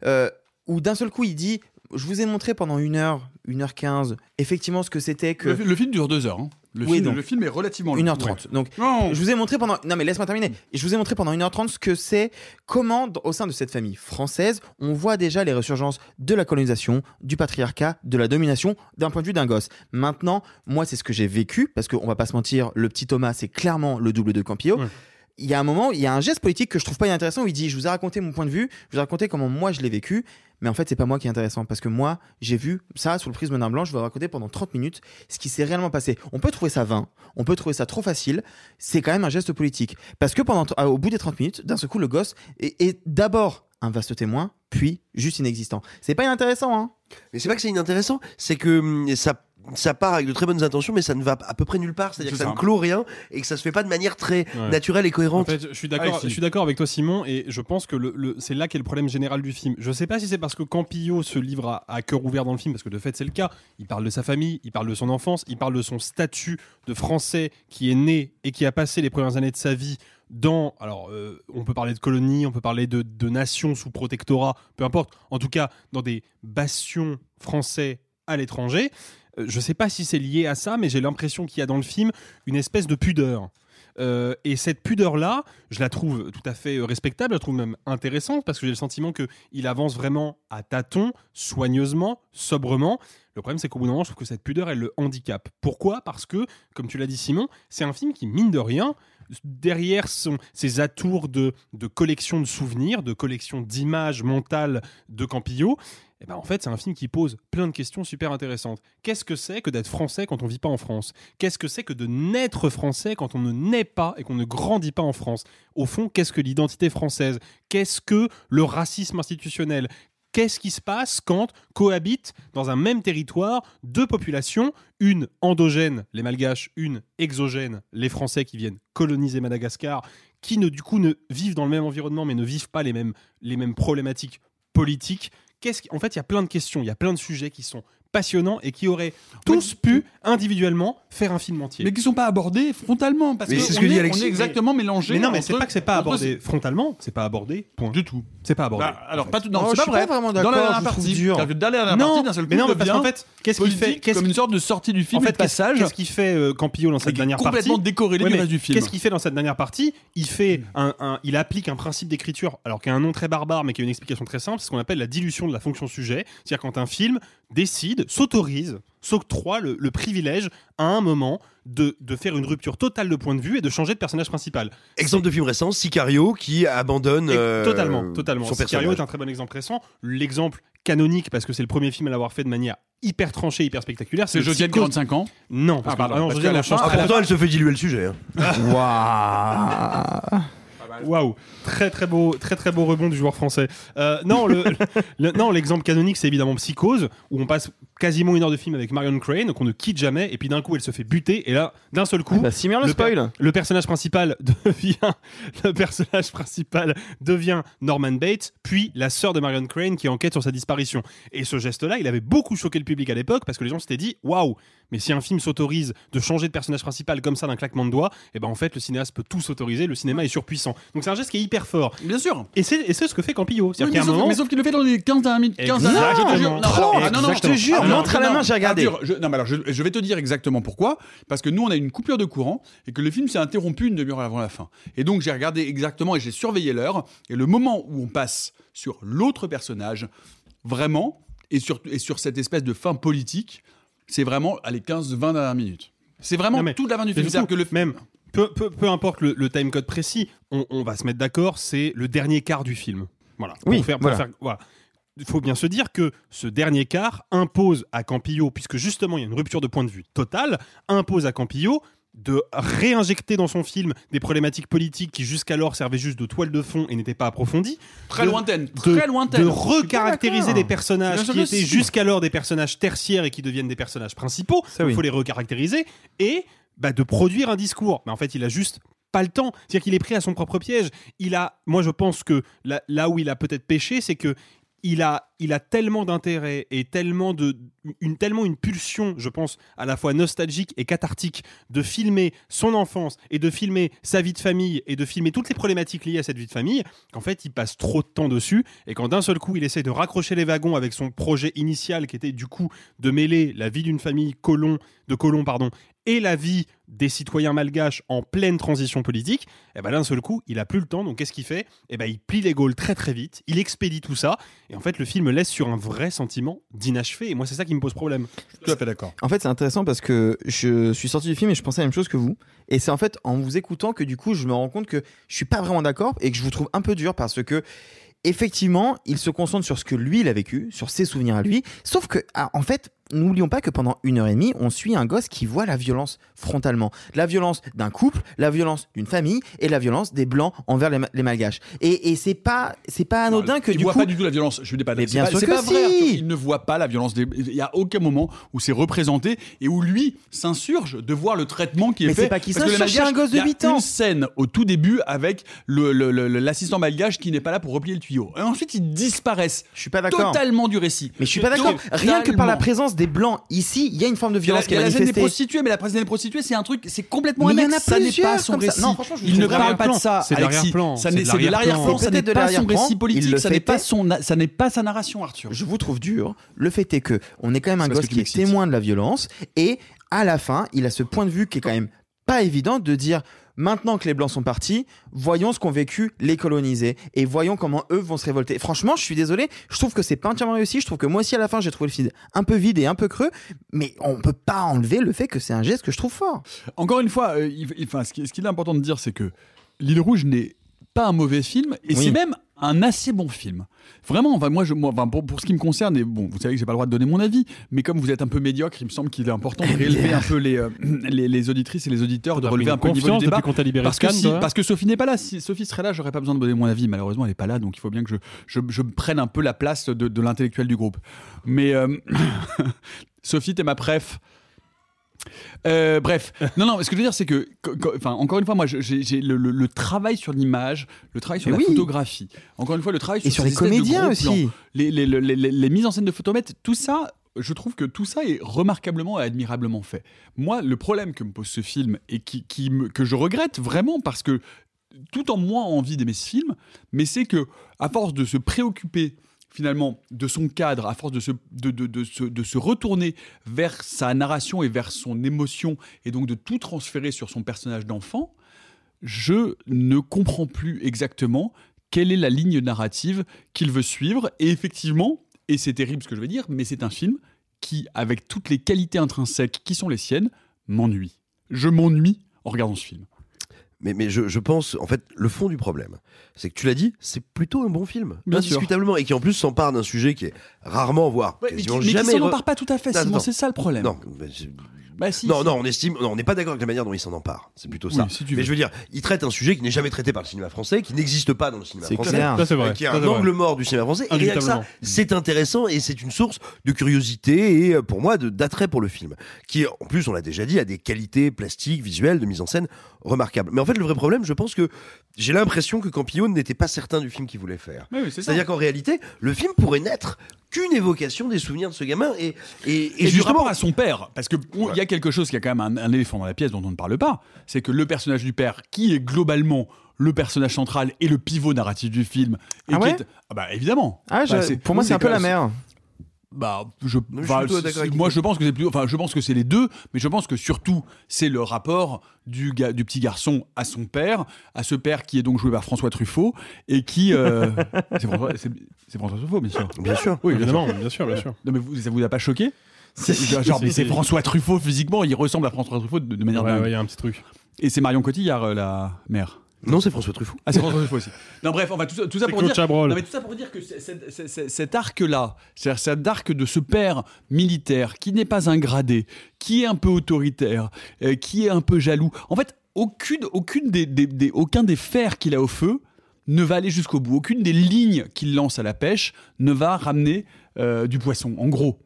euh, où d'un seul coup il dit Je vous ai montré pendant une heure, une heure quinze, effectivement ce que c'était que. Le, le film dure deux heures. hein. Le, Oui, film, donc, le film est relativement long. 1h30. Ouais. Donc, je vous ai montré pendant. Non, mais laisse-moi terminer. Je vous ai montré pendant 1h30 ce que c'est, comment, au sein de cette famille française, on voit déjà les ressurgences de la colonisation, du patriarcat, de la domination, d'un point de vue d'un gosse. Maintenant, moi, c'est ce que j'ai vécu, parce qu'on va pas se mentir, le petit Thomas, c'est clairement le double de Campillo. Il y a un moment, il y a un geste politique que je trouve pas intéressant où il dit Je vous ai raconté mon point de vue, je vous ai raconté comment moi je l'ai vécu, mais en fait, c'est pas moi qui est intéressant parce que moi, j'ai vu ça sous le prisme d'un blanc, je vous raconter pendant 30 minutes ce qui s'est réellement passé. On peut trouver ça vain, on peut trouver ça trop facile, c'est quand même un geste politique. Parce que pendant, euh, au bout des 30 minutes, d'un seul coup, le gosse est, est d'abord un vaste témoin, puis juste inexistant. C'est pas inintéressant, hein Mais c'est pas que c'est inintéressant, c'est que hum, ça, ça part avec de très bonnes intentions, mais ça ne va à peu près nulle part. C'est-à-dire que ça, ça. ne clôt rien et que ça se fait pas de manière très Ouais. naturelle et cohérente. En fait, je suis d'accord, Ah, je suis d'accord avec toi, Simon, et je pense que le, le- c'est là qu'est le problème général du film. Je sais pas si c'est parce que Campillo se livre à, à cœur ouvert dans le film, parce que de fait c'est le cas. Il parle de sa famille, il parle de son enfance, il parle de son statut de Français qui est né et qui a passé les premières années de sa vie dans, alors euh, on peut parler de colonie, on peut parler de, de nations sous protectorat, peu importe. En tout cas, dans des bastions français à l'étranger. Euh, je sais pas si c'est lié à ça, mais j'ai l'impression qu'il y a dans le film une espèce de pudeur. Euh, et cette pudeur-là, je la trouve tout à fait euh, respectable, je la trouve même intéressante parce que j'ai le sentiment qu'il avance vraiment à tâtons, soigneusement, sobrement. Le problème, c'est qu'au bout d'un moment, je trouve que cette pudeur, elle le handicape. Pourquoi? Parce que, comme tu l'as dit, Simon, c'est un film qui, mine de rien, derrière son, ses atours de, de collection de souvenirs, de collection d'images mentales de Campillo, eh ben en fait, c'est un film qui pose plein de questions super intéressantes. Qu'est-ce que c'est que d'être français quand on vit pas en France? Qu'est-ce que c'est que de naître français quand on ne naît pas et qu'on ne grandit pas en France? Au fond, qu'est-ce que l'identité française? Qu'est-ce que le racisme institutionnel? Qu'est-ce qui se passe quand cohabitent dans un même territoire deux populations, une endogène, les Malgaches, une exogène, les Français qui viennent coloniser Madagascar, qui ne du coup ne vivent dans le même environnement mais ne vivent pas les mêmes problématiques politiques Qu'est-ce En fait, il y a plein de questions, il y a plein de sujets qui sont passionnants et qui auraient tous pu individuellement faire un film entier. Mais qui sont pas abordés frontalement parce Mais que c'est ce on que dit est- Alexis. on est exactement mélangé. Mais non, mais c'est pas que c'est pas entre- abordé frontalement, c'est pas abordé. Point. Du tout. C'est pas abordé. Bah, alors en pas tout. Non, Oh, c'est je pas suis vrai. pas vraiment Dans d'accord, la je dernière partie. dur. C'est-à-dire que Dans la dernière Non, partie, d'un seul coup, mais non, mais parce qu'en fait, qu'est-ce qu'il fait qu'est-ce- comme une sorte de sortie du film en fait, de passage. Qu'est-ce qu'il fait euh, Campillo dans cette dernière partie complètement décorrélé du reste du film. Qu'est-ce qu'il fait dans cette dernière partie Il fait un, un- il applique un principe d'écriture, alors qui a un nom très barbare, mais qui a une explication très simple. C'est ce qu'on appelle la dilution de la fonction sujet. C'est-à-dire quand un film décide, s'autorise, s'octroie le, le privilège à un moment de, de faire une rupture totale de point de vue et de changer de personnage principal. Exemple de film récent, Sicario qui abandonne euh, totalement, totalement. son Sicario personnage. est un très bon exemple récent. L'exemple canonique, parce que c'est le premier film à l'avoir fait de manière hyper tranchée, hyper spectaculaire. C'est Psychose. 45 ans. Non, parce Ah, que, pardon, ah non, parce la fin- très Ah, pourtant, elle se fait diluer le sujet. hein. Waouh Waouh, très très beau, très très beau rebond du joueur français. Euh, non, non, l'exemple canonique, c'est évidemment Psychose, où on passe quasiment une heure de film avec Marion Crane, qu'on ne quitte jamais, et puis d'un coup, elle se fait buter, et là, d'un seul coup, bah, Simir le per- spoil. le personnage principal devient le personnage principal devient Norman Bates, puis la sœur de Marion Crane qui enquête sur sa disparition. Et ce geste-là, il avait beaucoup choqué le public à l'époque parce que les gens s'étaient dit waouh, mais si un film s'autorise de changer de personnage principal comme ça d'un claquement de doigts, et ben en fait le cinéaste peut tout s'autoriser, le cinéma est surpuissant. Donc c'est un geste qui est hyper fort. Bien sûr. Et c'est et c'est ce que fait Campillo. Oui, C'est-à-dire mais, qu'à un sauf, moment, mais sauf qu'il le fait dans les 15 dernières minutes. 15 Exactement. dernières- je te jure. Non, ah, non, Je te jure, ah, non, montre à la main, j'ai regardé. Arthur, je- non, mais alors, je, je vais te dire exactement pourquoi. Parce que nous, on a une coupure de courant et que le film s'est interrompu une demi-heure avant la fin. Et donc, j'ai regardé exactement et j'ai surveillé l'heure. Et le moment où on passe sur l'autre personnage, vraiment, et sur, et sur cette espèce de fin politique, c'est vraiment à les 15-20 dernières minutes. C'est vraiment mais- toute la fin du film. C'est-à-dire que le même peu, peu, peu importe le, le time code précis, on, on va se mettre d'accord, c'est le dernier quart du film. Voilà. Pour Oui, faire- pour voilà. faire- voilà. Il faut bien se dire que ce dernier quart impose à Campillo, puisque justement il y a une rupture de point de vue totale, impose à Campillo de réinjecter dans son film des problématiques politiques qui jusqu'alors servaient juste de toile de fond et n'étaient pas approfondies. Très de- lointaine, de- très lointaine. De recaractériser des personnages qui étaient jusqu'alors des personnages tertiaires et qui deviennent des personnages principaux. Ça, Il oui. faut les recaractériser et bah, de produire un discours. Mais en fait, il a juste pas le temps. C'est-à-dire qu'il est pris à son propre piège. Il a, moi, je pense que là, là où il a peut-être péché, c'est que il a, il a tellement d'intérêt et tellement de, une, tellement une pulsion, je pense, à la fois nostalgique et cathartique, de filmer son enfance et de filmer sa vie de famille et de filmer toutes les problématiques liées à cette vie de famille, qu'en fait, il passe trop de temps dessus et quand d'un seul coup, il essaie de raccrocher les wagons avec son projet initial qui était du coup de mêler la vie d'une famille colon, de colons, pardon, et la vie des citoyens malgaches en pleine transition politique, et ben d'un seul coup, il a plus le temps. Donc qu'est-ce qu'il fait? Et ben il plie les Gaules très très vite, il expédie tout ça, et en fait le film laisse sur un vrai sentiment d'inachevé. Et moi c'est ça qui me pose problème. Tout à fait d'accord. En fait, c'est intéressant parce que je suis sorti du film et je pensais la même chose que vous. Et c'est en fait en vous écoutant que du coup, je me rends compte que je suis pas vraiment d'accord et que je vous trouve un peu dur parce que effectivement, il se concentre sur ce que lui il a vécu, sur ses souvenirs à lui. Sauf que, ah, en fait, n'oublions pas que pendant une heure et demie, on suit un gosse qui voit la violence frontalement. La violence d'un couple, la violence d'une famille et la violence des blancs envers les, ma- les malgaches. Et, et c'est pas, c'est pas anodin que il du voit coup. pas du tout la violence. Je dis pas. Mais bien pas, sûr c'est que pas vrai. si. Arthur. Il ne voit pas la violence. Des... Il y a aucun moment où c'est représenté et où lui s'insurge de voir le traitement qui est Mais fait. c'est pas qu'il s'insurge, un gosse de il y a 8 ans. Une scène au tout début avec l'assistant malgache qui n'est pas là pour replier le tuyau. Et ensuite ils disparaissent. Je suis pas d'accord. Totalement du récit. Mais je suis pas d'accord. Rien que par la présence des blancs ici, il y a une forme de a la, violence qui il y est a la scène des manifestée. prostituées, mais la scène des prostituées, c'est un truc, c'est complètement annexe. Ça n'est pas son comme ça. récit. Non, franchement, je il ne parle pas de l'arrière-plan. ça, C'est l'arrière-plan. Ça n'est- de c'est de l'arrière-plan. l'arrière-plan. C'est Ça n'est pas son l'arrière-plan. récit politique. Ça n'est pas son, ça n'est pas sa narration, Arthur. Je vous trouve dur. Le fait est que on est quand même un gosse qui est témoin de la violence et à la fin, il a ce point de vue qui est quand même pas évident de dire maintenant que les blancs sont partis, voyons ce qu'ont vécu les colonisés et voyons comment eux vont se révolter. Franchement, je suis désolé, je trouve que c'est pas entièrement réussi. Je trouve que moi aussi à la fin, j'ai trouvé le film un peu vide et un peu creux, mais on peut pas enlever le fait que c'est un geste que je trouve fort. Encore une fois, euh, il- enfin, ce qu'il est important de dire, c'est que L'île Rouge n'est pas un mauvais film et Oui. c'est même un assez bon film. Vraiment, enfin, moi, je, moi, enfin, pour, pour ce qui me concerne, et bon, vous savez que j'ai pas le droit de donner mon avis, mais comme vous êtes un peu médiocre, il me semble qu'il est important de réélever un peu les, euh, les, les auditrices et les auditeurs, de relever un peu le niveau du débat. libéré parce, que Cannes, si, toi parce que Sophie n'est pas là. Si Sophie serait là, j'aurais pas besoin de donner mon avis. Malheureusement, elle n'est pas là, donc il faut bien que je, je, je prenne un peu la place de, de l'intellectuel du groupe. Mais euh, Sophie, t'es ma préf. Euh, bref, non, non, ce que je veux dire, c'est que, enfin, encore une fois, moi, j'ai le, le- le travail sur l'image, le travail sur Mais la oui. photographie, encore une fois, le travail Et sur, sur ces les comédiens aussi. les, les, les, les- les mises en scène de photomètres, tout ça, je trouve que tout ça est remarquablement et admirablement fait. Moi, le problème que me pose ce film et qui, qui me- que je regrette vraiment parce que tout en moi envie d'aimer ce film, mais c'est que à force de se préoccuper finalement de son cadre, à force de se, de, de- de se, de se retourner vers sa narration et vers son émotion, et donc de tout transférer sur son personnage d'enfant, je ne comprends plus exactement quelle est la ligne narrative qu'il veut suivre. Et effectivement, et c'est terrible ce que je vais dire, mais c'est un film qui, avec toutes les qualités intrinsèques qui sont les siennes, m'ennuie. Je m'ennuie en regardant ce film. Mais, mais je, je pense, en fait, le fond du problème, c'est que tu l'as dit, c'est plutôt un bon film, Bien sûr. indiscutablement, et qui en plus s'empare d'un sujet qui est rarement, voire Ouais, mais quasiment qui, mais qui jamais. s'en re- empare pas tout à fait, c'est ça le problème. Non, mais Bah, si, non, si. non, on estime, non, on n'est pas d'accord avec la manière dont il s'en empare. C'est plutôt ça. Oui, si tu mais je veux dire, il traite un sujet qui n'est jamais traité par le cinéma français, qui n'existe pas dans le cinéma français, clair. Ça, c'est vrai. qui est Ça, un vrai. angle mort du cinéma français. Et rien que ça, c'est intéressant et c'est une source de curiosité et euh, pour moi de- d'attrait pour le film, qui en plus, on l'a déjà dit, a des qualités plastiques, visuelles, de mise en scène remarquables. Mais en fait, le vrai problème, je pense que j'ai l'impression que Campillo n'était pas certain du film qu'il voulait faire. Oui. C'est-à-dire qu'en réalité, le film pourrait n'être qu'une évocation des souvenirs de ce gamin et, et, et Et, du justement rapport à son père, parce que il y a quelque chose qui a quand même un, un éléphant dans la pièce dont on ne parle pas, c'est que le personnage du père, qui est globalement le personnage central et le pivot narratif du film, et Ah ouais est- ah bah évidemment. Ah, Bah, pour moi, c'est un peu la mère. Bah, je, bah, moi je pense que c'est plus, enfin je pense que c'est les deux, mais je pense que surtout c'est le rapport du gars, du petit garçon à son père, à ce père qui est donc joué par François Truffaut et qui, euh, c'est François, Truffaut bien sûr. Bien sûr. Oui, Évidemment, bien sûr, bien sûr. Non mais vous, ça vous a pas choqué? C'est-. François Truffaut physiquement, il ressemble à François Truffaut de, de manière Ouais, dingue. ouais, il y a un petit truc. Et c'est Marion Cotillard euh, la mère. Non, c'est François Truffaut. Ah, c'est François Truffaut aussi. Non, bref, on va tout, ça- tout ça C'est pour Claude dire. Chabrol. Non, mais tout ça pour dire que cet arc-là, c'est-à-dire cet arc de ce père militaire qui n'est pas un gradé, qui est un peu autoritaire, euh, qui est un peu jaloux. En fait, aucune, aucune des, des- des- aucun des fers qu'il a au feu ne va aller jusqu'au bout. Aucune des lignes qu'il lance à la pêche ne va ramener euh, du poisson. En gros.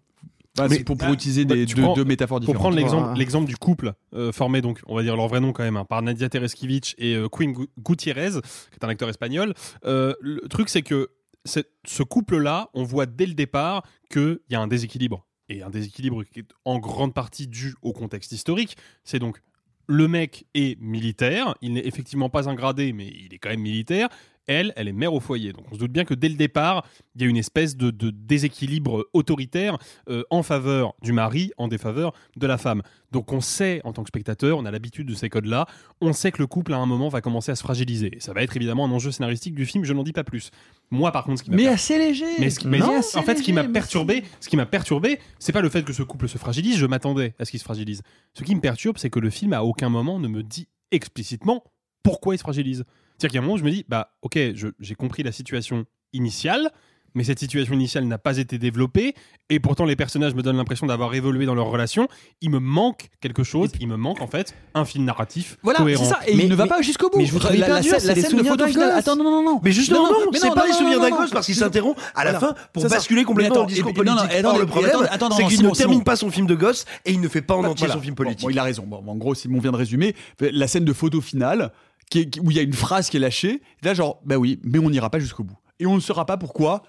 Mais- c'est pour, pour utiliser bah, des, tu deux, prends- deux métaphores Pour différentes. prendre l'exemple, du couple euh, formé donc, on va dire leur vrai nom quand même, hein, par Nadia Tereskevich et euh, Queen Gu- Gutiérrez, qui est un acteur espagnol. Euh, le truc c'est que ce couple-là, on voit dès le départ qu'il y a un déséquilibre et un déséquilibre qui est en grande partie dû au contexte historique. C'est donc le mec est militaire, il n'est effectivement pas un gradé, mais il est quand même militaire. Elle, elle est mère au foyer. Donc on se doute bien que dès le départ, il y a une espèce de, de déséquilibre autoritaire euh, en faveur du mari, en défaveur de la femme. Donc on sait, en tant que spectateur, on a l'habitude de ces codes-là, on sait que le couple à un moment va commencer à se fragiliser. Et ça va être évidemment un enjeu scénaristique du film, je n'en dis pas plus. Moi par contre, ce qui m'a Mais assez léger. mais, ce qui- mais Non, en fait, ce qui m'a perturbé, ce qui m'a perturbé, c'est pas le fait que ce couple se fragilise. Je m'attendais à ce qu'il se fragilise. Ce qui me perturbe, c'est que le film à aucun moment ne me dit explicitement pourquoi il se fragilise. C'est-à-dire qu'à un moment, je me dis, bah, ok, j'ai compris la situation initiale, mais cette situation initiale n'a pas été développée, et pourtant les personnages me donnent l'impression d'avoir évolué dans leur relation. Il me manque quelque chose. Il me manque en fait un fil narratif Voilà, cohérent. c'est ça. Et il ne va pas jusqu'au bout. mais je vous la, la scène- la scène de photo finale. Attends, non, non, non. Mais justement, non, mais c'est pas les non, souvenirs non, d'un non, gosse parce qu'il s'interrompt à la fin pour basculer complètement Mais dans le discours puis- non, non, politique. le problème, c'est non, qu'il ne termine pas son film de gosse et il ne fait pas en entier Voilà. son film politique. il a raison. En gros, Simon vient de résumer. La scène de photo finale, qui est- qui- où il y a une phrase qui est lâchée. Là, genre, bah oui, mais on n'ira pas jusqu'au bout. Et on ne saura pas pourquoi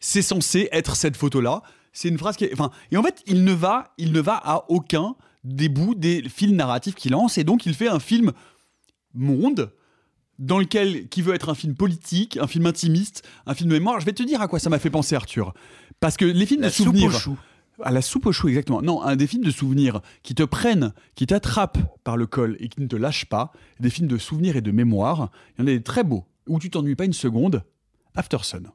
c'est censé être cette photo-là. C'est une phrase qui est. Enfin, et en fait, il ne va, il ne va à aucun des bouts des fils narratifs qu'il lance. Et donc, il fait un film monde dans lequel qui veut être un film politique, un film intimiste, un film de mémoire. Je vais te dire à quoi ça m'a fait penser Arthur. Parce que les films La de souvenirs. À la soupe aux choux exactement. Non, un des films de souvenirs qui te prennent, qui t'attrapent par le col et qui ne te lâchent pas, des films de souvenirs et de mémoire. Il y en a des très beaux où tu t'ennuies pas une seconde. After Sun.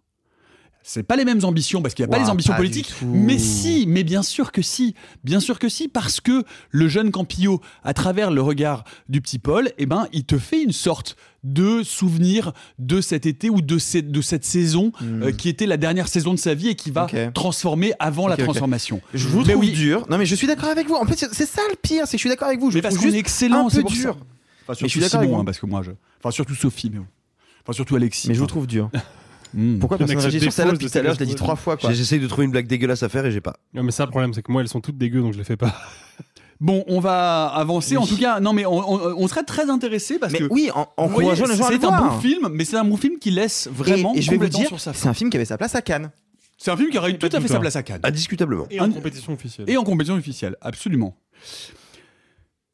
C'est pas les mêmes ambitions parce qu'il n'y a pas les ambitions pas politiques, mais si, mais bien sûr que si, bien sûr que si, parce que le jeune Campillo, à travers le regard du petit Paul, eh ben, il te fait une sorte de souvenir de cet été ou de cette, de cette saison euh, qui était la dernière saison de sa vie et qui va Hmm. Transformer avant la transformation. Je vous Mais trouve oui. dur. Non, mais je suis d'accord avec vous. En fait, c'est ça le pire, c'est que je suis d'accord avec vous. Je Mais vous parce trouve qu'on est excellent, c'est dur. Enfin, Mais surtout je suis d'accord avec Simon, vous. hein, parce que moi, je... enfin surtout Sophie, mais enfin surtout Alexis. Mais je vous trouve dur. Hmm. Pourquoi personne se réagit sur celle-là depuis de tout à l'heure Je l'ai dit trois fois. J'essaye de trouver une blague dégueulasse à faire et j'ai pas. Non, mais ça, le problème, c'est que moi, elles sont toutes dégueu, donc je les fais pas. Bon, on va avancer. En tout cas, non, mais on, on- on serait très intéressé parce Mais que oui, en, le c'est un voir. bon film, mais c'est un bon film qui laisse vraiment Et, et je vais vous dire, c'est un film qui avait sa place à Cannes. C'est un film qui aurait eu tout à fait sa place à Cannes. Indiscutablement. Et en compétition officielle. Et en compétition officielle, absolument.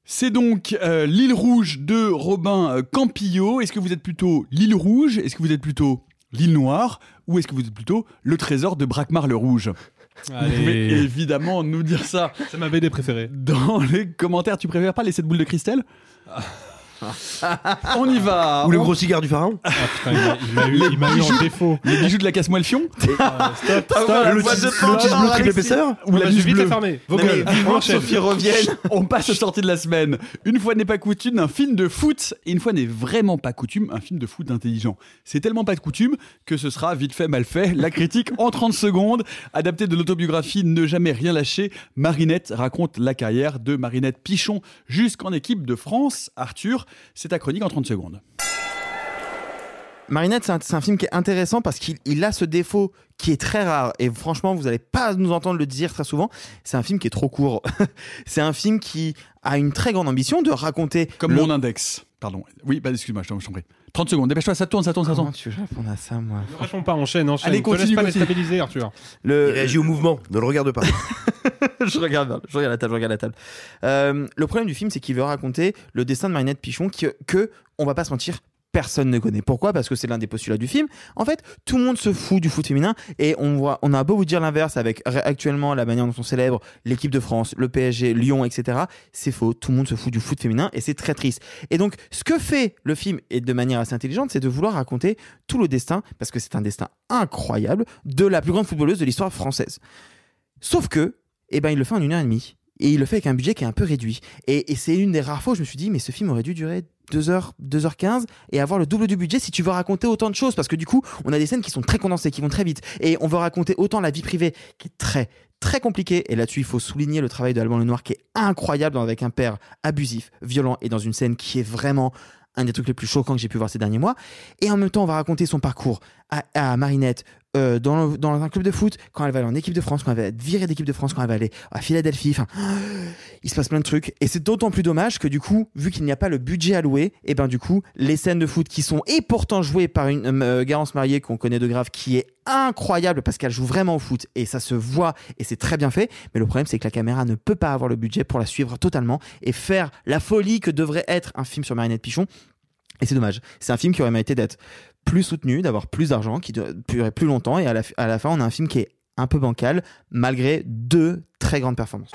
C'est donc euh, L'île rouge de Robin euh, Campillo. Est-ce que vous êtes plutôt l'île rouge? Est-ce que vous êtes plutôt l'île noire Ou est-ce que vous êtes plutôt le trésor de Braquemar le rouge? Vous pouvez évidemment nous dire ça C'est ma BD préférée. dans les commentaires. Tu préfères pas les 7 boules de cristal? On y va. Ou le On- gros cigare du pharaon Ah putain, il m'a- eu, en défaut. Les bijoux de la casse-moi le fion Stop, stop, voilà, Le bleu triple épaisseur ou la buse vite fermer. Vos gueules. Sophie revienne. On passe aux sorties de la semaine. Une fois n'est pas coutume, un film de foot. Et une fois n'est vraiment pas coutume, un film de foot intelligent. C'est tellement pas de coutume que ce sera vite fait, mal fait. La critique en 30 secondes. Adapté de l'autobiographie Ne jamais rien lâcher, Marinette raconte la carrière de Marinette Pichon jusqu'en équipe de France. Arthur, c'est ta chronique en 30 secondes. Marinette, c'est un, film qui est intéressant parce qu'il il a ce défaut qui est très rare. Et franchement, vous n'allez pas nous entendre le dire très souvent. C'est un film qui est trop court. c'est un film qui a une très grande ambition de raconter. Comme le- mon index. Pardon. Oui, bah, excuse-moi, je t'en prie. 30 secondes, dépêche-toi, ça tourne, ça tourne, ça Comment tourne. tu veux répondre à ça, moi Ne réponds pas, enchaîne, enchaîne. Allez, continue, pas continue. déstabiliser, Arthur. Il Le, réagit au mouvement, ne le regarde pas. je regarde, je regarde la table, je regarde la table. Euh, le problème du film, c'est qu'il veut raconter le destin de Marinette Pichon que, que, on va pas se mentir, personne ne connaît. Pourquoi? Parce que c'est l'un des postulats du film. En fait, tout le monde se fout du foot féminin et on voit, on a beau vous dire l'inverse avec actuellement la manière dont on célèbre l'équipe de France, le PSG, Lyon, etc. C'est faux. Tout le monde se fout du foot féminin et c'est très triste. Et donc, ce que fait le film et de manière assez intelligente, c'est de vouloir raconter tout le destin, parce que c'est un destin incroyable, de la plus grande footballeuse de l'histoire française. Sauf que, eh ben, il le fait en une heure et demie. Et il le fait avec un budget qui est un peu réduit. Et, et c'est une des rares fois où je me suis dit, mais ce film aurait dû durer 2h, 2h15 et avoir le double du budget si tu veux raconter autant de choses. Parce que du coup, on a des scènes qui sont très condensées, qui vont très vite. Et on veut raconter autant la vie privée qui est très, très compliquée. Et là-dessus, il faut souligner le travail de Alban Lenoir qui est incroyable avec un père abusif, violent et dans une scène qui est vraiment un des trucs les plus choquants que j'ai pu voir ces derniers mois. Et en même temps, on va raconter son parcours à Marinette euh, dans, un club de foot, quand elle va aller en équipe de France, quand elle va être virée d'équipe de France, quand elle va aller à Philadelphie. Enfin, il se passe plein de trucs. Et c'est d'autant plus dommage que du coup, vu qu'il n'y a pas le budget alloué, et ben du coup, les scènes de foot qui sont et pourtant jouées par une euh, Garance Mariée qu'on connaît de grave, qui est incroyable parce qu'elle joue vraiment au foot et ça se voit et c'est très bien fait. Mais le problème, c'est que la caméra ne peut pas avoir le budget pour la suivre totalement et faire la folie que devrait être un film sur Marinette Pichon. Et c'est dommage. C'est un film qui aurait mérité d'être plus soutenu, d'avoir plus d'argent, qui durerait plus longtemps. Et à la, à la fin, on a un film qui est un peu bancal, malgré deux très grandes performances.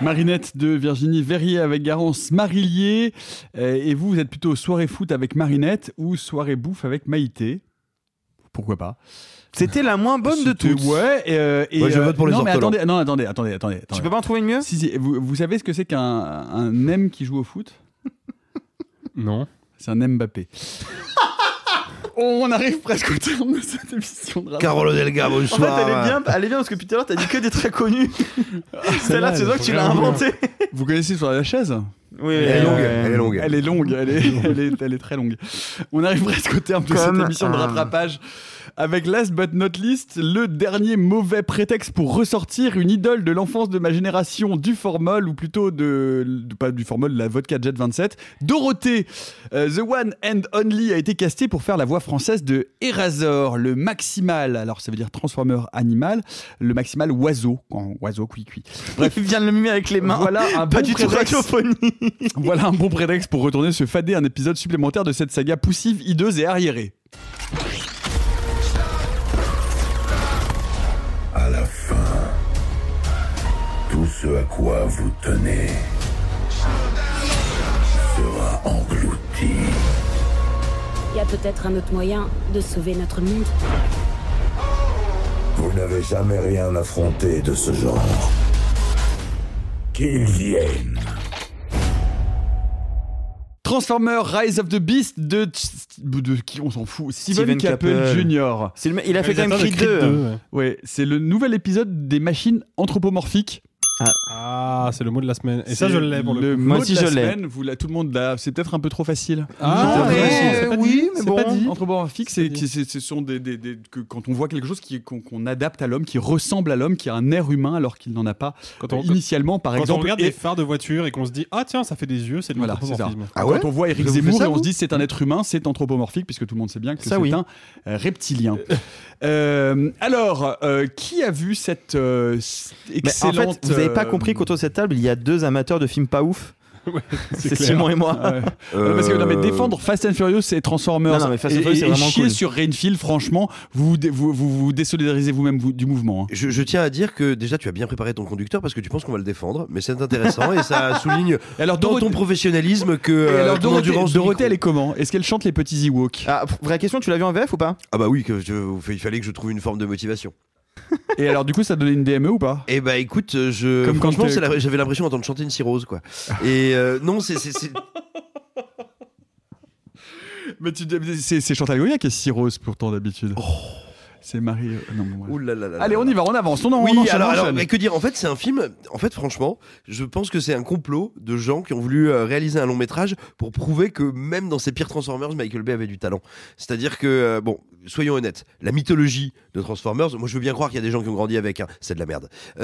Marinette de Virginie Verrier avec Garance Marillier. Euh, et vous, vous êtes plutôt soirée foot avec Marinette ou soirée bouffe avec Maïté? Pourquoi pas C'était la moins bonne de toutes. Ouais, et, euh, et, je euh, vote pour les non, mais attendez, non, attendez, attendez, attendez. attendez. Tu peux pas en trouver une mieux? Si, si, vous, vous savez ce que c'est qu'un un M qui joue au foot? Non. C'est un Mbappé. On arrive presque au terme de cette émission de. Carole Delga, En fait, bonsoir. elle est bien, elle est bien parce que depuis tout à l'heure, t'as dit que des très connus. Celle-là, Celle-là, toi est que tu l'as inventée. Vous connaissez sur la chaise? Oui, Elle est longue, elle est longue. Elle est longue, elle est, elle est, elle est très longue. On arrive presque au terme de Comme cette émission de rattrapage. Avec last but not least, le dernier mauvais prétexte pour ressortir une idole de l'enfance de ma génération du formol, ou plutôt de, de- pas du formol, la vodka Jet 27. Dorothée, euh, The One and Only, a été castée pour faire la voix française de Erazor, le maximal. Alors ça veut dire transformeur animal, le maximal oiseau, en oiseau cuit cuit. Bref, Il vient de le mimer avec les mains. voilà un Pas bon du tout prétexte. radiophonie. Voilà un bon prétexte pour retourner se fader un épisode supplémentaire de cette saga poussive, hideuse et arriérée. À la fin, tout ce à quoi vous tenez sera englouti. Il y a peut-être un autre moyen de sauver notre monde. Vous n'avez jamais rien affronté de ce genre. Qu'ils viennent. Transformer Rise of the Beast de, de qui on s'en fout Steven, Steven Caple, Caple. Jr. Le Il a fait quand même de Creed 2. Creed 2, ouais. Ouais, c'est le nouvel épisode des machines anthropomorphiques. Ah, c'est le mot de la semaine. Et ça, je l'ai pour le le coup. Moi mot aussi, de la je l'ai. Vous, la- tout le monde l'a. C'est peut-être un peu trop facile. Ah, mais- facile. pas oui, dit, mais bon. pas dit. Anthropomorphique, c'est, ce sont des, des- des- que quand on voit quelque chose qui, qu'on, adapte à l'homme, qui ressemble à l'homme, qui a un air humain alors qu'il n'en a pas Quand on- euh, initialement, par Quand on exemple. regarde et- des phares de voiture et qu'on se dit ah tiens ça fait des yeux c'est de Voilà, l'anthropomorphisme. Ah ouais Quand on voit Eric Zemmour ça, et on se dit c'est un être humain, c'est anthropomorphique puisque tout le monde sait bien que c'est oui. un euh, reptilien. Euh, alors, qui a vu cette excellente fait, vous avez pas euh, compris qu'autour de cette table, il y a deux amateurs de films pas ouf. C'est. Simon et moi. Ouais. Ouais, Parce que non, mais défendre Fast and Furious et Transformers Non, non, mais Fast and et, Furious, c'est et vraiment chier cool. sur Rainfield, franchement, vous vous, vous, vous, désolidarisez vous-même vous- du mouvement. hein. Je, je tiens à dire que déjà tu as bien préparé ton conducteur parce que tu penses qu'on va le défendre, mais c'est intéressant et ça souligne alors, dans Dorothée- ton professionnalisme que Et euh, alors Dorothée, Dorothée, elle est comment? Est-ce qu'elle chante les petits Ewoks? Ah, vraie question, tu l'as vu en VF ou pas? Ah bah oui, que je- il fallait que je trouve une forme de motivation. Et alors du coup, ça donnait une DME ou pas? Eh bah écoute, euh, je Comme quand franchement, t'es- c'est la- j'avais l'impression d'entendre chanter une cirrhose quoi. Et euh, non, c'est c'est- c'est- Mais tu- c'est c'est Chantal Goya qui est si rose pourtant d'habitude. C'est Marie. euh, non, bon, ouais. Ouh là là là Allez, on y va, on avance. On, en- Oui, on enchaîne, alors, on alors, enchaîne. mais que dire En fait, c'est un film. En fait, franchement, je pense que c'est un complot de gens qui ont voulu euh, réaliser un long métrage pour prouver que même dans ses pires Transformers, Michael Bay avait du talent. C'est-à-dire que, euh, bon, soyons honnêtes, la mythologie de Transformers, moi je veux bien croire qu'il y a des gens qui ont grandi avec, hein, c'est de la merde.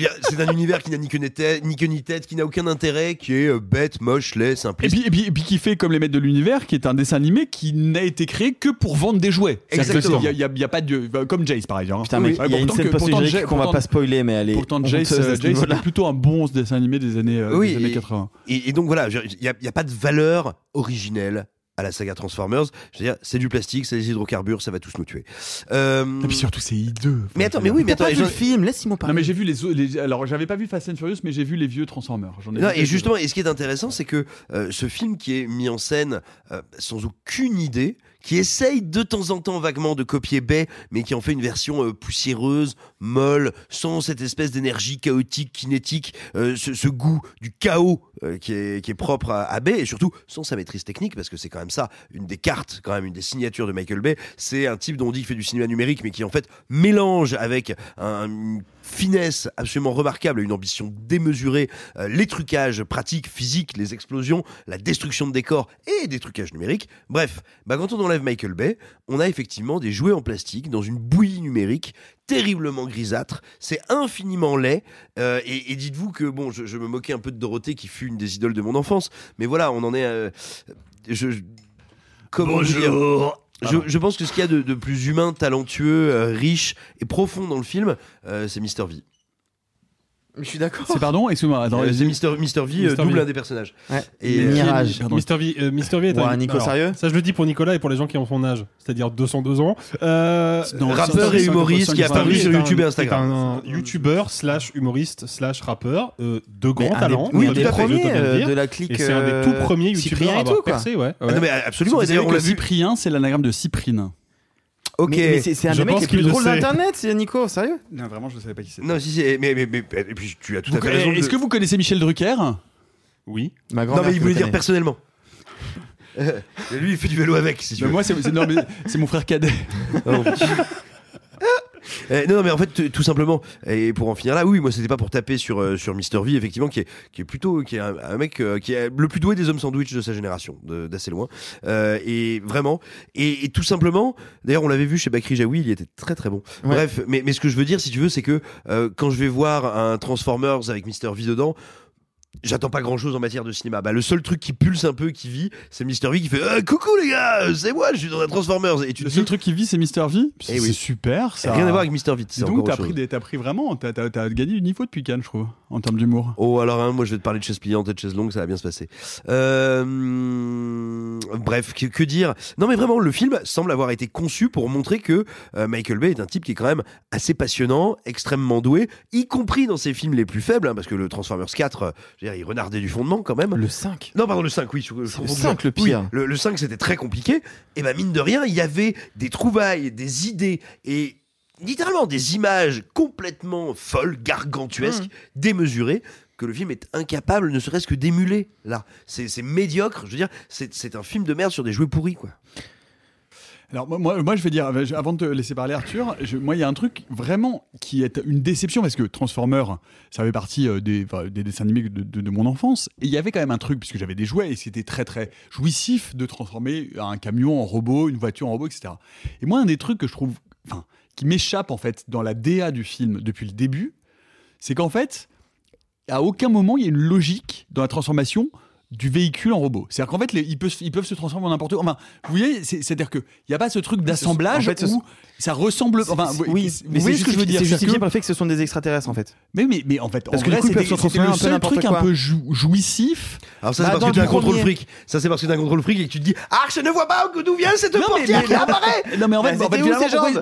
Euh, c'est un univers qui n'a ni queue ni tête, ni, queue ni tête, qui n'a aucun intérêt, qui est euh, bête, moche, laid, Et simpliste. puis, et, puis, et puis qui fait comme les maîtres de l'univers, qui est un dessin animé qui n'a été créé que pour vendre des jouets. Que Exactement. Il n'y a, il y a pas de. bah, Comme Jace par exemple. Putain, mec, Ouais, il y a une scène que- Jay- qu'on va pas spoiler, mais elle est. Pourtant, Jace, euh, ce Jace c'était plutôt un bon dessin animé des années, euh, Oui, des années et- 80. Et, et donc voilà, il n'y a, il y a pas de valeur originelle à la saga Transformers. Je veux dire, c'est du plastique, c'est des hydrocarbures, ça va tous nous tuer. Euh, Et puis surtout, c'est hideux. Mais attends, mais oui, mais attends, pas vu le film, laisse-moi Non, parler. mais j'ai vu les, autres- les- Alors, j'avais pas vu Fast and Furious, mais j'ai vu les vieux Transformers. J'en ai Non, vu et justement, et ce qui est intéressant, c'est que euh, ce film qui est mis en scène euh, sans aucune idée, qui essaye de temps en temps vaguement de copier Bay, mais qui en fait une version euh, poussiéreuse, molle, sans cette espèce d'énergie chaotique, kinétique, euh, ce, goût du chaos euh, qui, est, qui est propre à, Bay, et surtout sans sa maîtrise technique, parce que c'est quand même ça, une des cartes, quand même, une des signatures de Michael Bay, c'est un type dont on dit qu'il fait du cinéma numérique, mais qui en fait mélange avec un, finesse absolument remarquable une ambition démesurée, euh, les trucages pratiques, physiques, les explosions, la destruction de décors et des trucages numériques. Bref, bah quand on enlève Michael Bay, on a effectivement des jouets en plastique dans une bouillie numérique terriblement grisâtre, c'est infiniment laid, euh, et, dites-vous que, bon, je, me moquais un peu de Dorothée qui fut une des idoles de mon enfance, mais voilà, on en est... euh, je, Bonjour. Je, je pense que ce qu'il y a de, de plus humain, talentueux, euh, riche et profond dans le film, euh, c'est Mr. V. Je suis d'accord. C'est pardon, excuse-moi. attends, Euh, c'est Mr. Mr. V, euh, Mr. double V. un des personnages. Ouais. Et, euh, Mirage. Pardon. Mr. V, euh, Mr. V est Ouais, un Nico, alors, sérieux Ça, je le dis pour Nicolas et pour les gens qui ont son âge, c'est-à-dire 202 ans. Euh, Non, rappeur et humoriste qui a apparu sur YouTube et Instagram. un, un youtubeur slash humoriste slash rappeur euh, de grand talent. des, oui, un des premiers euh, de la clique. C'est un des tout premiers youtubeurs Cyprien à et avoir tout, quoi. percé, ouais. Ah non, mais absolument, et d'ailleurs. Cyprien, c'est l'anagramme de Cyprine. Ok. Mais, mais c'est c'est un Je des mecs pense les plus qu'il le drôles sait. d'internet, c'est Nico, sérieux? Non, vraiment, je ne savais pas qui c'est. Non, si, si, mais, mais, mais- et puis tu as tout Vous à fait raison. de- Est-ce que vous connaissez Michel Drucker? Oui. Ma Non, grand-mère mais il voulait le dire personnellement. Euh, Lui, il fait du vélo avec, si tu veux. Moi, c'est c'est- non, mais c'est mon frère cadet. Euh, non, non, mais en fait, tout simplement, et pour en finir là, oui, moi, c'était pas pour taper sur, euh, sur Mister V, effectivement, qui est, qui est plutôt, qui est un, un mec euh, qui est le plus doué des hommes sandwich de sa génération, d'assez loin. Euh, et vraiment, et, et tout simplement, d'ailleurs, on l'avait vu chez Bakri Jaoui, il était très très bon. Ouais. Bref, mais, mais ce que je veux dire, si tu veux, c'est que euh, quand je vais voir un Transformers avec Mister V dedans, J'attends pas grand chose en matière de cinéma. Bah, le seul truc qui pulse un peu, qui vit, c'est Mister V qui fait Euh, Coucou les gars, c'est moi, je suis dans un Transformers. Et tu Le seul dis truc qui vit, c'est Mr. V. C'est Eh oui. super, ça. Rien à voir avec Mister V. C'est donc, t'as pris, des- vraiment, t'as gagné du niveau depuis Cannes, je trouve, en termes d'humour. Oh, alors hein, moi je vais te parler de chaises pliantes et de chaises longues, ça va bien se passer. Euh, bref, que, que dire? Non mais vraiment, le film semble avoir été conçu pour montrer que euh, Michael Bay est un type qui est quand même assez passionnant, extrêmement doué, y compris dans ses films les plus faibles, hein, parce que le Transformers 4, euh, je veux dire, il renardait du fondement quand même. Le 5. Non, pardon, le 5, oui. je- je le toujours. 5 le Oui, pire. le, le 5, c'était très compliqué. Et ben mine de rien, il y avait des trouvailles, des idées et littéralement des images complètement folles, gargantuesques, démesurées que le film est incapable ne serait-ce que d'émuler là. C'est c'est médiocre, je veux dire, c'est c'est un film de merde sur des jouets pourris quoi. Alors moi, je vais dire, euh, avant de te laisser parler Arthur, je- moi il y a un truc vraiment qui est une déception parce que Transformers, ça fait partie euh, des, enfin, des dessins animés de, de- de mon enfance et il y avait quand même un truc puisque j'avais des jouets et c'était très très jouissif de transformer un camion en robot, une voiture en robot, etc. Et moi un des trucs que je trouve, enfin, qui m'échappe en fait dans la DA du film depuis le début, c'est qu'en fait, à aucun moment il y a une logique dans la transformation du véhicule en robot. C'est-à-dire qu'en fait, les- ils, peuvent, ils peuvent se transformer en n'importe quoi. Enfin, vous voyez, c'est- c'est-à-dire qu'il n'y a pas ce truc d'assemblage en fait, où ça ressemble. Enfin, vous- oui, vous mais voyez c'est ce que je veux dire C'est justifié que- par le fait que ce sont des extraterrestres en fait. mais, mais, mais en fait, Parce en que vrai, ils c'était le seul truc quoi. un peu jou- jouissif. Alors ça, Bah, c'est parce dans que tu as un le contrôle fric. Ça, c'est parce que tu as un contrôle fric et que tu te dis Ah, je ne vois pas d'où vient cette portière qui apparaît Non mais en fait, Bah,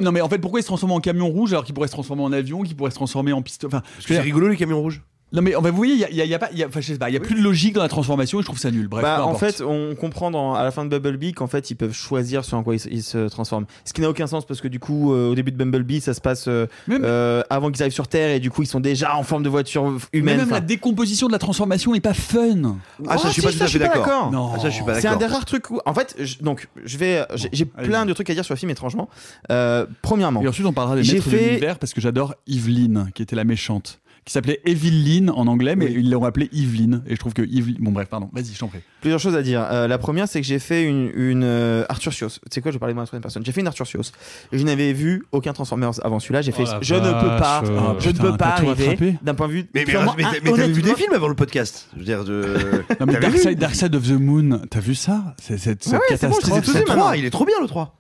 non mais en fait pourquoi il se transforme en camion rouge alors qu'il pourrait se transformer en avion, qu'il pourrait se transformer en piste. Enfin, C'est rigolo les camions rouges. Non mais vous voyez, il y y y a pas, il y a, enfin, je sais pas, il y a plus de logique dans la transformation et je trouve ça nul. Bref, Bah, en fait, on comprend dans- à la fin de Bumblebee qu'en fait, ils peuvent choisir sur quoi ils, se- ils se transforment. Ce qui n'a aucun sens parce que du coup, euh, au début de Bumblebee, ça se passe euh, Même- euh, avant qu'ils arrivent sur Terre et du coup, ils sont déjà en forme de voiture Mais humaine. même la décomposition de la transformation est pas fun. Ah, ça, je suis si, pas tout à je suis fait d'accord. Non. Ah, ça, je suis pas C'est un des rares trucs où, en fait, je- donc, je vais, j'ai j'ai plein de trucs à dire sur le film étrangement. Euh, premièrement, Et ensuite, on parlera des J'ai maîtres de fait- l'univers parce que j'adore Evelyn, qui était la méchante, qui s'appelait Evelyn en anglais, mais Oui. ils l'ont appelée Evelyn. Et je trouve que Evelyn. Bon, bref, pardon. Vas-y, je t'en prie. plusieurs choses à dire. Euh, la première, c'est que j'ai fait une, une euh, Arthur Sios. Tu sais quoi, je vais parler de moi à la troisième personne. J'ai fait une Arthur Sios. Je n'avais vu aucun Transformers avant celui-là. J'ai fait, Oh je ne peux pas. Ah, je ne peux pas arriver d'un point de vue. Mais, mais, mais, mais t'avais vu des films avant le podcast? Je veux dire, de... Non, mais Dark Side, Dark Side of the Moon, t'as vu ça? C'est cette, cette Ouais, bon, catastrophe. maintenant. 3, il est trop bien le 3.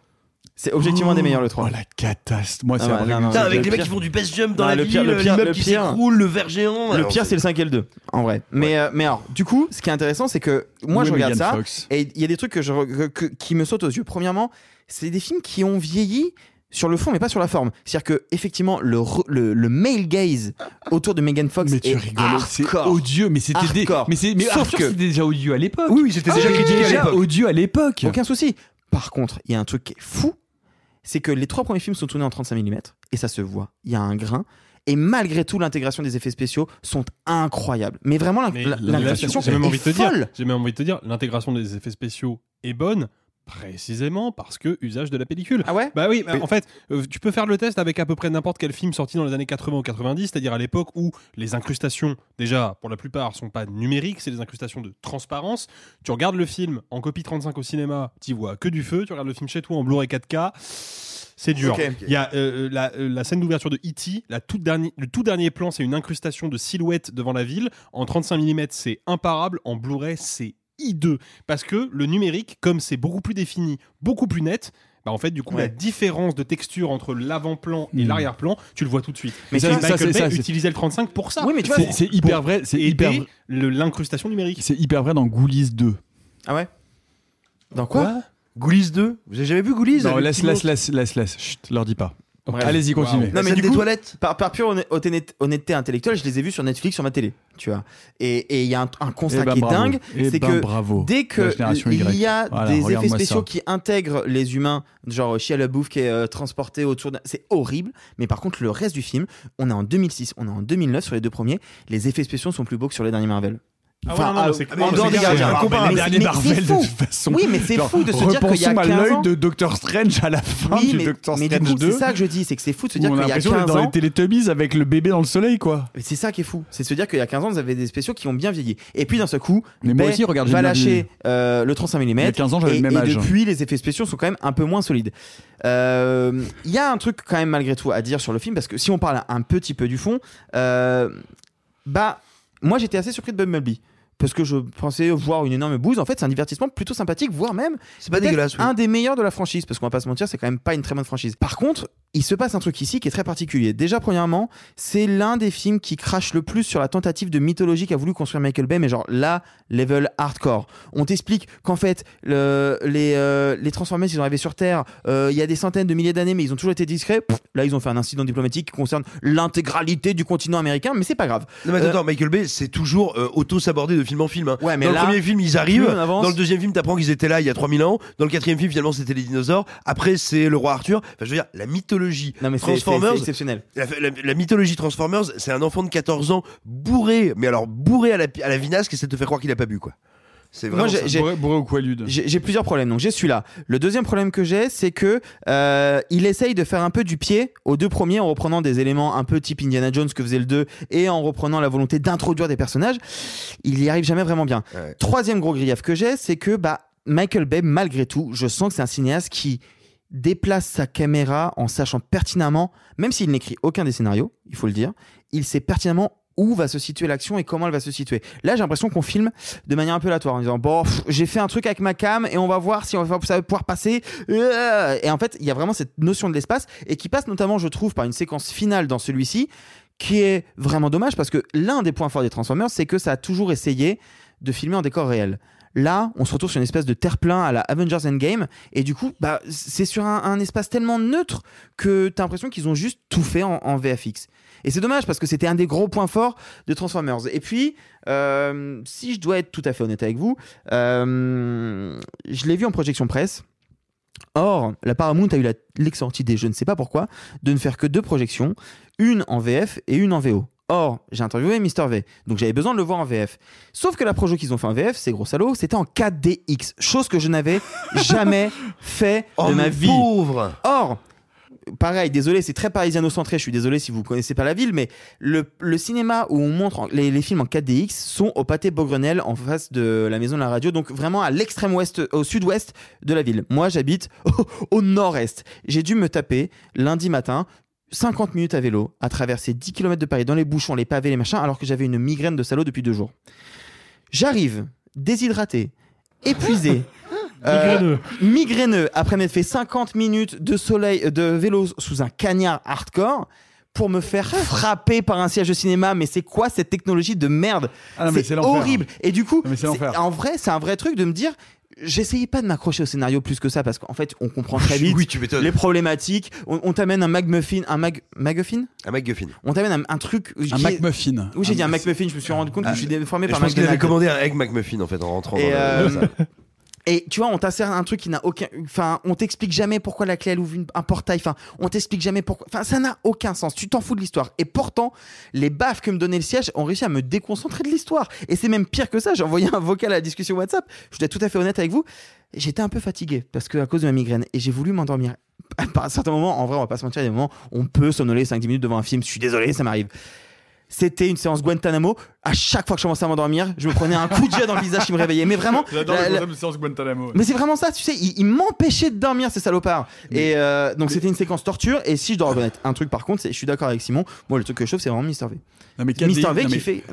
C'est objectivement des meilleurs le 3. Oh la catastrophe. Moi, Ah c'est vrai non, Putain, le avec les mecs pire- qui font du best jump dans Non, la le ville, pire- le pire- l'immeuble le qui pire- s'écroule, le verre géant. Le alors, pire, c'est le 5 et le 2, en vrai. Mais, euh, mais alors, du coup, ce qui est intéressant, c'est que moi, je regarde Megan ça, Fox et il y a des trucs que je, re- que- qui me sautent aux yeux. Premièrement, c'est des films qui ont vieilli sur le fond, mais pas sur la forme. C'est-à-dire que, effectivement, le, re- le, le male gaze autour de Megan Fox Mais tu est rigoles, c'est hardcore. odieux, mais c'était des, Hardcore. mais c'est, mais Sauf Arthur, que- c'était déjà odieux à l'époque. Oui, oui, c'était Ah déjà critiqué à déjà l'époque. odieux à l'époque. Aucun souci. Par contre, il y a un truc qui est fou, c'est que les trois premiers films sont tournés en 35 mm, et ça se voit. Il y a un grain. Et malgré tout, l'intégration des effets spéciaux sont incroyables. Mais vraiment, l'intégration est j'ai même envie de te dire, l'intégration des effets spéciaux est bonne. Précisément parce que usage de la pellicule. Ah ouais Bah oui, bah, Mais- en fait, euh, tu peux faire le test avec à peu près n'importe quel film sorti dans les années 80 ou 90, c'est-à-dire à l'époque où les incrustations, déjà, pour la plupart, sont pas numériques, c'est des incrustations de transparence. Tu regardes le film en copie 35 au cinéma, tu vois que du feu. Tu regardes le film chez toi en Blu-ray 4K, c'est dur. Il y a euh, la, euh, la scène d'ouverture de E.T., la toute dernière, le tout dernier plan, c'est une incrustation de silhouette devant la ville. En 35 mm, c'est imparable. En Blu-ray, c'est hideux. Parce que le numérique, comme c'est beaucoup plus défini, beaucoup plus net, bah en fait, du coup, Ouais. la différence de texture entre l'avant-plan et Mm. l'arrière-plan, tu le vois tout de suite. Mais ça, ça, ça, Michael c'est- Bay ça, c'est- utilisait le 35 pour ça. Oui, mais tu vois, C'est, hyper vrai, c'est hyper, le- l'incrustation numérique. c'est hyper vrai dans Ghoulies 2. Ah ouais? Dans quoi, Ghoulies 2 Vous avez jamais vu Ghoulies? Non, laisse, laisse, laisse, laisse, laisse. Chut, leur dis pas. Bref. Allez-y, continuez. La Non, mais du des coup- toilettes par, par pure honn- honnêteté, honnêteté intellectuelle, je les ai vus sur Netflix, sur ma télé, tu vois. Et il y a un, un constat Eh ben, qui est bravo. dingue, Eh c'est ben, que bravo. dès que La il Y. a Voilà, des effets spéciaux ça. qui intègrent les humains, genre Shia LaBeouf qui est euh, transporté autour, d'un- c'est horrible. Mais par contre, le reste du film, on est en 2006, on est en 2009 sur les deux premiers, les effets spéciaux sont plus beaux que sur les derniers Marvel. Ah ouais, non, non, ah, en dehors des gardiens. c'est dernier Marvel, de toute façon. Oui, mais c'est fou de se dire qu'il y a repensons 15 à l'œil ans. de Doctor Strange à la fin Oui, du Doctor mais du Strange coup, 2. c'est ça que je dis, c'est que c'est fou de se dire on a qu'il y a l'impression 15 d'être dans ans. les Teletubbies avec le bébé dans le soleil, quoi. Mais c'est ça qui est fou, c'est de se dire qu'il y a 15 ans, vous avez des spéciaux qui ont bien vieilli. Et puis d'un seul coup, Mais moi aussi, regarde, va lâcher euh, le 35 mm. Il y a 15 ans, j'avais et, le même et âge. depuis, les effets spéciaux sont quand même un peu moins solides. Euh, Il y a un truc quand même malgré tout à dire sur le film, parce que si on parle un petit peu du fond, euh, bah, moi j'étais assez surpris de Bumblebee. Parce que je pensais voir une énorme bouse. En fait, c'est un divertissement plutôt sympathique, voire même C'est pas dégueulasse, oui. un des meilleurs de la franchise. Parce qu'on va pas se mentir, c'est quand même pas une très bonne franchise. Par contre, il se passe un truc ici qui est très particulier. Déjà, premièrement, c'est l'un des films qui crache le plus sur la tentative de mythologie qu'a voulu construire Michael Bay, mais genre là, level hardcore. On t'explique qu'en fait, le- les, euh, les Transformers, ils sont arrivés sur Terre euh, il y a des centaines de milliers d'années, mais ils ont toujours été discrets. Pff, là, ils ont fait un incident diplomatique qui concerne l'intégralité du continent américain, mais c'est pas grave. Non, mais attends, Euh, attends, Michael Bay, c'est toujours auto-sabordé de film en film. hein. Ouais, mais dans là, le premier film, ils arrivent. avance- Dans le deuxième film, t'apprends qu'ils étaient là il y a 3000 ans. Dans le quatrième film, finalement, c'était les dinosaures. Après, c'est le roi Arthur. Enfin, je veux dire, la mythologie Non, mais Transformers. c'est exceptionnel. La, la- la mythologie Transformers, c'est un enfant de 14 ans bourré, mais alors bourré à la, à la vinasse qui essaie de te faire croire qu'il a pas bu, quoi. C'est Moi, vraiment j'ai- Bourré, bourré au quaalude. J'ai j'ai plusieurs problèmes. Donc j'ai celui-là. Le deuxième problème que j'ai, c'est que euh, il essaye de faire un peu du pied aux deux premiers en reprenant des éléments un peu type Indiana Jones que faisait le 2 et en reprenant la volonté d'introduire des personnages. Il y arrive jamais vraiment bien. Ouais. Troisième gros grief que j'ai, c'est que bah Michael Bay, malgré tout, je sens que c'est un cinéaste qui déplace sa caméra en sachant pertinemment, même s'il n'écrit aucun des scénarios, il faut le dire, il sait pertinemment où va se situer l'action et comment elle va se situer. Là, j'ai l'impression qu'on filme de manière un peu aléatoire en disant bon, j'ai fait un truc avec ma cam et on va voir si on va, ça va pouvoir passer. Euh, Et en fait, il y a vraiment cette notion de l'espace et qui passe notamment, je trouve, par une séquence finale dans celui-ci qui est vraiment dommage parce que l'un des points forts des Transformers, c'est que ça a toujours essayé de filmer en décor réel. Là, on se retrouve sur une espèce de terre-plein à la Avengers Endgame, et du coup, bah, c'est sur un, espace tellement neutre que t'as l'impression qu'ils ont juste tout fait en, VFX. Et c'est dommage parce que c'était un des gros points forts de Transformers. Et puis, euh, si je dois être tout à fait honnête avec vous, euh, je l'ai vu en projection presse. Or, la Paramount a eu l'excellente idée, je ne sais pas pourquoi, de ne faire que deux projections, une en VF et une en VO. Or, j'ai interviewé Mister V, donc j'avais besoin de le voir en VF. Sauf que la projo qu'ils ont fait en VF, c'est gros salaud, c'était en 4DX, chose que je n'avais jamais fait Oh, de ma vie. pauvre Or, pareil, désolé, c'est très parisiano-centré, je suis désolé si vous connaissez pas la ville, mais le, le cinéma où on montre en- les, les films en 4DX sont au pâté Beaugrenelle en face de la maison de la radio, donc vraiment à l'extrême ouest, au sud-ouest de la ville. Moi, j'habite au, au nord-est. J'ai dû me taper lundi matin 50 minutes à vélo, à traverser 10 km de Paris dans les bouchons, les pavés, les machins, alors que j'avais une migraine de salaud depuis deux jours. J'arrive, déshydraté, épuisé. euh, Migraineux. migraineux, après m'être fait 50 minutes de soleil, de vélo sous un cagnard hardcore pour me faire frapper par un siège de cinéma. Mais c'est quoi cette technologie de merde? Ah C'est l'enfer. horrible. Et du coup, Non, en vrai, c'est un vrai truc de me dire. J'essayais pas de m'accrocher au scénario plus que ça parce qu'en fait, on comprend très vite Oui, tu m'étonnes. les problématiques. On, on t'amène un McMuffin, un Mag, McGuffin Un McGuffin. On t'amène un, un truc. Un McMuffin. Oui, j'ai dit un Ah, McMuffin. Je me suis rendu compte que je suis déformé Je par pense qu'il avait McDonald's. commandé un Egg McMuffin en fait en rentrant Et, dans la- euh, dans la salle. Et tu vois, on t'insère un truc qui n'a aucun. Enfin, on t'explique jamais pourquoi la clé elle ouvre un portail. Enfin, on t'explique jamais pourquoi. Enfin, ça n'a aucun sens. Tu t'en fous de l'histoire. Et pourtant, les baffes que me donnait le siège ont réussi à me déconcentrer de l'histoire. Et c'est même pire que ça. J'ai envoyé un vocal à la discussion WhatsApp. Je dois être tout à fait honnête avec vous. J'étais un peu fatigué parce que à cause de ma migraine et j'ai voulu m'endormir. Par un certain moment, en vrai, on va pas se mentir, il y a des moments, on peut somnoler 5-10 minutes devant un film. Je suis désolé, ça m'arrive. C'était une séance Guantanamo. À chaque fois que je commençais à m'endormir, je me prenais un coup de jet dans le visage qui me réveillait. Mais vraiment, J'adore la- la- séance Guantanamo. mais c'est vraiment ça, tu sais, ils, ils m'empêchaient de dormir, ces salopards. Et euh, donc c'était une séquence torture. Et si je dois reconnaître un truc par contre, c'est, je suis d'accord avec Simon, moi le truc que je chauffe, c'est vraiment Mister V. Non, mais 4D, Mister V non, qui, fait,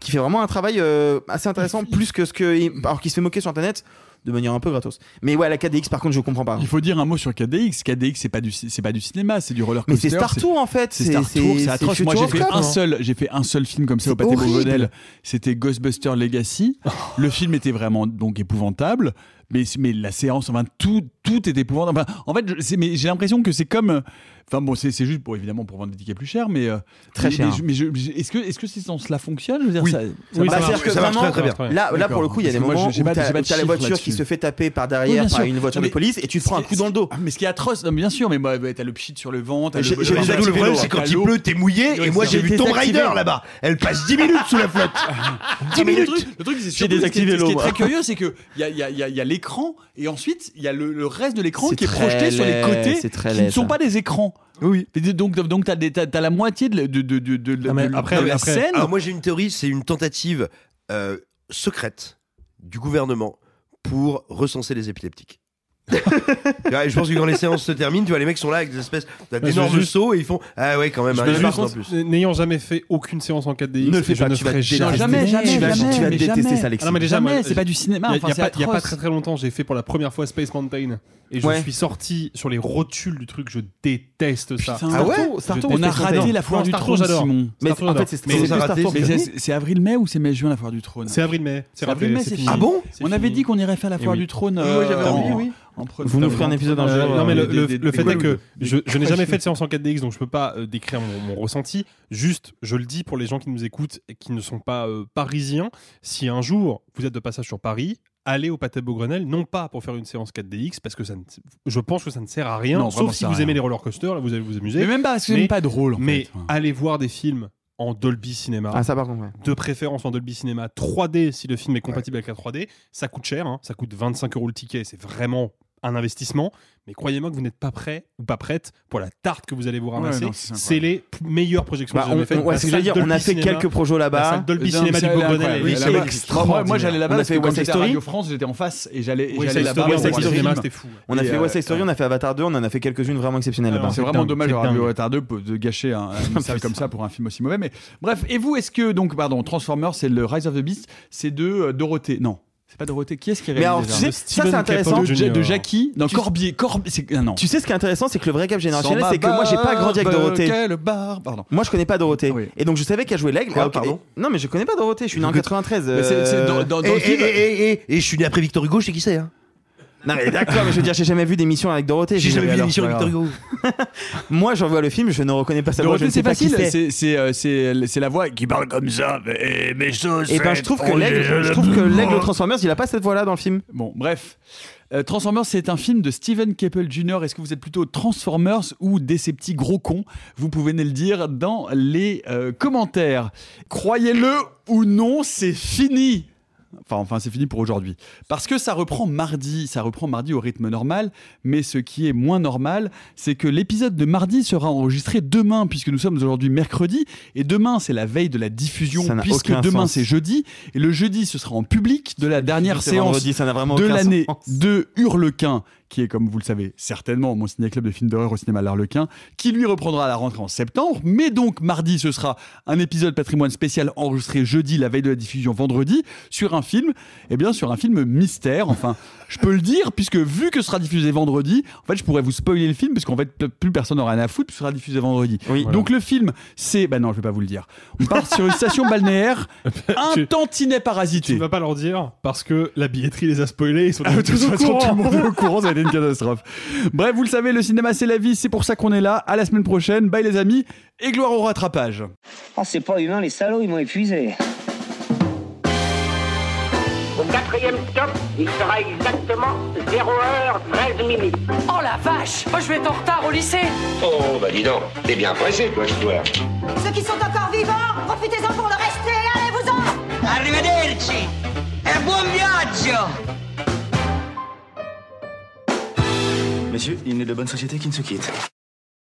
qui fait vraiment un travail euh, assez intéressant, plus que ce que. Alors qu'il se fait moquer sur internet de manière un peu gratos. Mais ouais, la 4DX par contre, je comprends pas. Il faut dire un mot sur 4DX. 4DX, c'est pas du, c'est pas du cinéma, c'est du roller Mais coaster. c'est Star Tour en fait. C'est Star Tour, c'est atroce. Moi, j'ai fait un hein. seul, j'ai fait un seul film comme ça au Pâté. Beaugrenelle. C'était Ghostbuster Legacy. Le film était vraiment donc épouvantable, mais mais la séance, enfin tout tout est épouvantable. Enfin, en fait, j'ai l'impression que c'est comme, enfin bon, c'est c'est juste pour évidemment pour vendre des tickets plus chers, mais euh, Très mais- cher. Mais, je- mais je- est-ce que est-ce que c'est cela fonctionne Je veux dire, Oui. ça, ça Oui, marche. C'est-à-dire que ça marche vraiment, très, très bien. Là, là pour le coup, il y a des que moi, moments j'ai où t'as la voiture qui se fait taper par derrière par une voiture de police et tu te prends un coup dans le dos. Ah, mais ce qui est atroce, non, bien sûr, mais bah, bah, t'as le pchit sur le ventre. le- problème, l'eau, c'est quand il l'eau. pleut, t'es mouillé, et moi j'ai vu Tomb. Raider là-bas. Elle passe 10 minutes sous la flotte. 10 Ah, mais le minutes. truc, le truc, c'est désactivé ce qui est- Ce qui est l'eau, très curieux, c'est que il y a, l'écran et ensuite il y a le, le reste de l'écran qui est projeté sur les côtés, c'est très qui laid, ne sont ça. pas des écrans. Oui. Donc, donc t'as, des- t'as, t'as la moitié de, la- de, de, de, de- Ah, mais de- après- la après- scène. Alors moi j'ai une théorie, c'est une tentative euh, secrète du gouvernement pour recenser les épileptiques. Ouais, je pense que quand les séances se terminent, tu vois, les mecs sont là avec des espèces d'énormes juste- sauts et ils font Ah ouais, quand même, Je un rends en plus. N'ayant jamais fait aucune séance en 4DX, Ne le fais je pas, ne tu vas ferai jamais. jamais, jamais, tu vas, jamais, tu vas détester jamais. ça, Alexis. Ah non, mais déjà, Jamais, c'est pas du cinéma. Il enfin, il y a a pas très très longtemps, j'ai fait pour la première fois Space Mountain et je Ouais. suis sorti sur les rotules du truc. Je déteste ça. Putain, Ah ouais On a raté la foire du trône. Simon. Mais en fait, c'est c'est avril-mai ou c'est mai-juin la foire du trône C'est avril-mai. C'est avril-mai, c'est. Ah bon On avait dit qu'on irait faire la foire oui. du trône. Moi, euh, j'avais en- envie, oui. En Vous nous ferez un épisode un Euh, jour. non mais le, des- le- des- le des- fait des- est que des- je, n'ai jamais fait de séance en 4DX donc je peux pas euh, décrire mon, mon ressenti. Juste, je le dis pour les gens qui nous écoutent et qui ne sont pas euh, parisiens, si un jour vous êtes de passage sur Paris, allez au Pâté Beaugrenelle, non pas pour faire une séance 4DX parce que ça ne- je pense que ça ne sert à rien, Non, sauf si vous aimez les roller coasters, là vous allez vous amuser. Mais même pas, parce que c'est Mais- même pas drôle en mais fait. allez voir des films en Dolby Cinéma. Ah, ça par contre, ouais. de préférence en Dolby Cinéma 3D si le film est compatible avec la 3D. Ça coûte cher, hein. ça coûte 25 euros le ticket, c'est vraiment un investissement, mais croyez-moi que vous n'êtes pas prêt ou pas prête pour la tarte que vous allez vous ramasser. c'est les meilleures projections Bah, que j'ai faites. on- ouais, La c'est ce que salle j'allais dire, on a fait Cinéma- quelques projets là-bas. La salle Dolby Non, Cinéma du extraordinaire. moi, j'allais là-bas On a fait West Side Story. Radio France, j'étais en face et j'allais là-bas. C'était fou. On a fait euh, West Side Story, on a fait Avatar 2, on en a fait quelques-unes vraiment exceptionnelles là-bas. C'est vraiment dommage dingue. Retard 2 de gâcher un, une salle comme ça pour un film aussi mauvais. Mais bref, et vous, est-ce que donc pardon, Transformers, c'est le Rise of the Beast, c'est de euh, Dorothée? Non. C'est pas Dorothée. Qui est-ce qui Mais réalise alors, déjà tu sais, ça c'est intéressant. de, de Jackie, non Tu- Corbier, Corbier, c'est ah, non. Tu sais ce qui est intéressant, c'est que le vrai cap Sans générationnel, c'est que moi j'ai pas grandi avec Dorothée. Quelle barre, pardon. Moi je connais pas Dorothée. Oui. Et donc je savais qu'elle jouait l'aigle. Quoi, Ah, ok. pardon Non mais je connais pas Dorothée, je suis né en 93. Mais c'est- c'est dans- euh, dans- dans Et, le film- et, et, et, et je suis né après Victor Hugo, je sais qui c'est. Hein? Non mais d'accord, mais je veux dire, j'ai jamais vu d'émission avec Dorothée. J'ai jamais vu de c'est Victor Hugo. Moi j'en vois le film, je ne reconnais pas sa voix, Dorothée, c'est facile, c'est. euh, c'est la voix qui parle comme ça. Mais, mais Et ben je trouve que l'aigle, je trouve que l'aigle Transformers, il a pas cette voix-là dans le film. Bon, bref. Euh, Transformers, c'est un film de Steven Keppel Jr. Est-ce que vous êtes plutôt Transformers ou Decepti gros cons? Vous pouvez nous le dire dans les euh, commentaires. Croyez-le ou non, c'est fini. Enfin, enfin, c'est fini pour aujourd'hui. Parce que ça reprend mardi, ça reprend mardi au rythme normal, mais ce qui est moins normal, c'est que l'épisode de mardi sera enregistré demain, puisque nous sommes aujourd'hui mercredi, et demain c'est la veille de la diffusion, Ça puisque demain c'est jeudi, et le jeudi ce sera en public de la dernière séance vendredi, ça de l'année de Hurlequin, qui est, comme vous le savez, certainement mon ciné-club de films d'horreur au cinéma L'Arlequin, qui lui reprendra à la rentrée en septembre. Mais donc, mardi, ce sera un épisode patrimoine spécial enregistré jeudi, la veille de la diffusion vendredi, sur un film, eh bien, sur un film mystère. Enfin, je peux le dire, puisque vu que ce sera diffusé vendredi, en fait, je pourrais vous spoiler le film, parce qu'en fait, plus personne n'aura rien à foutre, puisque ce sera diffusé vendredi. Oui. Donc, le film, c'est. Bah non, je vais pas vous le dire. On part sur une station balnéaire, un Tu- tantinet Tu parasité. ne vas pas leur dire parce que la billetterie les a spoilés, ils sont Ah, tous au courant. tout le monde est au courant, une catastrophe. Bref, vous le savez, le cinéma c'est la vie, c'est pour ça qu'on est là. À la semaine prochaine, bye les amis, et gloire au rattrapage. Oh, c'est pas humain, les salauds, ils m'ont épuisé. Au quatrième stop, il sera exactement 0h13 minutes. Oh la vache Moi je vais être en retard au lycée Oh, bah dis donc, t'es bien pressé, toi, ce soir. Ceux qui sont encore vivants, profitez-en pour le rester, allez-vous-en Arrivederci e buon viaggio Messieurs, il n'est de bonne société qui ne se quitte.